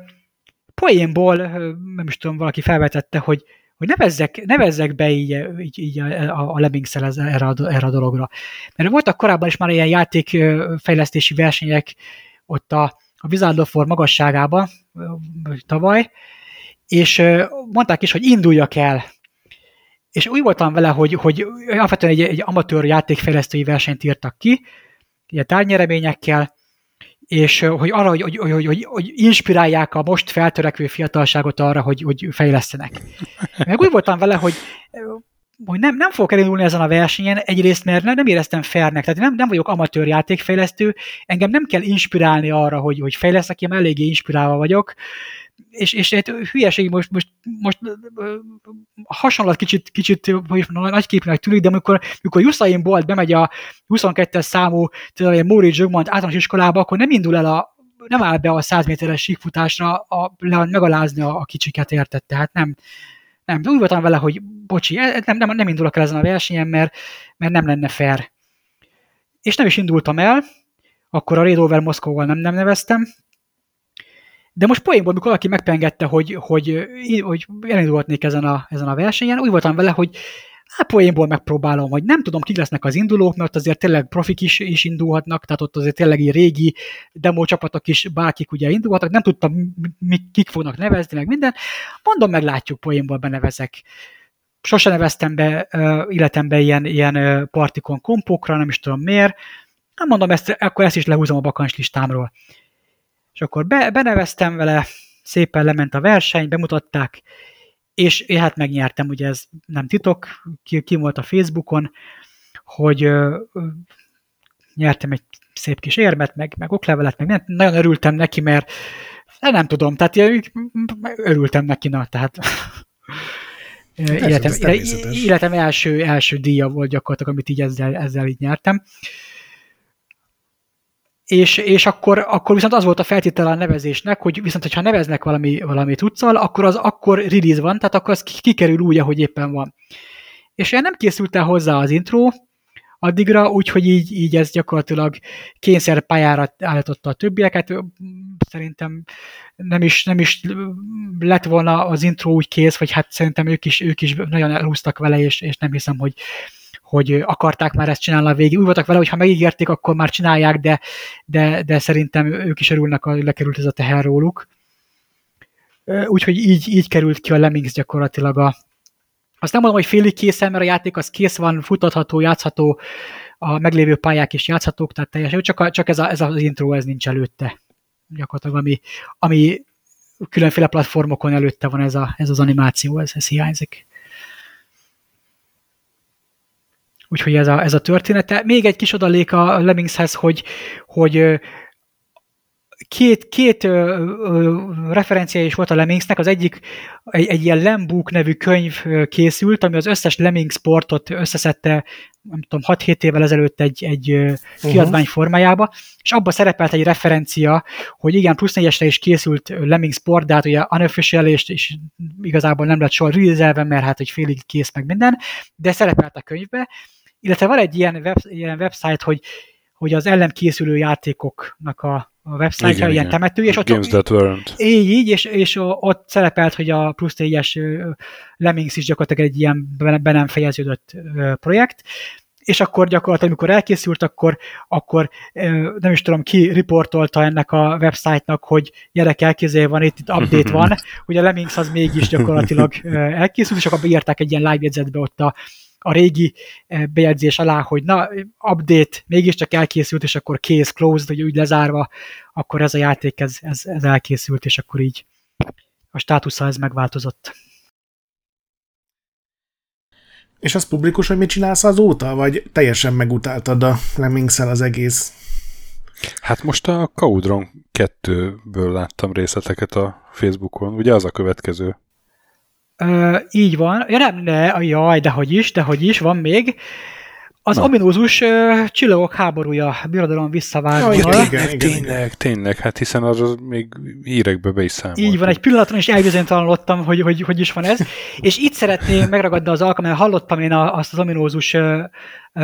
poénból, uh, nem is tudom, valaki felvetette, hogy hogy nevezzek, nevezzek be így, így, így a, a Lemmingszel erre a, erre a dologra. Mert voltak korábban is már ilyen játékfejlesztési versenyek ott a, a Wizard of War magasságában tavaly, és mondták is, hogy induljak el. És úgy voltam vele, hogy, hogy alapvetően egy, egy amatőr játékfejlesztői versenyt írtak ki, ilyen tárnyereményekkel, és hogy arra, hogy, hogy, hogy, hogy, hogy inspirálják a most feltörekvő fiatalságot arra, hogy, hogy fejlesztenek. Meg úgy voltam vele, hogy hogy nem, nem fogok elindulni ezen a versenyen, egyrészt, mert nem, nem éreztem fairnek, tehát nem, nem vagyok amatőr játékfejlesztő, engem nem kell inspirálni arra, hogy, hogy fejleszek, én eléggé inspirálva vagyok, és, és egy hülyeség most, most, most hasonlat kicsit, kicsit hogy nagy képnek tűnik, de amikor, amikor Usain Bolt bemegy a 22-es számú Móri Zsögmond általános iskolába, akkor nem indul el a nem áll be a 100 méteres síkfutásra a, le, megalázni a, a kicsiket, érted? Tehát nem, nem, úgy voltam vele, hogy bocsi, e, nem, nem, nem indulok el ezen a versenyen, mert, mert nem lenne fair. És nem is indultam el, akkor a Red Over Moszkóval nem, nem neveztem, de most poénból, amikor valaki megpengette, hogy, hogy, hogy elindulhatnék ezen a, ezen a versenyen, úgy voltam vele, hogy hát poénból megpróbálom, hogy nem tudom, kik lesznek az indulók, mert azért tényleg profik is, is indulhatnak, tehát ott azért tényleg egy régi demo csapatok is bárkik ugye indulhatnak, nem tudtam, mi, kik fognak nevezni, meg minden. Mondom, meglátjuk, poénból benevezek. Sose neveztem be életembe ilyen, ilyen partikon kompokra, nem is tudom miért. Nem mondom, ezt, akkor ezt is lehúzom a bakancs listámról. És akkor be, beneveztem vele, szépen lement a verseny, bemutatták, és én hát megnyertem, ugye ez nem titok, ki, ki volt a Facebookon, hogy ö, ö, nyertem egy szép kis érmet, meg, meg oklevelet, meg nem, nagyon örültem neki, mert nem tudom, tehát örültem neki, na, tehát életem, életem első, első díja volt gyakorlatilag, amit így ezzel, ezzel így nyertem. És, és akkor, akkor viszont az volt a feltétele a nevezésnek, hogy viszont, hogyha neveznek valami, valami tudszal, akkor az akkor release van, tehát akkor az kikerül úgy, ahogy éppen van. És én nem készült el hozzá az intro, addigra, úgyhogy így, így ez gyakorlatilag kényszer pályára állította a többieket. Szerintem nem is, nem is lett volna az intro úgy kész, vagy hát szerintem ők is, ők is nagyon elhúztak vele, és, és nem hiszem, hogy, hogy akarták már ezt csinálni a végig. Úgy voltak vele, hogy ha megígérték, akkor már csinálják, de, de, de szerintem ők is örülnek, hogy lekerült ez a teher róluk. Úgyhogy így, így került ki a Lemmings gyakorlatilag a, azt nem mondom, hogy félig készen, mert a játék az kész van, futatható, játszható, a meglévő pályák is játszhatók, tehát teljesen csak, a, csak ez, a, ez az intro, ez nincs előtte. Gyakorlatilag, ami, ami különféle platformokon előtte van ez, a, ez az animáció, ez, ez hiányzik. Úgyhogy ez a, ez a története. Még egy kis adalék a Lemmingshez, hogy, hogy két, két ö, ö, referencia is volt a Lemmingsnek, az egyik egy, egy ilyen Lembook nevű könyv készült, ami az összes Lemming sportot összeszedte, nem tudom, 6-7 évvel ezelőtt egy, egy uh-huh. kiadvány formájába, és abban szerepelt egy referencia, hogy igen, plusz 4 is készült Lemming sport, de hát ugye unofficial, és, és igazából nem lett soha release mert hát hogy félig kész meg minden, de szerepelt a könyvbe, illetve van egy ilyen, web, ilyen website, hogy hogy az ellen készülő játékoknak a, a website ilyen igen. temető, és ott, Games that weren't. Így, így, és, és ott szerepelt, hogy a plusz 4-es Lemmings is gyakorlatilag egy ilyen be nem fejeződött projekt, és akkor gyakorlatilag, amikor elkészült, akkor, akkor nem is tudom, ki riportolta ennek a website-nak, hogy gyerek elkézé van, itt, itt update van, hogy a Lemmings az mégis gyakorlatilag elkészült, és akkor beírták egy ilyen live jegyzetbe ott a, a régi eh, bejegyzés alá, hogy na, update mégiscsak elkészült, és akkor kész, closed, hogy úgy lezárva, akkor ez a játék, ez, ez, ez elkészült, és akkor így a státusza ez megváltozott. És az publikus, hogy mit csinálsz azóta, vagy teljesen megutáltad a lemmings az egész? Hát most a Caudron 2-ből láttam részleteket a Facebookon, ugye az a következő. Ö, így van. Ja nem, ne, jaj, de hogy is, de hogy is, van még. Az Na. ominózus uh, csillagok háborúja, birodalom visszavágva. Ja, igen, tényleg, tényleg, hát hiszen az még hírekbe be is számolt. Így van, egy pillanatra is elbizonytalanodtam, hogy, hogy, hogy is van ez. És itt szeretném megragadni az alkalmat, hallottam én azt az ominózus uh,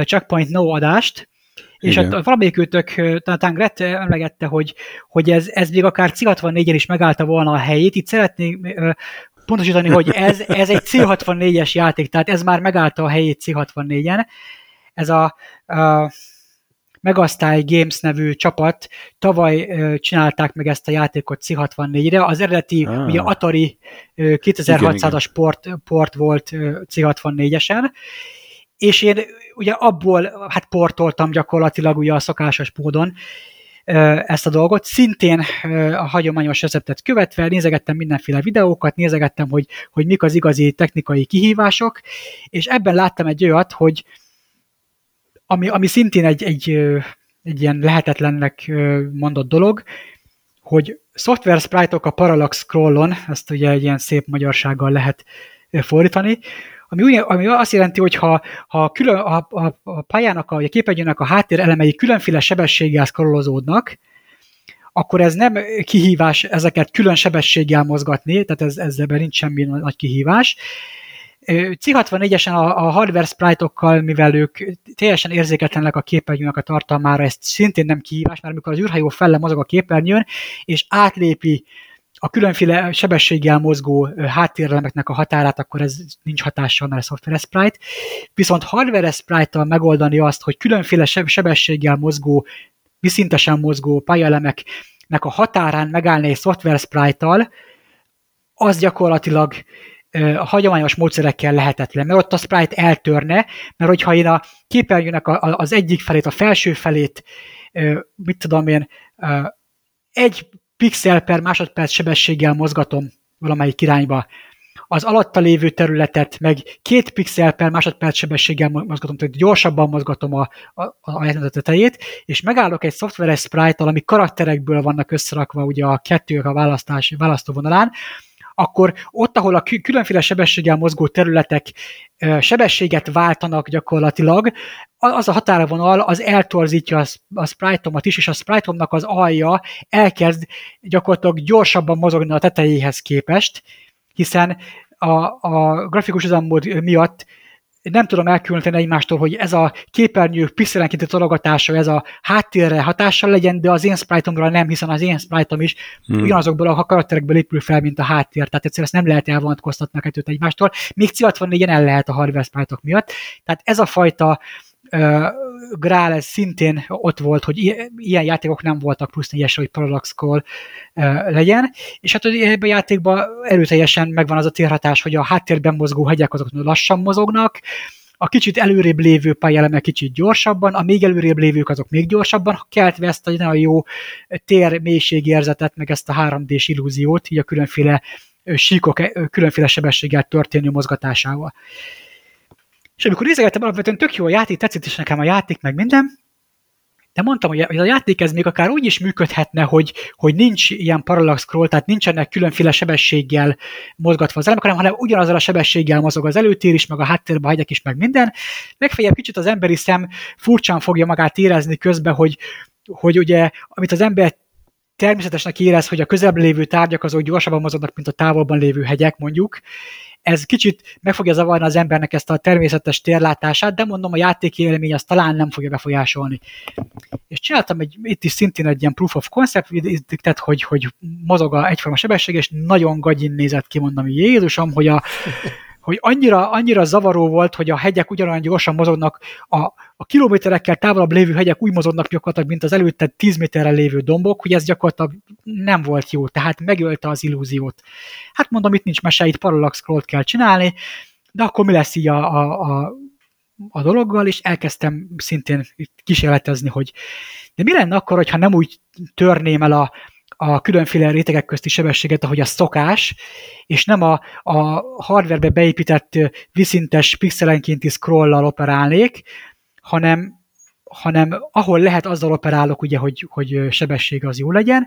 Checkpoint No adást, és Igen. valamelyik őtök, talán Gret emlegette, hogy, hogy ez, ez még akár C64-en is megállta volna a helyét. Itt szeretnék pontosítani, hogy ez, ez egy C64-es játék, tehát ez már megállta a helyét C64-en. Ez a, a Megasztály Games nevű csapat tavaly csinálták meg ezt a játékot C64-re. Az eredeti ah. ugye Atari 2600-as port, port volt C64-esen, és én ugye abból hát portoltam gyakorlatilag ugye a szokásos módon, ezt a dolgot. Szintén a hagyományos receptet követve nézegettem mindenféle videókat, nézegettem, hogy, hogy mik az igazi technikai kihívások, és ebben láttam egy olyat, hogy ami, ami szintén egy, egy, egy ilyen lehetetlennek mondott dolog, hogy software sprite-ok a parallax scrollon, ezt ugye egy ilyen szép magyarsággal lehet fordítani, ami, úgy, ami azt jelenti, hogy ha, ha külön, a, a, a pályának, a, a képernyőnek a háttér elemei különféle sebességgel szkarolozódnak, akkor ez nem kihívás ezeket külön sebességgel mozgatni, tehát ez, ezzel nincs semmi nagy kihívás. C64-esen a, a hardware sprite-okkal, mivel ők teljesen érzéketlenek a képernyőnek a tartalmára, ez szintén nem kihívás, mert amikor az űrhajó felle mozog a képernyőn, és átlépi a különféle sebességgel mozgó háttérelemeknek a határát, akkor ez nincs hatással, mert a software sprite. Viszont hardware sprite-tal megoldani azt, hogy különféle sebességgel mozgó, viszintesen mozgó pályalemeknek a határán megállni egy software sprite-tal, az gyakorlatilag a hagyományos módszerekkel lehetetlen, mert ott a sprite eltörne, mert hogyha én a képernyőnek az egyik felét, a felső felét, mit tudom én, egy pixel per másodperc sebességgel mozgatom valamelyik irányba, az alatta lévő területet, meg két pixel per másodperc sebességgel mozgatom, tehát gyorsabban mozgatom a, a, a játékot tetejét, és megállok egy szoftveres sprite-tal, ami karakterekből vannak összerakva ugye a kettők a választás, választóvonalán, akkor ott, ahol a különféle sebességgel mozgó területek sebességet váltanak gyakorlatilag, az a határvonal az eltorzítja a sprite-omat is, és a sprite az alja elkezd gyakorlatilag gyorsabban mozogni a tetejéhez képest, hiszen a, a grafikus üzemmód miatt nem tudom elkülöníteni egymástól, hogy ez a képernyő pixelenkénti tologatása, ez a háttérre hatással legyen, de az én sprite nem, hiszen az én sprite is hmm. ugyanazokból a karakterekből épül fel, mint a háttér, tehát egyszerűen ezt nem lehet elvonatkoztatni a kettőt egymástól. Még C64-en el lehet a hardware sprite miatt. Tehát ez a fajta Grál szintén ott volt, hogy ilyen játékok nem voltak plusz négyesre, hogy Parallax Call legyen, és hát ebben a játékban erőteljesen megvan az a térhatás, hogy a háttérben mozgó hegyek azok lassan mozognak, a kicsit előrébb lévő pályelemek kicsit gyorsabban, a még előrébb lévők azok még gyorsabban, keltve ezt a nagyon jó tér mélységérzetet, meg ezt a 3D-s illúziót, így a különféle síkok különféle sebességgel történő mozgatásával. És amikor nézegettem, alapvetően tök jó a játék, tetszett is nekem a játék, meg minden, de mondtam, hogy a játék ez még akár úgy is működhetne, hogy, hogy nincs ilyen parallax scroll, tehát nincsenek különféle sebességgel mozgatva az elemek, hanem ugyanazzal a sebességgel mozog az előtér is, meg a háttérbe hegyek is, meg minden. Legfeljebb kicsit az emberi szem furcsán fogja magát érezni közben, hogy, hogy ugye, amit az ember természetesnek érez, hogy a közelebb lévő tárgyak azok gyorsabban mozognak, mint a távolban lévő hegyek, mondjuk, ez kicsit meg fogja zavarni az embernek ezt a természetes térlátását, de mondom, a játéki élmény azt talán nem fogja befolyásolni. És csináltam egy, itt is szintén egy ilyen proof of concept, tehát hogy, hogy mozog a egyforma sebesség, és nagyon gagyin nézett ki, mondom, Jézusom, hogy a, hogy annyira, annyira zavaró volt, hogy a hegyek ugyanolyan gyorsan mozognak, a, a kilométerekkel távolabb lévő hegyek úgy mozognak gyakorlatilag, mint az előtte 10 méterre lévő dombok, hogy ez gyakorlatilag nem volt jó, tehát megölte az illúziót. Hát mondom, itt nincs mese, itt parallax scroll kell csinálni, de akkor mi lesz így a, a, a, a dologgal, és elkezdtem szintén kísérletezni, hogy de mi lenne akkor, hogyha nem úgy törném el a, a különféle rétegek közti sebességet, ahogy a szokás, és nem a, a hardwarebe beépített viszintes pixelenkénti scrollal operálnék, hanem, hanem ahol lehet, azzal operálok, ugye, hogy, hogy sebesség az jó legyen,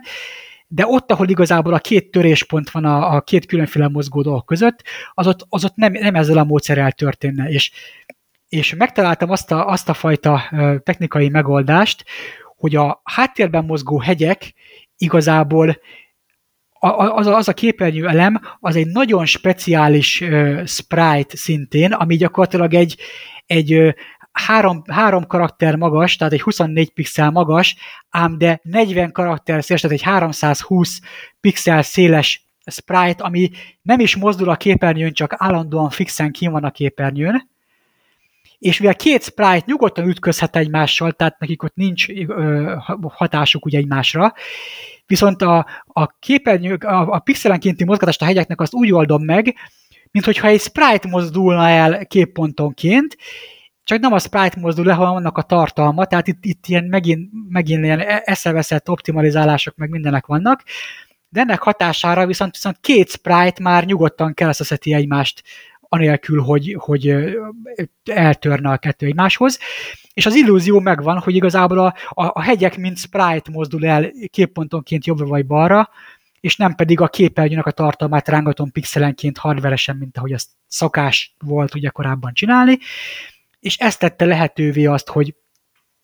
de ott, ahol igazából a két töréspont van a, a két különféle mozgó dolgok között, az ott, az ott nem, nem ezzel a módszerrel történne. És, és megtaláltam azt a, azt a fajta technikai megoldást, hogy a háttérben mozgó hegyek igazából az a, az a képernyő elem, az egy nagyon speciális uh, sprite szintén, ami gyakorlatilag egy, egy uh, három, három karakter magas, tehát egy 24 pixel magas, ám de 40 karakter széles, tehát egy 320 pixel széles sprite, ami nem is mozdul a képernyőn, csak állandóan fixen kín van a képernyőn, és mivel két sprite nyugodtan ütközhet egymással, tehát nekik ott nincs ö, hatásuk ugye egymásra, viszont a, a képernyő, a, a pixelenkénti mozgatást a hegyeknek azt úgy oldom meg, mint hogyha egy sprite mozdulna el képpontonként, csak nem a sprite mozdul le, hanem annak a tartalma, tehát itt, itt ilyen megint, megint ilyen e-, eszeveszett optimalizálások meg mindenek vannak, de ennek hatására viszont, viszont két sprite már nyugodtan keresztezheti egymást anélkül, hogy, hogy eltörne a kettő egymáshoz. És az illúzió megvan, hogy igazából a, a, a hegyek mint sprite mozdul el képpontonként jobbra vagy balra, és nem pedig a képernyőnek a tartalmát rángatom pixelenként hardveresen, mint ahogy azt szokás volt ugye korábban csinálni, és ezt tette lehetővé azt, hogy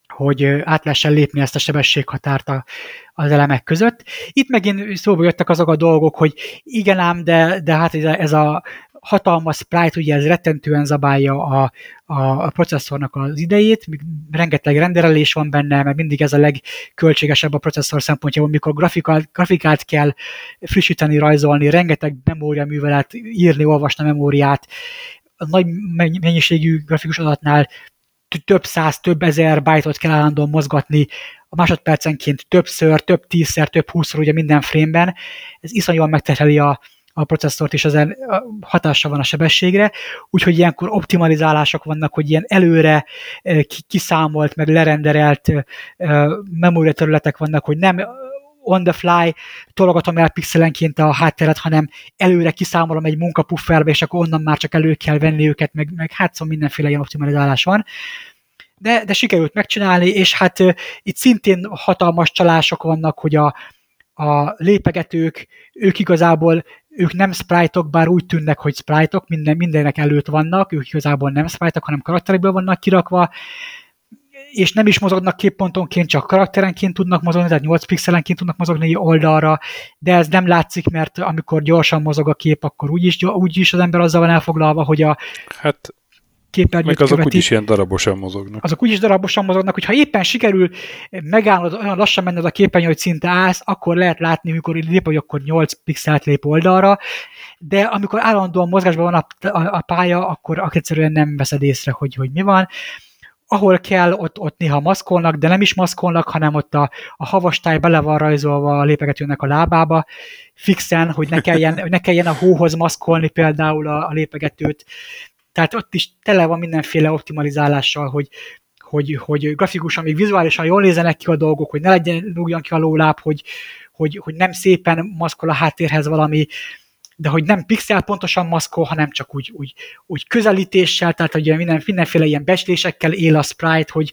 hogy át lehessen lépni ezt a sebességhatárt a, az elemek között. Itt megint szóba jöttek azok a dolgok, hogy igen ám, de, de hát ez a hatalmas sprite, ugye ez rettentően zabálja a, a, a processzornak az idejét, rengeteg renderelés van benne, mert mindig ez a legköltségesebb a processzor szempontjából, mikor grafikát, grafikát kell frissíteni, rajzolni, rengeteg memória művelet, írni, olvasni a memóriát, a nagy mennyiségű grafikus adatnál több száz, több ezer byte-ot kell állandóan mozgatni, a másodpercenként többször, több tízszer, több húszszor ugye minden frame-ben. Ez iszonyúan megterheli a, a processzort, és ezen hatása van a sebességre, úgyhogy ilyenkor optimalizálások vannak, hogy ilyen előre kiszámolt, meg lerenderelt memória területek vannak, hogy nem on the fly tologatom el pixelenként a hátteret, hanem előre kiszámolom egy munkapufferbe, és akkor onnan már csak elő kell venni őket, meg, meg hát szóval mindenféle ilyen optimalizálás van. De, de sikerült megcsinálni, és hát itt szintén hatalmas csalások vannak, hogy a, a lépegetők, ők igazából ők nem sprite-ok, bár úgy tűnnek, hogy sprite-ok, minden, mindennek előtt vannak, ők igazából nem sprite-ok, hanem karakterekből vannak kirakva, és nem is mozognak képpontonként, csak karakterenként tudnak mozogni, tehát 8 pixelenként tudnak mozogni oldalra, de ez nem látszik, mert amikor gyorsan mozog a kép, akkor úgyis, úgyis az ember azzal van elfoglalva, hogy a hát képernyőt Meg azok követi. úgyis ilyen darabosan mozognak. Azok úgyis darabosan mozognak, hogyha éppen sikerül megállnod, olyan lassan menned a képernyő, hogy szinte állsz, akkor lehet látni, amikor lép, hogy akkor 8 pixelt lép oldalra, de amikor állandóan mozgásban van a, a, a pálya, akkor egyszerűen nem veszed észre, hogy, hogy mi van ahol kell, ott, ott néha maszkolnak, de nem is maszkolnak, hanem ott a, a havastály bele van rajzolva a lépegetőnek a lábába, fixen, hogy ne kelljen, ne kelljen a hóhoz maszkolni például a, a lépegetőt. Tehát ott is tele van mindenféle optimalizálással, hogy, hogy, hogy grafikusan, még vizuálisan jól nézenek ki a dolgok, hogy ne legyen, rúgjon ki a lóláb, hogy, hogy, hogy nem szépen maszkol a háttérhez valami, de hogy nem pixel pontosan maszkol, hanem csak úgy, úgy, úgy közelítéssel, tehát hogy minden, mindenféle ilyen beslésekkel él a sprite, hogy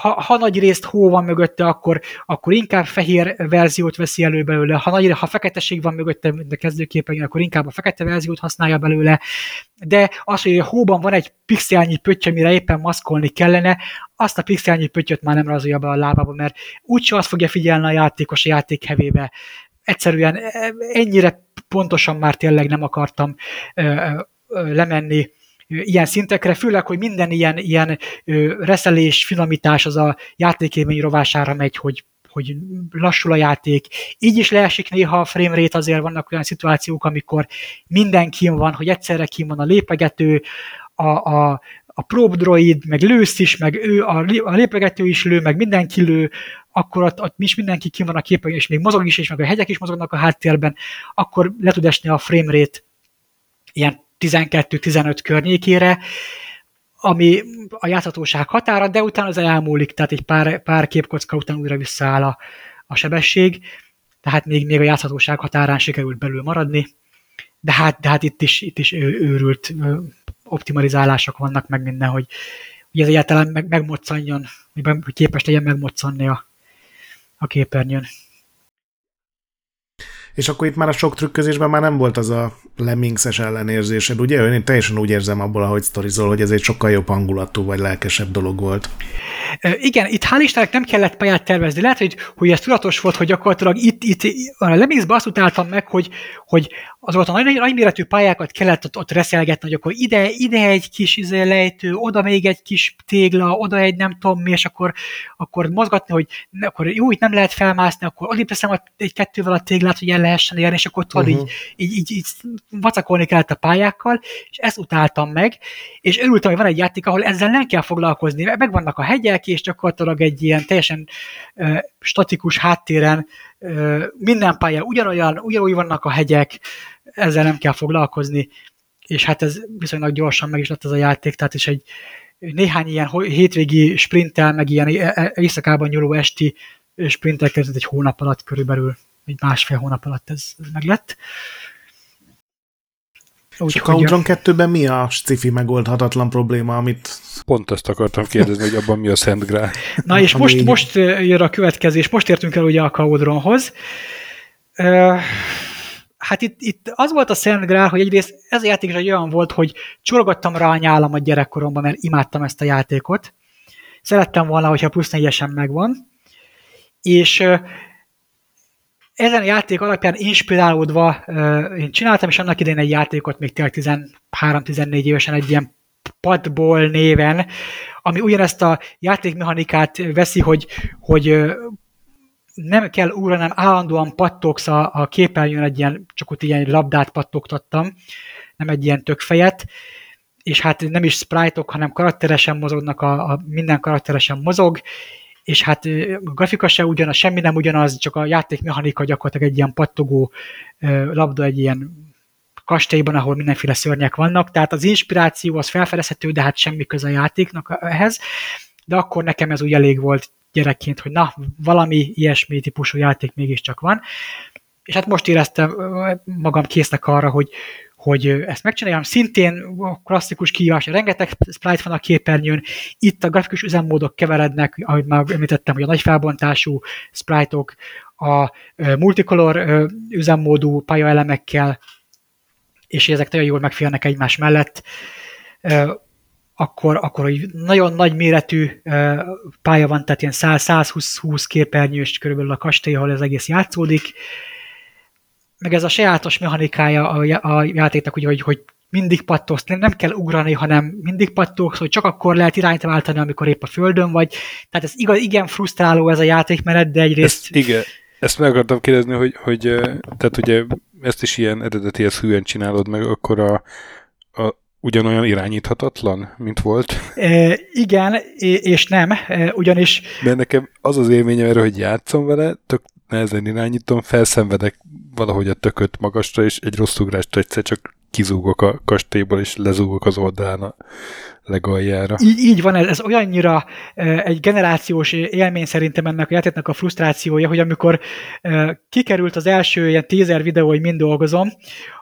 ha, ha nagy részt hó van mögötte, akkor, akkor inkább fehér verziót veszi elő belőle, ha, nagy, ha feketeség van mögötte, mint a kezdőképen, akkor inkább a fekete verziót használja belőle, de az, hogy a hóban van egy pixelnyi pötty, amire éppen maszkolni kellene, azt a pixelnyi pöttyöt már nem rajzolja be a lábába, mert úgyse azt fogja figyelni a játékos a játék hevébe. Egyszerűen e, ennyire pontosan már tényleg nem akartam lemenni ilyen szintekre, főleg, hogy minden ilyen, ilyen reszelés, finomítás az a játékémény rovására megy, hogy hogy lassul a játék. Így is leesik néha a frame rate, azért vannak olyan szituációk, amikor minden kim van, hogy egyszerre kim van a lépegető, a, a, a probe droid, meg lősz is, meg ő, a, a lépegető is lő, meg mindenki lő, akkor ott, ott is mindenki kim van a képen, és még mozog is, és meg a hegyek is mozognak a háttérben, akkor le tud esni a frame rate ilyen 12-15 környékére, ami a játszhatóság határa, de utána az elmúlik, tehát egy pár, pár képkocka után újra visszaáll a, a sebesség, tehát még, még a játszhatóság határán sikerült belül maradni, de hát, de hát itt is, itt is őrült optimalizálások vannak meg minden, hogy, hogy ez egyáltalán meg, megmoccanjon, hogy képes legyen megmoccanni a, a képernyőn. És akkor itt már a sok trükközésben már nem volt az a lemmingses ellenérzésed, ugye? Én teljesen úgy érzem abból, ahogy sztorizol, hogy ez egy sokkal jobb hangulatú vagy lelkesebb dolog volt. Igen, itt hál' Istennek nem kellett pályát tervezni. Lehet, hogy, hogy ez tudatos volt, hogy gyakorlatilag itt, itt a Lemmingszben azt utáltam meg, hogy, hogy azokat a nagy, nagy méretű pályákat kellett ott, ott reszelgetni, hogy akkor ide, ide egy kis izé, lejtő, oda még egy kis tégla, oda egy nem tudom mi, és akkor, akkor mozgatni, hogy akkor jó, itt nem lehet felmászni, akkor odébb teszem egy kettővel a téglát, hogy el lehessen érni, és akkor tudod, uh-huh. így, így, így, így vacakolni kellett a pályákkal, és ezt utáltam meg, és örültem, hogy van egy játék, ahol ezzel nem kell foglalkozni, megvannak a hegyek, és gyakorlatilag egy ilyen teljesen uh, statikus háttéren uh, minden pályán ugyanolyan, ugyanúgy vannak a hegyek, ezzel nem kell foglalkozni, és hát ez viszonylag gyorsan meg is lett ez a játék, tehát is egy néhány ilyen hétvégi sprinttel, meg ilyen e, e, éjszakában nyúló esti sprinttel kezdett egy hónap alatt körülbelül, egy másfél hónap alatt ez, ez meg lett. Úgy, és a Countdown 2-ben mi a sci megoldhatatlan probléma, amit... Pont ezt akartam kérdezni, hogy abban mi a Szent Grál. Na és most, most jön a következés, most értünk el ugye a Caudronhoz. Hát itt, itt az volt a Szent Grál, hogy egyrészt ez a játék is egy olyan volt, hogy csorgattam rá a nyálam a gyerekkoromban, mert imádtam ezt a játékot. Szerettem volna, hogyha plusz négyesen megvan. És ezen a játék alapján inspirálódva én csináltam, és annak idején egy játékot még tényleg 13-14 évesen egy ilyen padból néven, ami ugyanezt a játékmechanikát veszi, hogy, hogy nem kell újra, nem állandóan pattogsz a, a képernyőn egy ilyen, csak ott ilyen labdát pattogtattam, nem egy ilyen tökfejet, és hát nem is sprite-ok, hanem karakteresen mozognak, a, a minden karakteresen mozog, és hát a grafika se ugyanaz, semmi nem ugyanaz, csak a játékmechanika gyakorlatilag egy ilyen pattogó labda, egy ilyen kastélyban, ahol mindenféle szörnyek vannak, tehát az inspiráció az felfedezhető, de hát semmi köze a játéknak ehhez, de akkor nekem ez úgy elég volt gyerekként, hogy na, valami ilyesmi típusú játék mégiscsak van. És hát most éreztem magam késznek arra, hogy, hogy ezt megcsináljam. Szintén klasszikus kihívás, rengeteg sprite van a képernyőn, itt a grafikus üzemmódok keverednek, ahogy már említettem, hogy a nagy felbontású sprite-ok, a multicolor üzemmódú pályaelemekkel, és ezek nagyon jól megférnek egymás mellett, akkor, akkor nagyon nagy méretű pálya van, tehát ilyen 100-120 képernyős körülbelül a kastély, ahol ez egész játszódik, meg ez a sajátos mechanikája a, a játéknak, ugye, hogy, hogy mindig pattogsz, nem, nem kell ugrani, hanem mindig pattogsz, hogy csak akkor lehet irányt váltani, amikor épp a földön vagy. Tehát ez igaz, igen frusztráló ez a játékmenet, de egyrészt... Ezt, igen, ezt meg akartam kérdezni, hogy, hogy tehát ugye ezt is ilyen eredetihez hűen csinálod meg, akkor a, a, ugyanolyan irányíthatatlan, mint volt? E, igen, és nem, ugyanis... Mert nekem az az élményem erről, hogy játszom vele, tök nehezen irányítom, felszenvedek valahogy a tököt magasra, és egy rossz ugrást egyszer csak kizúgok a kastélyból, és lezúgok az oldalán legaljára. Így, így van, ez, ez olyannyira egy generációs élmény szerintem ennek a játéknak a frusztrációja, hogy amikor kikerült az első ilyen teaser videó, hogy mind dolgozom,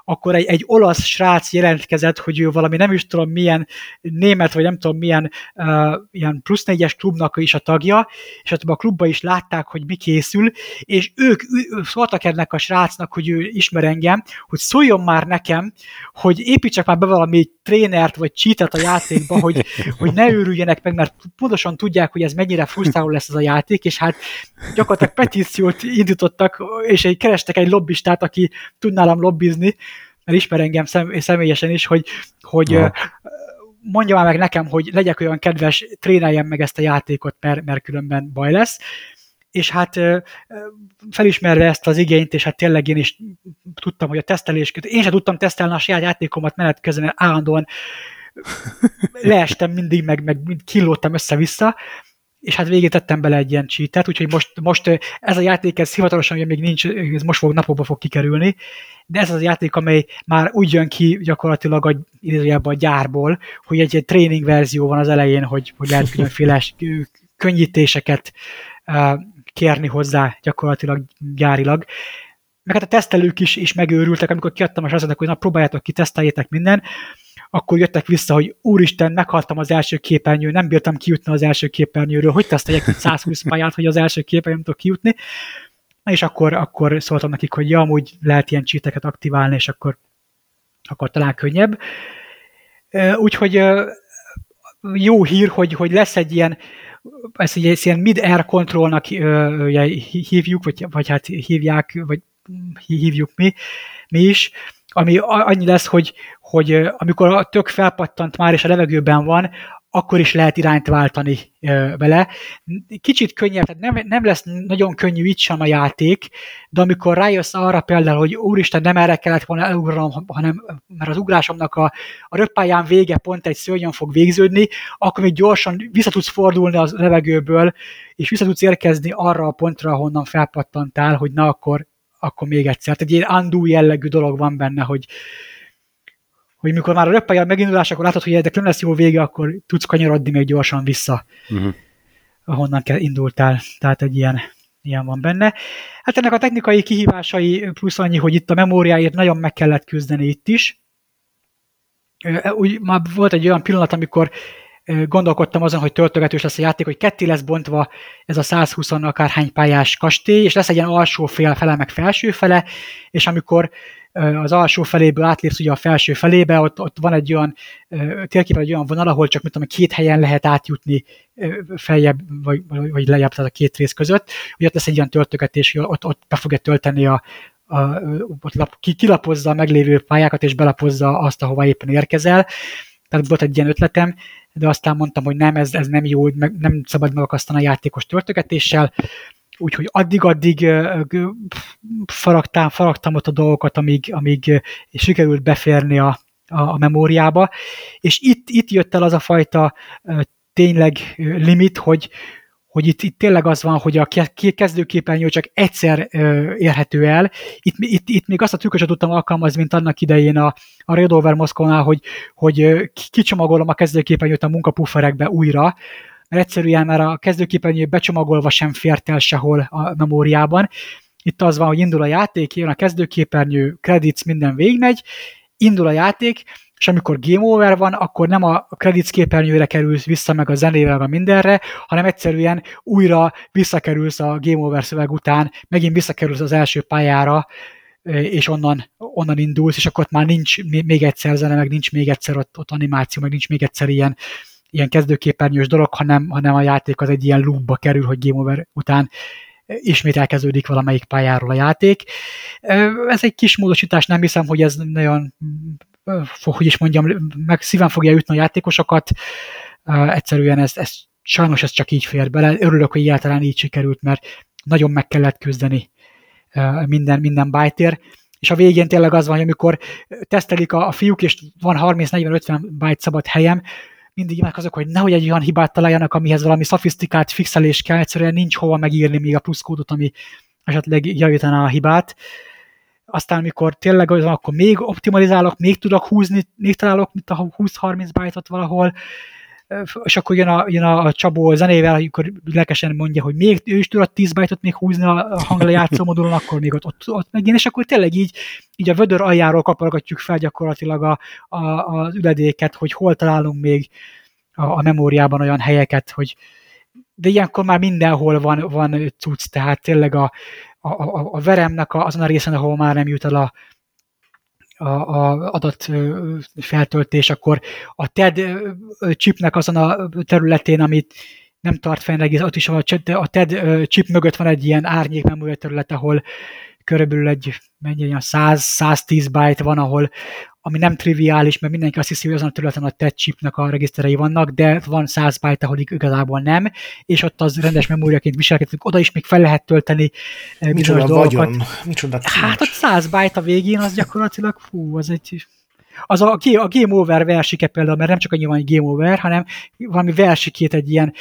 akkor egy, egy olasz srác jelentkezett, hogy ő valami nem is tudom milyen német, vagy nem tudom milyen uh, ilyen plusz négyes klubnak is a tagja, és ott a klubba is látták, hogy mi készül, és ők ő, szóltak ennek a srácnak, hogy ő ismer engem, hogy szóljon már nekem, hogy építsek már be valami trénert, vagy cheatet a játékba, hogy, hogy ne őrüljenek meg, mert pontosan tudják, hogy ez mennyire frusztráló lesz ez a játék, és hát gyakorlatilag petíciót indítottak, és egy, kerestek egy lobbistát, aki tud nálam lobbizni, mert ismer engem szem, személyesen is, hogy, hogy mondja már meg nekem, hogy legyek olyan kedves, tréneljem meg ezt a játékot, mert, mert különben baj lesz. És hát felismerve ezt az igényt, és hát tényleg én is tudtam, hogy a tesztelés, én sem tudtam tesztelni a saját játékomat menet közben, állandóan leestem mindig, meg, meg kilódtam össze-vissza, és hát végén tettem bele egy ilyen cheatet, úgyhogy most, most ez a játék, ez hivatalosan ugye még nincs, ez most fog napokba fog kikerülni, de ez az a játék, amely már úgy jön ki gyakorlatilag a, a gyárból, hogy egy, egy tréning verzió van az elején, hogy, hogy lehet különféle könnyítéseket kérni hozzá gyakorlatilag gyárilag. Meg hát a tesztelők is, is megőrültek, amikor kiadtam a srácoknak, hogy na próbáljátok ki, teszteljétek minden, akkor jöttek vissza, hogy úristen, meghaltam az első képernyő, nem bírtam kijutni az első képernyőről, hogy teszteljek 120 pályát, hogy az első képernyőn tudok kijutni. És akkor, akkor szóltam nekik, hogy ja, amúgy lehet ilyen csíteket aktiválni, és akkor, akkor talán könnyebb. Úgyhogy jó hír, hogy, hogy lesz egy ilyen, ezt egy ilyen mid-air controlnak hívjuk, vagy, vagy hát hívják, vagy hívjuk mi, mi is, ami annyi lesz, hogy, hogy amikor a tök felpattant már és a levegőben van, akkor is lehet irányt váltani vele. Kicsit könnyebb, tehát nem, nem lesz nagyon könnyű itt sem a játék, de amikor rájössz arra például, hogy úristen, nem erre kellett volna elugranom, hanem mert az ugrásomnak a, a röppályán vége pont egy szörnyen fog végződni, akkor még gyorsan vissza tudsz fordulni az levegőből, és vissza tudsz érkezni arra a pontra, ahonnan felpattantál, hogy na akkor akkor még egyszer. Tehát egy ilyen undo jellegű dolog van benne, hogy, hogy mikor már a röppelje megindulás, akkor látod, hogy ennek nem lesz jó vége, akkor tudsz kanyarodni még gyorsan vissza, uh-huh. ahonnan indultál. Tehát egy ilyen, ilyen van benne. Hát ennek a technikai kihívásai plusz annyi, hogy itt a memóriáért nagyon meg kellett küzdeni itt is. Úgy már volt egy olyan pillanat, amikor gondolkodtam azon, hogy töltögetős lesz a játék, hogy ketté lesz bontva ez a 120 akárhány pályás kastély, és lesz egy ilyen alsó fél fele, meg felső fele, és amikor az alsó feléből átlépsz ugye a felső felébe, ott, ott van egy olyan térképen egy olyan vonal, ahol csak mit tudom, két helyen lehet átjutni feljebb, vagy, vagy lejjebb, tehát a két rész között. Ugye ott lesz egy ilyen töltögetés, hogy ott, ott be fogja tölteni a, a, ott lap, kilapozza a meglévő pályákat, és belapozza azt, ahova éppen érkezel. Tehát volt egy ilyen ötletem, de aztán mondtam, hogy nem, ez, ez nem jó, meg, nem szabad megakasztani a játékos töltögetéssel, úgyhogy addig-addig faragtám, faragtam ott a dolgokat, amíg, amíg sikerült beférni a, a, a memóriába, és itt, itt jött el az a fajta tényleg limit, hogy, hogy itt, itt tényleg az van, hogy a kezdőképernyő csak egyszer ö, érhető el. Itt, itt, itt még azt a trükköset tudtam alkalmazni, mint annak idején a, a Red Over Moszkónál, hogy, hogy kicsomagolom a kezdőképernyőt a munkapufferekbe újra, mert egyszerűen már a kezdőképernyő becsomagolva sem fért el sehol a memóriában. Itt az van, hogy indul a játék, jön a kezdőképernyő, credits, minden végigmegy, indul a játék, és amikor game over van, akkor nem a credits képernyőre kerülsz vissza meg a zenével, a mindenre, hanem egyszerűen újra visszakerülsz a game over szöveg után, megint visszakerülsz az első pályára, és onnan, onnan indulsz, és akkor ott már nincs még egyszer zene, meg nincs még egyszer ott, ott animáció, meg nincs még egyszer ilyen, ilyen kezdőképernyős dolog, hanem, hanem a játék az egy ilyen loopba kerül, hogy game over után ismét elkezdődik valamelyik pályáról a játék. Ez egy kis módosítás, nem hiszem, hogy ez nagyon hogy is mondjam, meg szíven fogja ütni a játékosokat. Egyszerűen ez, ez sajnos ez csak így fér bele. Örülök, hogy egyáltalán így sikerült, mert nagyon meg kellett küzdeni minden, minden byte és a végén tényleg az van, hogy amikor tesztelik a, a fiúk, és van 30-40-50 byte szabad helyem, mindig imádkozok, hogy nehogy egy olyan hibát találjanak, amihez valami szofisztikált fixelés kell, egyszerűen nincs hova megírni még a pluszkódot, ami esetleg javítaná a hibát. Uh, aztán mikor tényleg az van, akkor még optimalizálok, még tudok húzni, még találok, mint a 20-30 byte valahol, és akkor jön a, jön a Csabó zenével, amikor lelkesen mondja, hogy még ő is tudod 10 byte még húzni a hangla játszó modulon, akkor még ott, ott, ott megint, és akkor tényleg így, így a vödör aljáról kapargatjuk fel gyakorlatilag a, a, az üledéket, hogy hol találunk még a, a memóriában olyan helyeket, hogy de ilyenkor már mindenhol van, van cucc, tehát tényleg a, a, a, a veremnek azon a részen, ahol már nem jut el a, a, a adat feltöltés, akkor a TED chipnek azon a területén, amit nem tart fenn egész, ott is a, a TED chip mögött van egy ilyen árnyék memória terület, ahol körülbelül egy mennyi, 100-110 byte van, ahol ami nem triviális, mert mindenki azt hiszi, hogy azon a területen a TED chipnek a regiszterei vannak, de van 100 byte, ahol igazából nem, és ott az rendes memóriaként viselkedünk, oda is még fel lehet tölteni eh, Micsoda dolgokat. Vagyon. Micsoda hát ott 100 byte a végén, az gyakorlatilag, fú, az egy az a, a Game Over versike például, mert nem csak annyi van, hogy Game Over, hanem valami versikét egy ilyen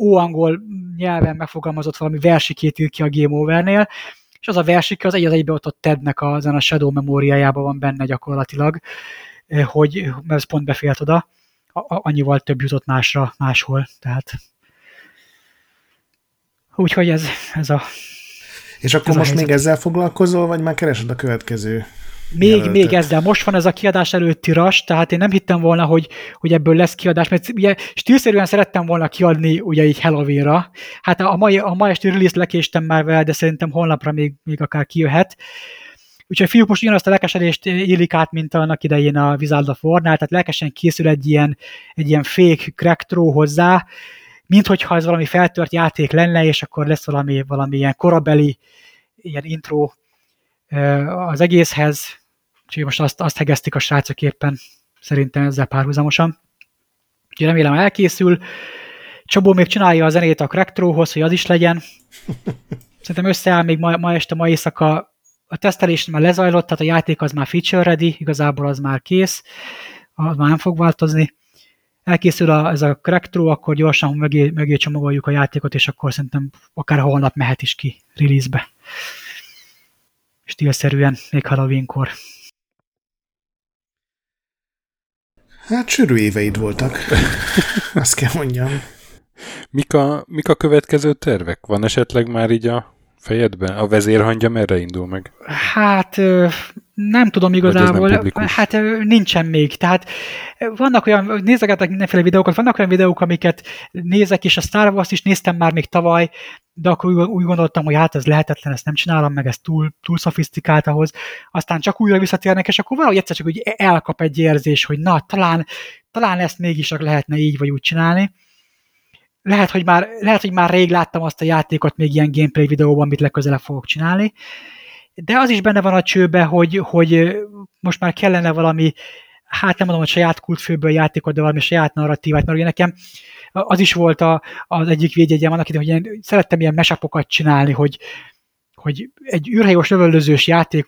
óangol nyelven megfogalmazott valami versikét ír ki a Game Overnél, és az a versike az egy az egybe ott a Tednek a, a Shadow memóriájában van benne gyakorlatilag, eh, hogy mert ez pont befélt oda, annyival több jutott másra, máshol, tehát. Úgyhogy ez, ez a és akkor most még ezzel foglalkozol, vagy már keresed a következő még, jelöltet. még ezzel. Most van ez a kiadás előtti ras, tehát én nem hittem volna, hogy, hogy ebből lesz kiadás, mert ugye stílszerűen szerettem volna kiadni ugye így Halloween-ra. Hát a mai, a mai esti release lekéstem már vele, de szerintem holnapra még, még akár kijöhet. Úgyhogy fiúk most ugyanazt a lelkesedést élik át, mint annak idején a Wizard of War-nál, tehát lelkesen készül egy ilyen, egy ilyen fake crack hozzá, mint hogyha ez valami feltört játék lenne, és akkor lesz valami, valami ilyen korabeli ilyen intro az egészhez, úgyhogy most azt, azt hegeztik a srácok éppen szerintem ezzel párhuzamosan. Úgyhogy remélem elkészül. Csabó még csinálja a zenét a Cracktrohoz, hogy az is legyen. Szerintem összeáll még ma, ma este, ma éjszaka. A tesztelés már lezajlott, tehát a játék az már feature ready, igazából az már kész, az már nem fog változni. Elkészül a, ez a Cracktró, akkor gyorsan mögé, mögé csomagoljuk a játékot, és akkor szerintem akár holnap mehet is ki release-be stílszerűen, még Halloweenkor. Hát sűrű éveid voltak, azt kell mondjam. Mik a, mik a következő tervek? Van esetleg már így a fejedben? A vezérhangja merre indul meg? Hát nem tudom igazából, nem hát nincsen még. Tehát vannak olyan, nézegetek mindenféle videókat, vannak olyan videók, amiket nézek, és a Star Wars is néztem már még tavaly, de akkor úgy gondoltam, hogy hát ez lehetetlen, ezt nem csinálom, meg ez túl, túl szofisztikált ahhoz. Aztán csak újra visszatérnek, és akkor valahogy egyszer csak úgy elkap egy érzés, hogy na, talán, talán ezt mégis lehetne így vagy úgy csinálni lehet, hogy már, lehet, hogy már rég láttam azt a játékot még ilyen gameplay videóban, amit legközelebb fogok csinálni, de az is benne van a csőbe, hogy, hogy most már kellene valami, hát nem mondom, hogy saját kultfőből játékot, de valami saját narratívát, mert ugye nekem az is volt a, az egyik védjegyem annak hogy én szerettem ilyen mesapokat csinálni, hogy, hogy egy űrhajós lövöldözős játék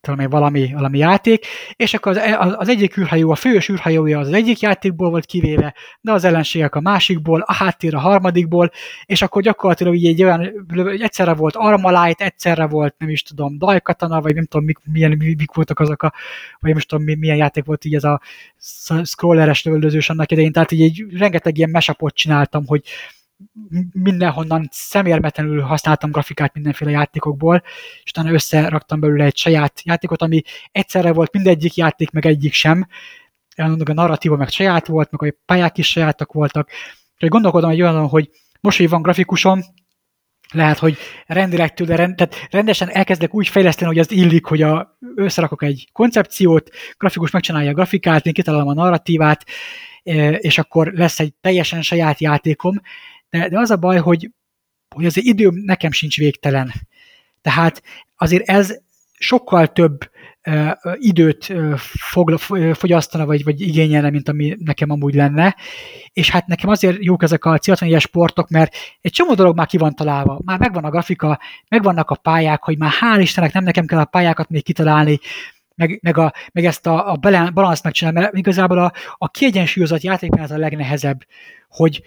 tudom én, valami, valami játék, és akkor az, az, az egyik űrhajó, a fős űrhajója az, az egyik játékból volt kivéve, de az ellenségek a másikból, a háttér a harmadikból, és akkor gyakorlatilag így egy olyan, egyszerre volt Armalite, egyszerre volt, nem is tudom, Daikatana, vagy nem tudom, mik, milyen, mik voltak azok a, vagy is tudom, milyen játék volt így ez a scrolleres lövöldözős annak idején, tehát így egy rengeteg ilyen mesapot csináltam, hogy mindenhonnan szemérmetlenül használtam grafikát mindenféle játékokból, és utána összeraktam belőle egy saját játékot, ami egyszerre volt mindegyik játék, meg egyik sem. A narratíva meg saját volt, meg a pályák is sajátok voltak. Úgyhogy gondolkodom egy olyan, hogy most, hogy van grafikusom, lehet, hogy rendileg tőle, rend, tehát rendesen elkezdek úgy fejleszteni, hogy az illik, hogy a, összerakok egy koncepciót, grafikus megcsinálja a grafikát, én kitalálom a narratívát, e, és akkor lesz egy teljesen saját játékom, de, de az a baj, hogy, hogy az időm nekem sincs végtelen. Tehát azért ez sokkal több időt uh, fog, fogyasztana, vagy, vagy igényelne, mint ami nekem amúgy lenne. És hát nekem azért jók ezek a ciatonegyes sportok, mert egy csomó dolog már ki van találva. Már megvan a grafika, megvannak a pályák, hogy már hál' Istennek nem nekem kell a pályákat még kitalálni, meg, meg, a, meg ezt a, a balanszt megcsinálni, mert igazából a, a kiegyensúlyozott játékban ez a legnehezebb, hogy,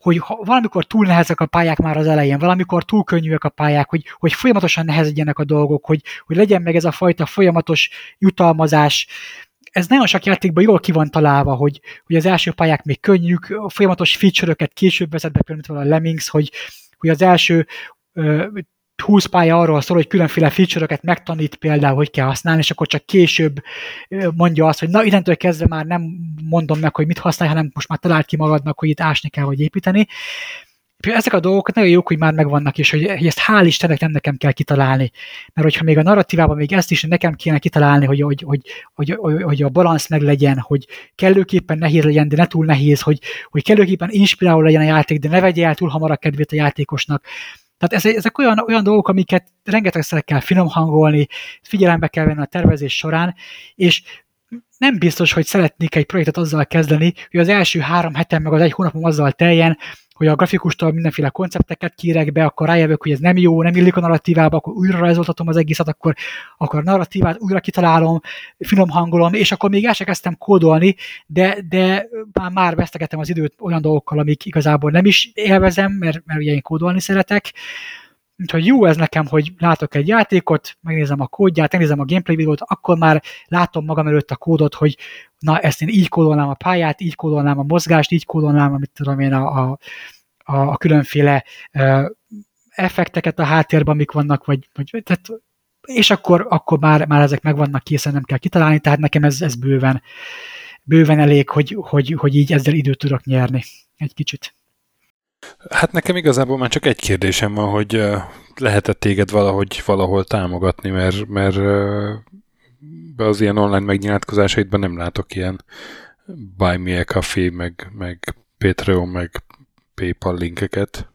hogy valamikor túl nehezek a pályák már az elején, valamikor túl könnyűek a pályák, hogy, hogy folyamatosan nehezedjenek a dolgok, hogy, hogy legyen meg ez a fajta folyamatos jutalmazás, ez nagyon sok játékban jól ki van találva, hogy, hogy az első pályák még könnyűk, a folyamatos feature-öket később vezet be, például a Lemmings, hogy, hogy az első 20 pálya arról szól, hogy különféle feature-öket megtanít például, hogy kell használni, és akkor csak később mondja azt, hogy na, innentől kezdve már nem mondom meg, hogy mit használj, hanem most már talált ki magadnak, hogy itt ásni kell, vagy építeni. Ezek a dolgok nagyon jók, hogy már megvannak, és hogy, ezt hál' Istennek nem nekem kell kitalálni. Mert hogyha még a narratívában még ezt is nekem kéne kitalálni, hogy, hogy, hogy, hogy, hogy a balansz meg legyen, hogy kellőképpen nehéz legyen, de ne túl nehéz, hogy, hogy kellőképpen inspiráló legyen a játék, de ne vegye el túl hamar a kedvét a játékosnak tehát ezek olyan, olyan dolgok, amiket rengetegszer kell finom hangolni, figyelembe kell venni a tervezés során, és nem biztos, hogy szeretnék egy projektet azzal kezdeni, hogy az első három hetem meg az egy hónapom azzal teljen, hogy a grafikustól mindenféle koncepteket kérek be, akkor rájövök, hogy ez nem jó, nem illik a narratívába, akkor újra rajzoltatom az egészet, akkor, akkor narratívát újra kitalálom, finom hangolom, és akkor még el sem kezdtem kódolni, de, de már, már vesztegetem az időt olyan dolgokkal, amik igazából nem is élvezem, mert, mert ugye én kódolni szeretek, Úgyhogy jó ez nekem, hogy látok egy játékot, megnézem a kódját, megnézem a gameplay videót, akkor már látom magam előtt a kódot, hogy na ezt én így kódolnám a pályát, így kódolnám a mozgást, így kódolnám, amit tudom én, a, a, a különféle uh, effekteket a háttérben, amik vannak, vagy, vagy tehát, és akkor, akkor már, már ezek meg vannak készen, nem kell kitalálni, tehát nekem ez, ez bőven, bőven elég, hogy, hogy, hogy így ezzel időt tudok nyerni egy kicsit. Hát nekem igazából már csak egy kérdésem van, hogy lehetett téged valahogy valahol támogatni, mert, mert az ilyen online megnyilatkozásaidban nem látok ilyen Buy Me a Coffee, meg, meg Patreon, meg PayPal linkeket.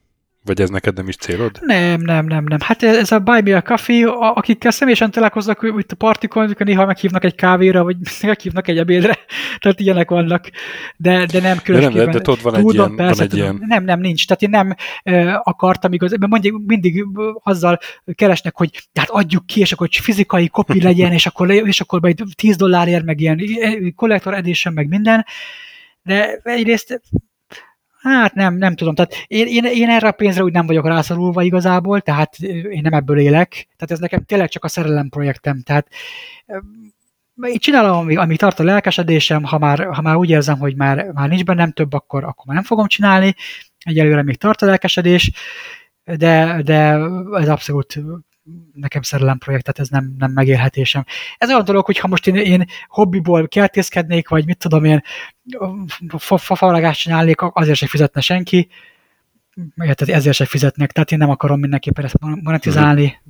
Vagy ez neked nem is célod? Nem, nem, nem, nem. Hát ez a Buy Me a Coffee, akikkel személyesen találkoznak, hogy a partikon, amikor néha meghívnak egy kávéra, vagy meghívnak egy ebédre, tehát ilyenek vannak, de, de nem különösképpen. De nem, de ott van egy, ilyen, persze, van egy ilyen... Nem, nem, nincs. Tehát én nem uh, akartam igaz, mert mondjuk mindig azzal keresnek, hogy hát adjuk ki, és akkor fizikai kopi legyen, és akkor, és akkor majd 10 dollárért, meg ilyen collector edition, meg minden, de egyrészt Hát nem, nem tudom. Tehát én, én, én erre a pénzre úgy nem vagyok rászorulva igazából, tehát én nem ebből élek. Tehát ez nekem tényleg csak a szerelem projektem. Tehát én csinálom, ami, ami tart a lelkesedésem, ha már, ha már úgy érzem, hogy már, már nincs bennem több, akkor, akkor már nem fogom csinálni. Egyelőre még tart a lelkesedés, de, de ez abszolút nekem szerelem projekt, tehát ez nem, nem megélhetésem. Ez olyan dolog, hogy ha most én, én hobbiból kertészkednék, vagy mit tudom én, fafalagást csinálnék, azért se fizetne senki, tehát ezért se fizetnek, tehát én nem akarom mindenképpen ezt monetizálni.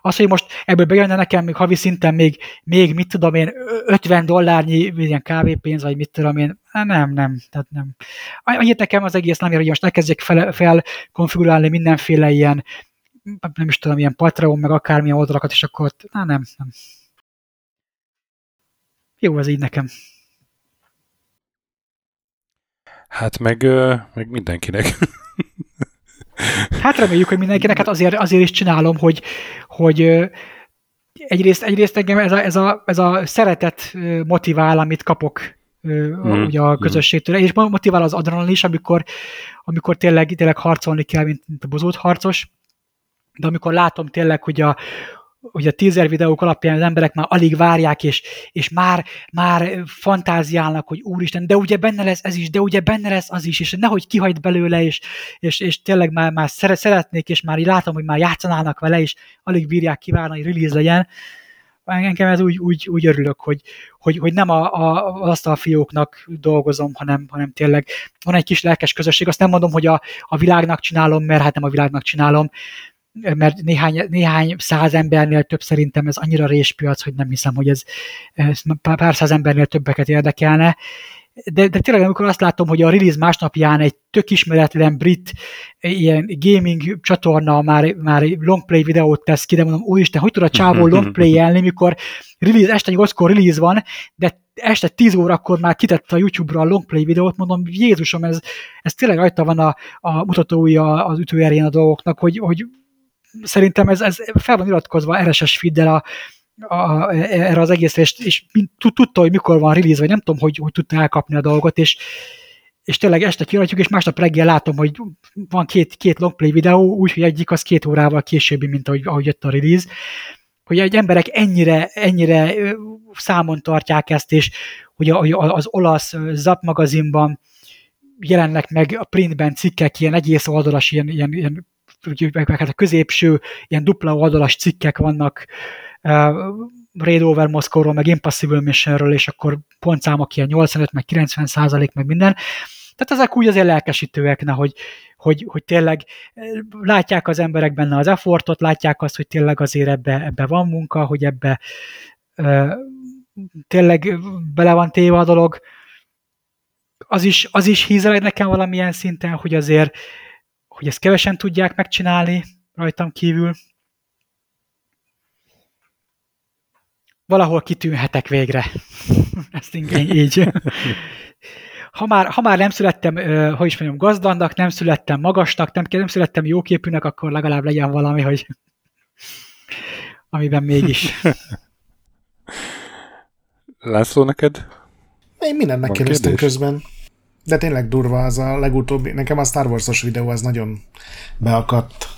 Az, hogy most ebből bejönne nekem még havi szinten még, még mit tudom én, 50 dollárnyi ilyen kávépénz, vagy mit tudom én, nem, nem, tehát nem. Annyit nekem az egész nem ér, hogy most ne fel, fel mindenféle ilyen nem is tudom, ilyen Patreon, meg akármilyen oldalakat, és akkor ott, na nem, nem. Jó, ez így nekem. Hát meg, meg mindenkinek. Hát reméljük, hogy mindenkinek, hát azért, azért is csinálom, hogy, hogy egyrészt, egyrészt engem ez a, ez, a, ez a szeretet motivál, amit kapok mm. ugye a közösségtől, és motivál az adrenalin is, amikor, amikor tényleg, tényleg harcolni kell, mint, mint a bozót harcos, de amikor látom tényleg, hogy a, hogy a teaser videók alapján az emberek már alig várják, és, és már, már fantáziálnak, hogy úristen, de ugye benne lesz ez is, de ugye benne lesz az is, és nehogy kihagyd belőle, és, és, és tényleg már, már szeretnék, és már így látom, hogy már játszanának vele, és alig bírják kívánni, hogy release legyen. Engem ez úgy, úgy, úgy örülök, hogy, hogy, hogy nem a, a, azt a fióknak dolgozom, hanem, hanem tényleg van egy kis lelkes közösség. Azt nem mondom, hogy a, a világnak csinálom, mert hát nem a világnak csinálom, mert néhány, néhány száz embernél több szerintem ez annyira réspiac, hogy nem hiszem, hogy ez, ez pár száz embernél többeket érdekelne. De, de tényleg, amikor azt látom, hogy a release másnapján egy tök ismeretlen brit ilyen gaming csatorna már, már longplay videót tesz ki, de mondom, úristen, hogy tud a csávó longplay-elni, mikor release, este 8-kor release van, de este 10 órakor már kitette a YouTube-ra a longplay videót, mondom, Jézusom, ez, ez tényleg rajta van a, a mutatói az ütőerén a dolgoknak, hogy, hogy szerintem ez, ez fel van iratkozva RSS feeddel a, a, erre az egészre, és, és tudta, hogy mikor van release, vagy nem tudom, hogy, hogy tudta elkapni a dolgot, és, és tényleg este kiadjuk, és másnap reggel látom, hogy van két, két longplay videó, úgyhogy egyik az két órával későbbi, mint ahogy, ahogy jött a release, hogy egy emberek ennyire, ennyire számon tartják ezt, és hogy az olasz Zap magazinban jelennek meg a printben cikkek, ilyen egész oldalas, ilyen, ilyen, ilyen meg hát a középső ilyen dupla oldalas cikkek vannak uh, Raid Over Moscow-ról, meg Impossible Missionről, és akkor pontszámok ilyen 85, meg 90 százalék, meg minden. Tehát ezek úgy azért lelkesítőek, ne, hogy, hogy, hogy tényleg látják az emberek benne az effortot, látják azt, hogy tényleg azért ebbe, ebbe van munka, hogy ebbe uh, tényleg bele van téve a dolog. Az is, az is hízeleg nekem valamilyen szinten, hogy azért hogy ezt kevesen tudják megcsinálni rajtam kívül. Valahol kitűnhetek végre. ezt inkább így. Ha már, ha már nem születtem, hogy is mondjam, gazdannak, nem születtem magasnak, nem, nem születtem jóképűnek, akkor legalább legyen valami, hogy amiben mégis. László, neked? Én mindent megkérdeztem közben. De tényleg durva az a legutóbbi, nekem a Star Wars-os videó az nagyon beakadt.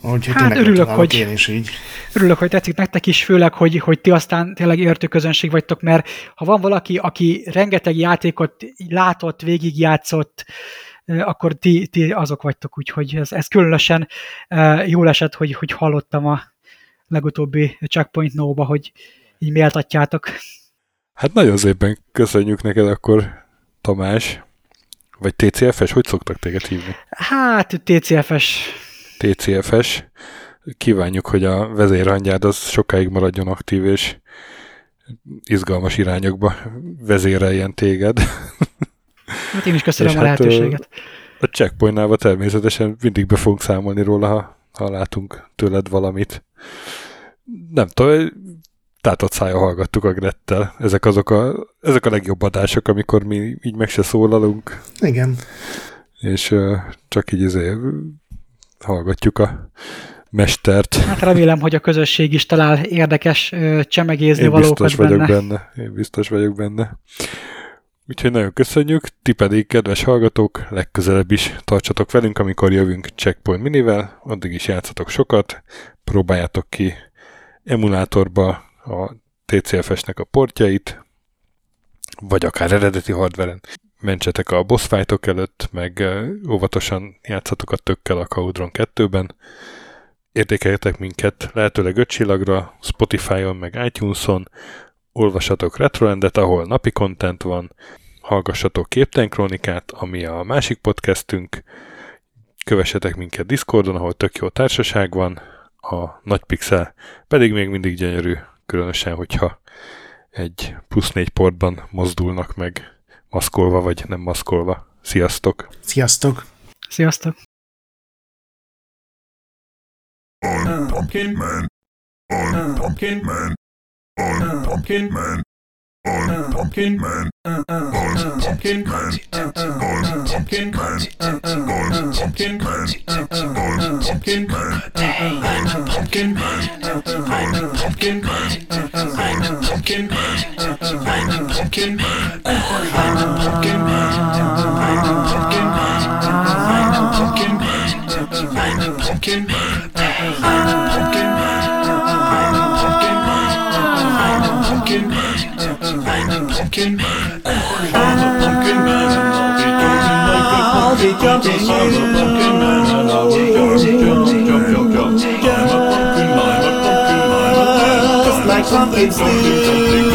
Úgyhogy hát örülök, hogy, én is így. örülök, hogy tetszik nektek is, főleg, hogy, hogy ti aztán tényleg értő közönség vagytok, mert ha van valaki, aki rengeteg játékot látott, végigjátszott, akkor ti, ti azok vagytok, úgyhogy ez, ez különösen jól esett, hogy, hogy hallottam a legutóbbi Checkpoint No-ba, hogy így méltatjátok. Hát nagyon szépen köszönjük neked akkor, Tamás. Vagy TCFS? Hogy szoktak téged hívni? Hát, TCFS. TCFS. Kívánjuk, hogy a vezérhangyád az sokáig maradjon aktív, és izgalmas irányokba vezéreljen téged. Hát én is köszönöm és a hát, lehetőséget. A checkpointnál természetesen mindig be fogunk számolni róla, ha, ha látunk tőled valamit. Nem tudom, tátott szája hallgattuk a Grettel. Ezek azok a, ezek a legjobb adások, amikor mi így meg se szólalunk. Igen. És uh, csak így azért hallgatjuk a mestert. Hát remélem, hogy a közösség is talál érdekes csemegézni Én valókat biztos benne. vagyok benne. Én biztos vagyok benne. Úgyhogy nagyon köszönjük, ti pedig, kedves hallgatók, legközelebb is tartsatok velünk, amikor jövünk Checkpoint Minivel, addig is játszatok sokat, próbáljátok ki emulátorba a TCFS-nek a portjait, vagy akár eredeti hardveren. Mentsetek a boss fightok előtt, meg óvatosan játszatok a tökkel a Caudron 2-ben. Értékeljetek minket lehetőleg 5 csillagra, Spotify-on, meg iTunes-on, olvassatok Retroendet, ahol napi content van, hallgassatok Képten Krónikát, ami a másik podcastünk, kövessetek minket Discordon, ahol tök jó társaság van, a nagy pixel pedig még mindig gyönyörű különösen, hogyha egy plusz négy portban mozdulnak meg maszkolva vagy nem maszkolva. Sziasztok! Sziasztok! Sziasztok! On Pumpkin Man. On Pumpkin Man. On Pumpkin Man. On Pumpkin Man on Pumpkin Man on Pumpkin Man on Pumpkin Man on Pumpkin Man on Pumpkin Man on Pumpkin Man on Pumpkin Man on Pumpkin Man on Pumpkin Man on Pumpkin Man on Pumpkin Man on Pumpkin Man on Pumpkin Man Just like pumpkins do.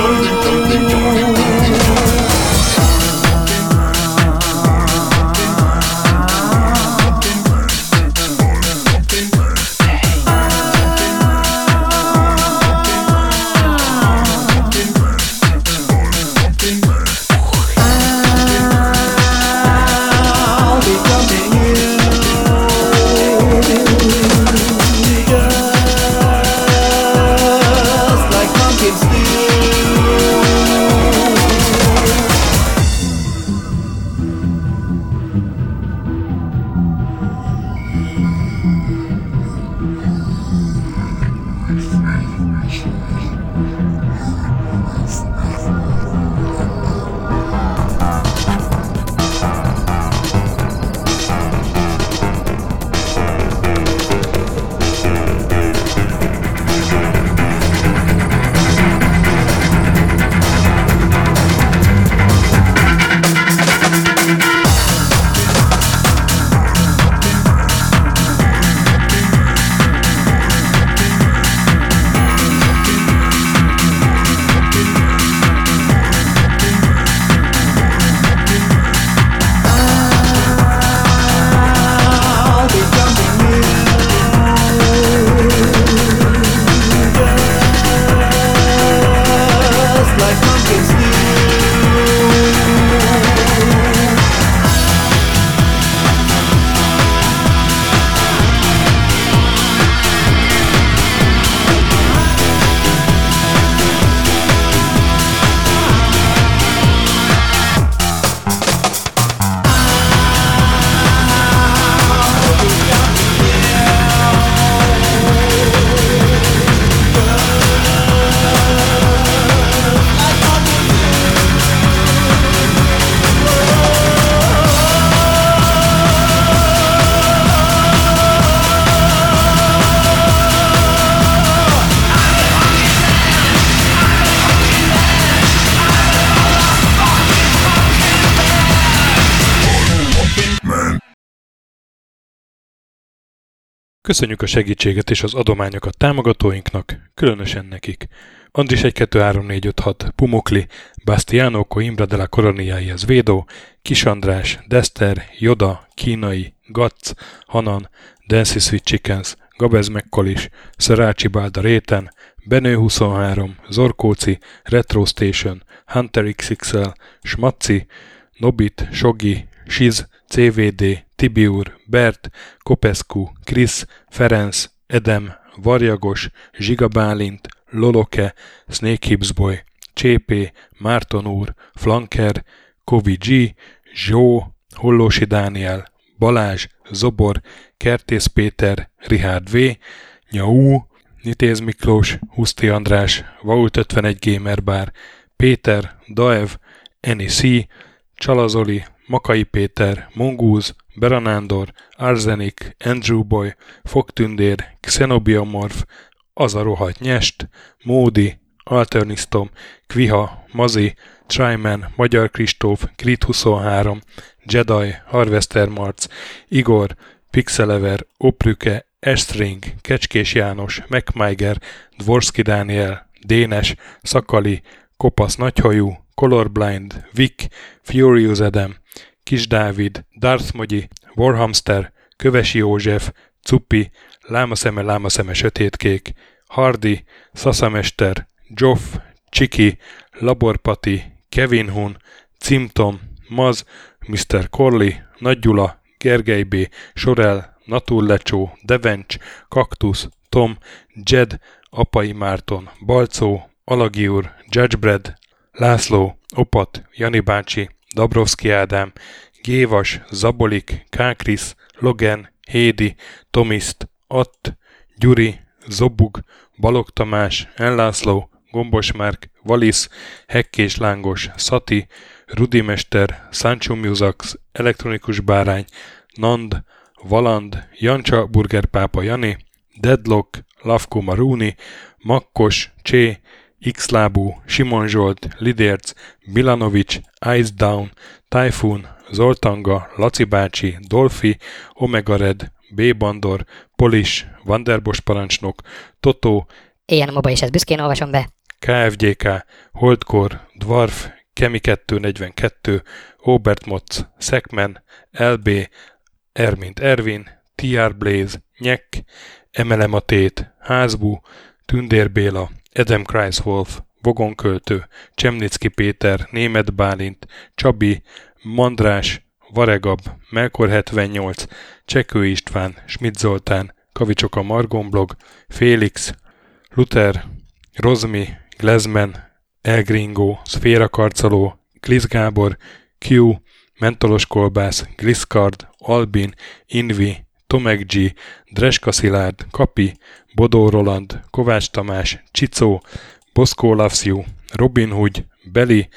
Köszönjük a segítséget és az adományokat támogatóinknak, különösen nekik. Andris 1 2 3 4 5 6 Pumukli, Bastiano Coimbra de la Coroniaihez Védó, Kis András, Dester, Joda, Kínai, Gatz, Hanan, Dancy Sweet Chickens, Gabez Mekkolis, Szarácsi Bálda Réten, Benő 23, Zorkóci, Retro Station, Hunter XXL, Smaci, Nobit, Sogi, Siz, CVD, Tibiur, Bert, Kopescu, Krisz, Ferenc, Edem, Varjagos, Zsiga Bálint, Loloke, Snake Hips Boy, Csépé, Márton úr, Flanker, Kovi G, Zsó, Hollósi Dániel, Balázs, Zobor, Kertész Péter, Rihárd V, Nyau, Nitéz Miklós, Huszti András, Vault 51 Gamer Bar, Péter, Daev, Eni C, Csalazoli, Makai Péter, Mongúz, Beranándor, Arzenik, Andrew Boy, Fogtündér, Xenobiomorph, Az a rohadt nyest, Módi, Alternisztom, Kviha, Mazi, Tryman, Magyar Kristóf, Krit 23, Jedi, Harvester Marc, Igor, Pixelever, Oprüke, Estring, Kecskés János, MacMiger, Dvorski Dániel, Dénes, Szakali, Kopasz Nagyhajú, Colorblind, Vic, Furious Adam, Kis Dávid, Darth Mogyi, Warhamster, Kövesi József, Cuppi, Lámaszeme, Lámaszeme Sötétkék, Hardy, Szaszamester, Joff, Csiki, Laborpati, Kevin Hun, Cimtom, Maz, Mr. Corley, Nagy Gyula, Gergely B., Sorel, Naturlecsó, Devencs, Kaktusz, Tom, Jed, Apai Márton, Balcó, Alagi úr, Judgebred, László, Opat, Jani bácsi, Dabrowski Ádám, Gévas, Zabolik, Kákris, Logan, Hédi, Tomiszt, Att, Gyuri, Zobug, Balog Tamás, Enlászló, Gombos Márk, Valisz, Hekkés Lángos, Szati, Rudimester, Sancho Musax, Elektronikus Bárány, Nand, Valand, Jancsa Burgerpápa Jani, Deadlock, Lavko Maruni, Makkos, Csé, Xlábú, Simon Zsolt, Lidérc, Milanovic, Ice Down, Typhoon, Zoltanga, Laci bácsi, Dolfi, Omega Red, B. Bandor, Polis, Vanderbos parancsnok, Totó, Ilyen moba is ezt büszkén olvasom be. KFGK, Holdkor, Dwarf, Kemi 242, Obert Motz, Szekmen, LB, Ermint Ervin, TR Blaze, Nyek, Emelem a Tét, Házbú, Tündér Béla, Adam Kreiswolf, Vogonköltő, Csemnicki Péter, Német Bálint, Csabi, Mandrás, Varegab, Melkor 78, Csekő István, Schmidt Zoltán, Kavicsok a Margonblog, Félix, Luther, Rozmi, Glezmen, Elgringo, Szféra Karcoló, Glisz Gábor, Q, Mentolos Kolbász, Gliscard, Albin, Invi, Tomek G, Dreska Szilárd, Kapi, Bodó Roland, Kovács Tamás, Csicó, Boszkó Lavsziu, Robin Hood, Beli,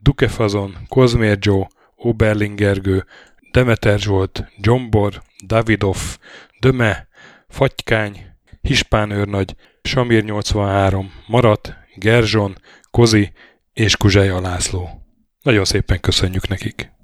Dukefazon, Kozmér Joe, Oberlingergő, Demeter Zsolt, Gyombor, Davidoff, Döme, Fatykány, Hispán őrnagy, Samir 83, Marat, Gerzson, Kozi és Kuzsely László. Nagyon szépen köszönjük nekik!